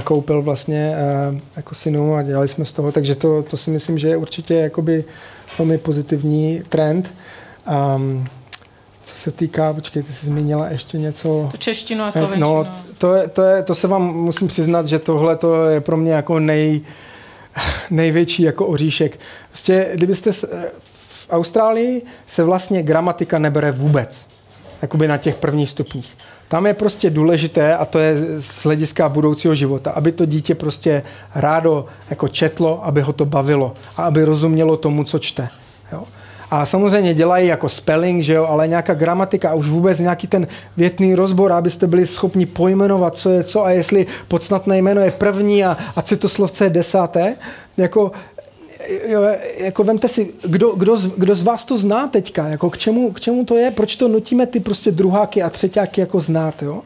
koupil vlastně eh, jako synu a dělali jsme z toho, takže to, to si myslím, že je určitě jakoby velmi pozitivní trend. Um, co se týká, počkej, ty jsi zmínila ještě něco. Tu češtinu a slovenštinu. No, to, je, to, je, to se vám musím přiznat, že tohle to je pro mě jako nej, největší jako oříšek. Prostě, kdybyste v Austrálii se vlastně gramatika nebere vůbec, jakoby na těch prvních stupních. Tam je prostě důležité, a to je z hlediska budoucího života, aby to dítě prostě rádo jako četlo, aby ho to bavilo a aby rozumělo tomu, co čte. Jo? A samozřejmě dělají jako spelling, že jo, ale nějaká gramatika a už vůbec nějaký ten větný rozbor, abyste byli schopni pojmenovat, co je co a jestli podstatné jméno je první a, a citoslovce je desáté. Jako jo, jako vemte si, kdo, kdo, z, kdo z vás to zná teďka, jako k čemu, k čemu to je, proč to nutíme ty prostě druháky a třetíáky jako znát, jo?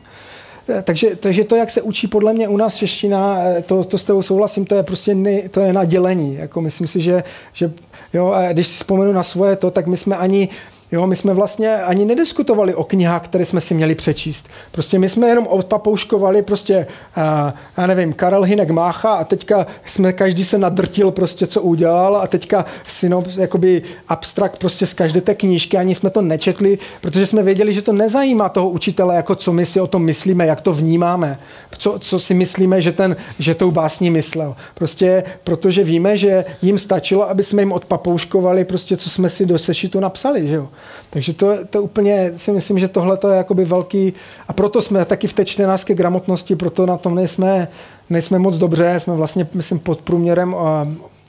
Eh, takže, takže to, jak se učí podle mě u nás čeština, eh, to, to s tebou souhlasím, to je prostě ne, to je na dělení. Jako myslím si, že, že jo, a když si vzpomenu na svoje to, tak my jsme ani Jo, my jsme vlastně ani nediskutovali o knihách, které jsme si měli přečíst. Prostě my jsme jenom odpapouškovali prostě, uh, já nevím, Karel Hinek Mácha a teďka jsme, každý se nadrtil prostě, co udělal a teďka si no, jakoby abstrakt prostě z každé té knížky, ani jsme to nečetli, protože jsme věděli, že to nezajímá toho učitele, jako co my si o tom myslíme, jak to vnímáme, co, co si myslíme, že, ten, že tou básní myslel. Prostě protože víme, že jim stačilo, aby jsme jim odpapouškovali prostě, co jsme si do sešitu napsali, že jo. Takže to, to úplně si myslím, že tohle je jakoby velký, a proto jsme taky v té čtenářské gramotnosti, proto na tom nejsme, nejsme moc dobře, jsme vlastně, myslím, pod průměrem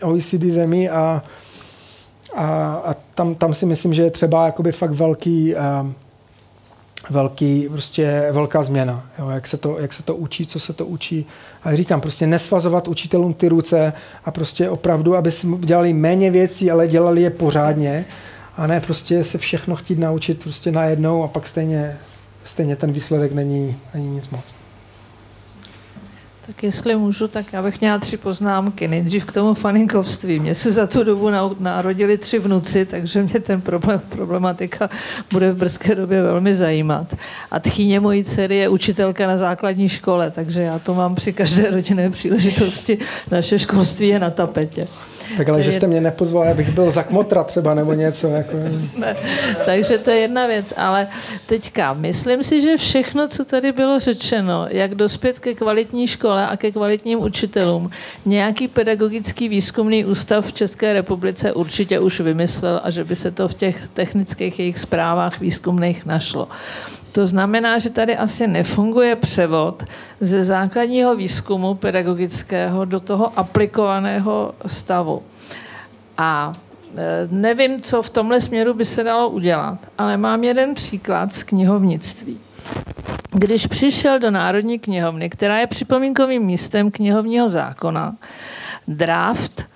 OECD zemí a, a, a tam, tam si myslím, že je třeba jakoby fakt velký, velký, prostě velká změna, jo, jak, se to, jak se to učí, co se to učí. A říkám, prostě nesvazovat učitelům ty ruce a prostě opravdu, aby si dělali méně věcí, ale dělali je pořádně a ne prostě se všechno chtít naučit prostě najednou a pak stejně, stejně ten výsledek není, není nic moc. Tak jestli můžu, tak já bych měla tři poznámky. Nejdřív k tomu faninkovství. Mně se za tu dobu narodili tři vnuci, takže mě ten problém, problematika bude v brzké době velmi zajímat. A tchýně mojí dcery je učitelka na základní škole, takže já to mám při každé rodinné příležitosti. Naše školství je na tapetě. Tak ale, že jste mě nepozval, abych byl za kmotra třeba nebo něco. Jako... Ne. Takže to je jedna věc, ale teďka, myslím si, že všechno, co tady bylo řečeno, jak dospět ke kvalitní škole a ke kvalitním učitelům, nějaký pedagogický výzkumný ústav v České republice určitě už vymyslel a že by se to v těch technických jejich zprávách výzkumných našlo. To znamená, že tady asi nefunguje převod ze základního výzkumu pedagogického do toho aplikovaného stavu. A Eh, nevím, co v tomhle směru by se dalo udělat, ale mám jeden příklad z knihovnictví. Když přišel do Národní knihovny, která je připomínkovým místem knihovního zákona, draft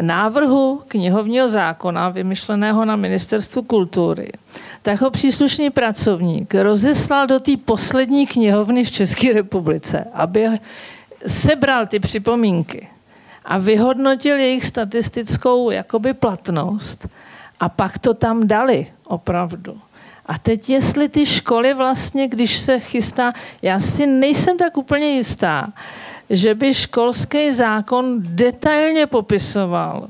návrhu knihovního zákona vymyšleného na ministerstvu kultury, tak ho příslušný pracovník rozeslal do té poslední knihovny v České republice, aby sebral ty připomínky a vyhodnotil jejich statistickou jakoby platnost a pak to tam dali opravdu. A teď jestli ty školy vlastně, když se chystá, já si nejsem tak úplně jistá, že by školský zákon detailně popisoval,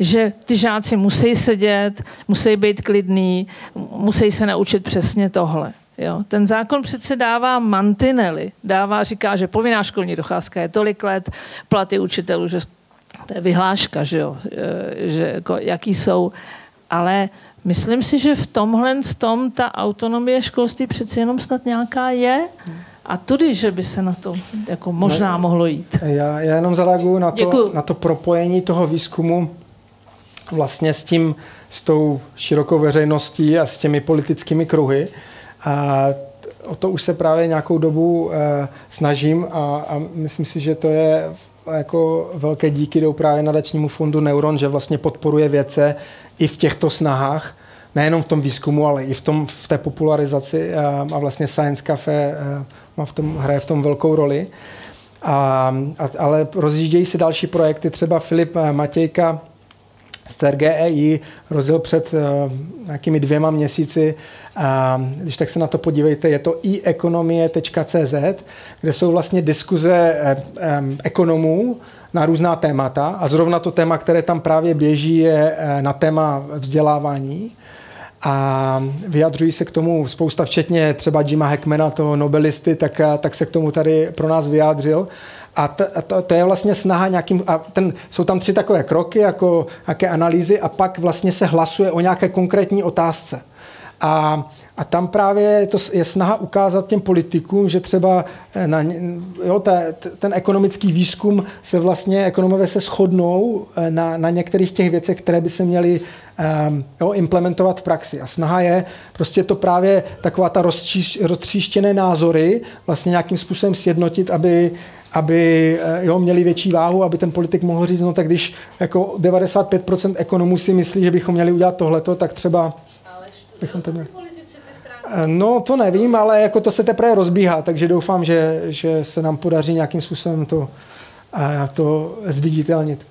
že ty žáci musí sedět, musí být klidní, musí se naučit přesně tohle. Jo? Ten zákon přece dává mantinely, dává, říká, že povinná školní docházka je tolik let, platy učitelů, že to je vyhláška, že jo? E, že jako, jaký jsou, ale myslím si, že v tomhle tom ta autonomie školství přece jenom snad nějaká je. A tudy, že by se na to jako možná no, mohlo jít. Já, já jenom zareaguju na to, na to propojení toho výzkumu vlastně s tím, s tou širokou veřejností a s těmi politickými kruhy. A o to už se právě nějakou dobu e, snažím a, a myslím si, že to je jako velké díky jdou právě nadačnímu fondu Neuron, že vlastně podporuje věce i v těchto snahách, nejenom v tom výzkumu, ale i v, tom, v té popularizaci a, a vlastně Science Cafe má v tom, hraje v tom velkou roli. A, a, ale rozjíždějí se další projekty, třeba Filip Matějka CRGEI rozjel před uh, nějakými dvěma měsíci. A když tak se na to podívejte, je to iekonomie.cz, kde jsou vlastně diskuze um, ekonomů na různá témata. A zrovna to téma, které tam právě běží, je na téma vzdělávání. A vyjadřují se k tomu spousta, včetně třeba Jima Hackmana, toho nobelisty, tak, tak se k tomu tady pro nás vyjádřil. A to, to, to je vlastně snaha nějakým, a ten, jsou tam tři takové kroky, jako jaké analýzy a pak vlastně se hlasuje o nějaké konkrétní otázce. A, a tam právě to je snaha ukázat těm politikům, že třeba eh, na, jo, ta, ten ekonomický výzkum se vlastně, ekonomové se shodnou eh, na, na některých těch věcech, které by se měly um, jo, implementovat v praxi. A snaha je prostě to právě taková ta roztříštěné názory vlastně nějakým způsobem sjednotit, aby, aby eh, jo, měli větší váhu, aby ten politik mohl říct, no tak když jako 95% ekonomů si myslí, že bychom měli udělat tohleto, tak třeba bychom to měli. Eh, no, to nevím, ale jako to se teprve rozbíhá, takže doufám, že, že se nám podaří nějakým způsobem to, eh, to zviditelnit.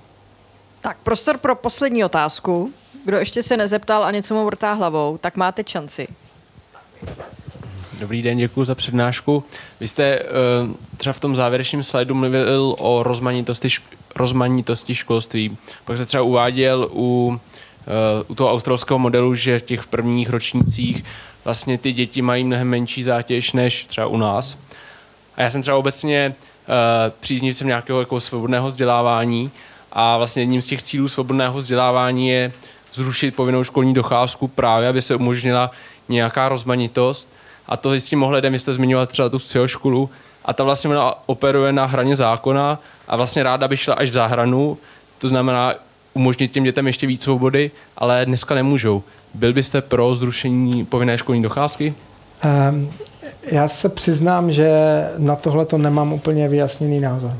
Tak, prostor pro poslední otázku. Kdo ještě se nezeptal a něco mu vrtá hlavou, tak máte šanci. Dobrý den, děkuji za přednášku. Vy jste uh, třeba v tom závěrečném slajdu mluvil o rozmanitosti, rozmanitosti školství. Pak se třeba uváděl u Eh, u toho australského modelu, že v těch prvních ročnících vlastně ty děti mají mnohem menší zátěž než třeba u nás. A já jsem třeba obecně uh, příznivcem nějakého jako svobodného vzdělávání a vlastně jedním z těch cílů svobodného vzdělávání je zrušit povinnou školní docházku právě, aby se umožnila nějaká rozmanitost. A to s tím ohledem, vy jste zmiňoval třeba tu školu, a ta vlastně operuje na hraně zákona a vlastně ráda by šla až za hranu, to znamená umožnit těm dětem ještě víc svobody, ale dneska nemůžou. Byl byste pro zrušení povinné školní docházky? Um, já se přiznám, že na tohle to nemám úplně vyjasněný názor.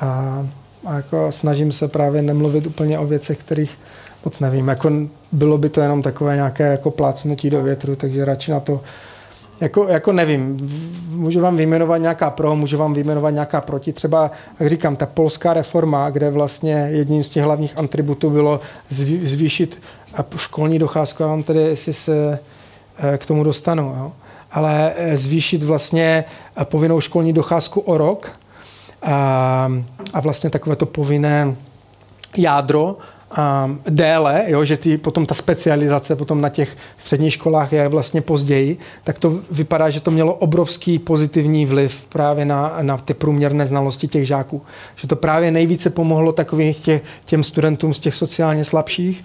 A, a jako snažím se právě nemluvit úplně o věcech, kterých moc nevím. Jako bylo by to jenom takové nějaké jako plácnutí do větru, takže radši na to jako, jako nevím, můžu vám vyjmenovat nějaká pro, můžu vám vyjmenovat nějaká proti. Třeba, jak říkám, ta polská reforma, kde vlastně jedním z těch hlavních atributů bylo zvýšit školní docházku, já vám tedy, jestli se eh, k tomu dostanu, jo. ale eh, zvýšit vlastně eh, povinnou školní docházku o rok a, a vlastně takové to povinné jádro um, déle, jo, že ty, potom ta specializace potom na těch středních školách je vlastně později, tak to vypadá, že to mělo obrovský pozitivní vliv právě na, na ty průměrné znalosti těch žáků. Že to právě nejvíce pomohlo takovým tě, těm studentům z těch sociálně slabších.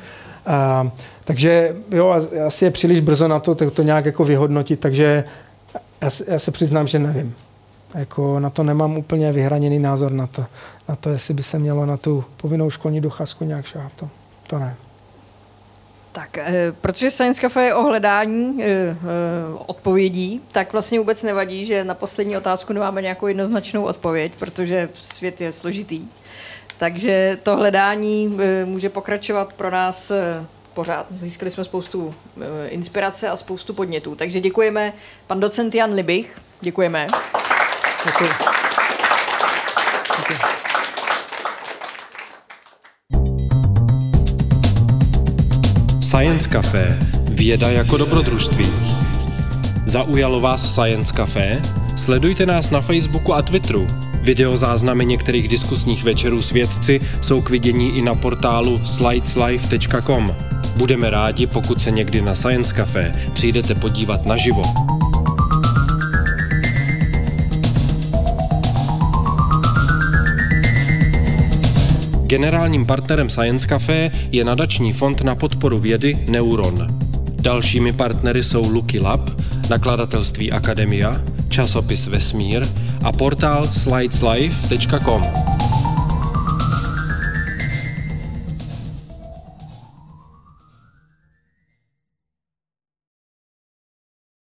Um, takže jo, asi je příliš brzo na to, tak to nějak jako vyhodnotit, takže já, já se přiznám, že nevím. Jako na to nemám úplně vyhraněný názor na to, na to, jestli by se mělo na tu povinnou školní docházku nějak šáhat. To, to ne. Tak, eh, protože Science Cafe je o hledání eh, eh, odpovědí, tak vlastně vůbec nevadí, že na poslední otázku nemáme nějakou jednoznačnou odpověď, protože svět je složitý. Takže to hledání může pokračovat pro nás pořád. Získali jsme spoustu inspirace a spoustu podnětů. Takže děkujeme pan docent Jan Libich. Děkujeme. Děkuji. Science Café. Věda jako dobrodružství. Zaujalo vás Science Café? Sledujte nás na Facebooku a Twitteru. Videozáznamy některých diskusních večerů s vědci jsou k vidění i na portálu slideslife.com. Budeme rádi, pokud se někdy na Science Café přijdete podívat naživo. Generálním partnerem Science Café je nadační fond na podporu vědy Neuron. Dalšími partnery jsou Lucky Lab, nakladatelství Akademia, časopis Vesmír a portál slideslife.com.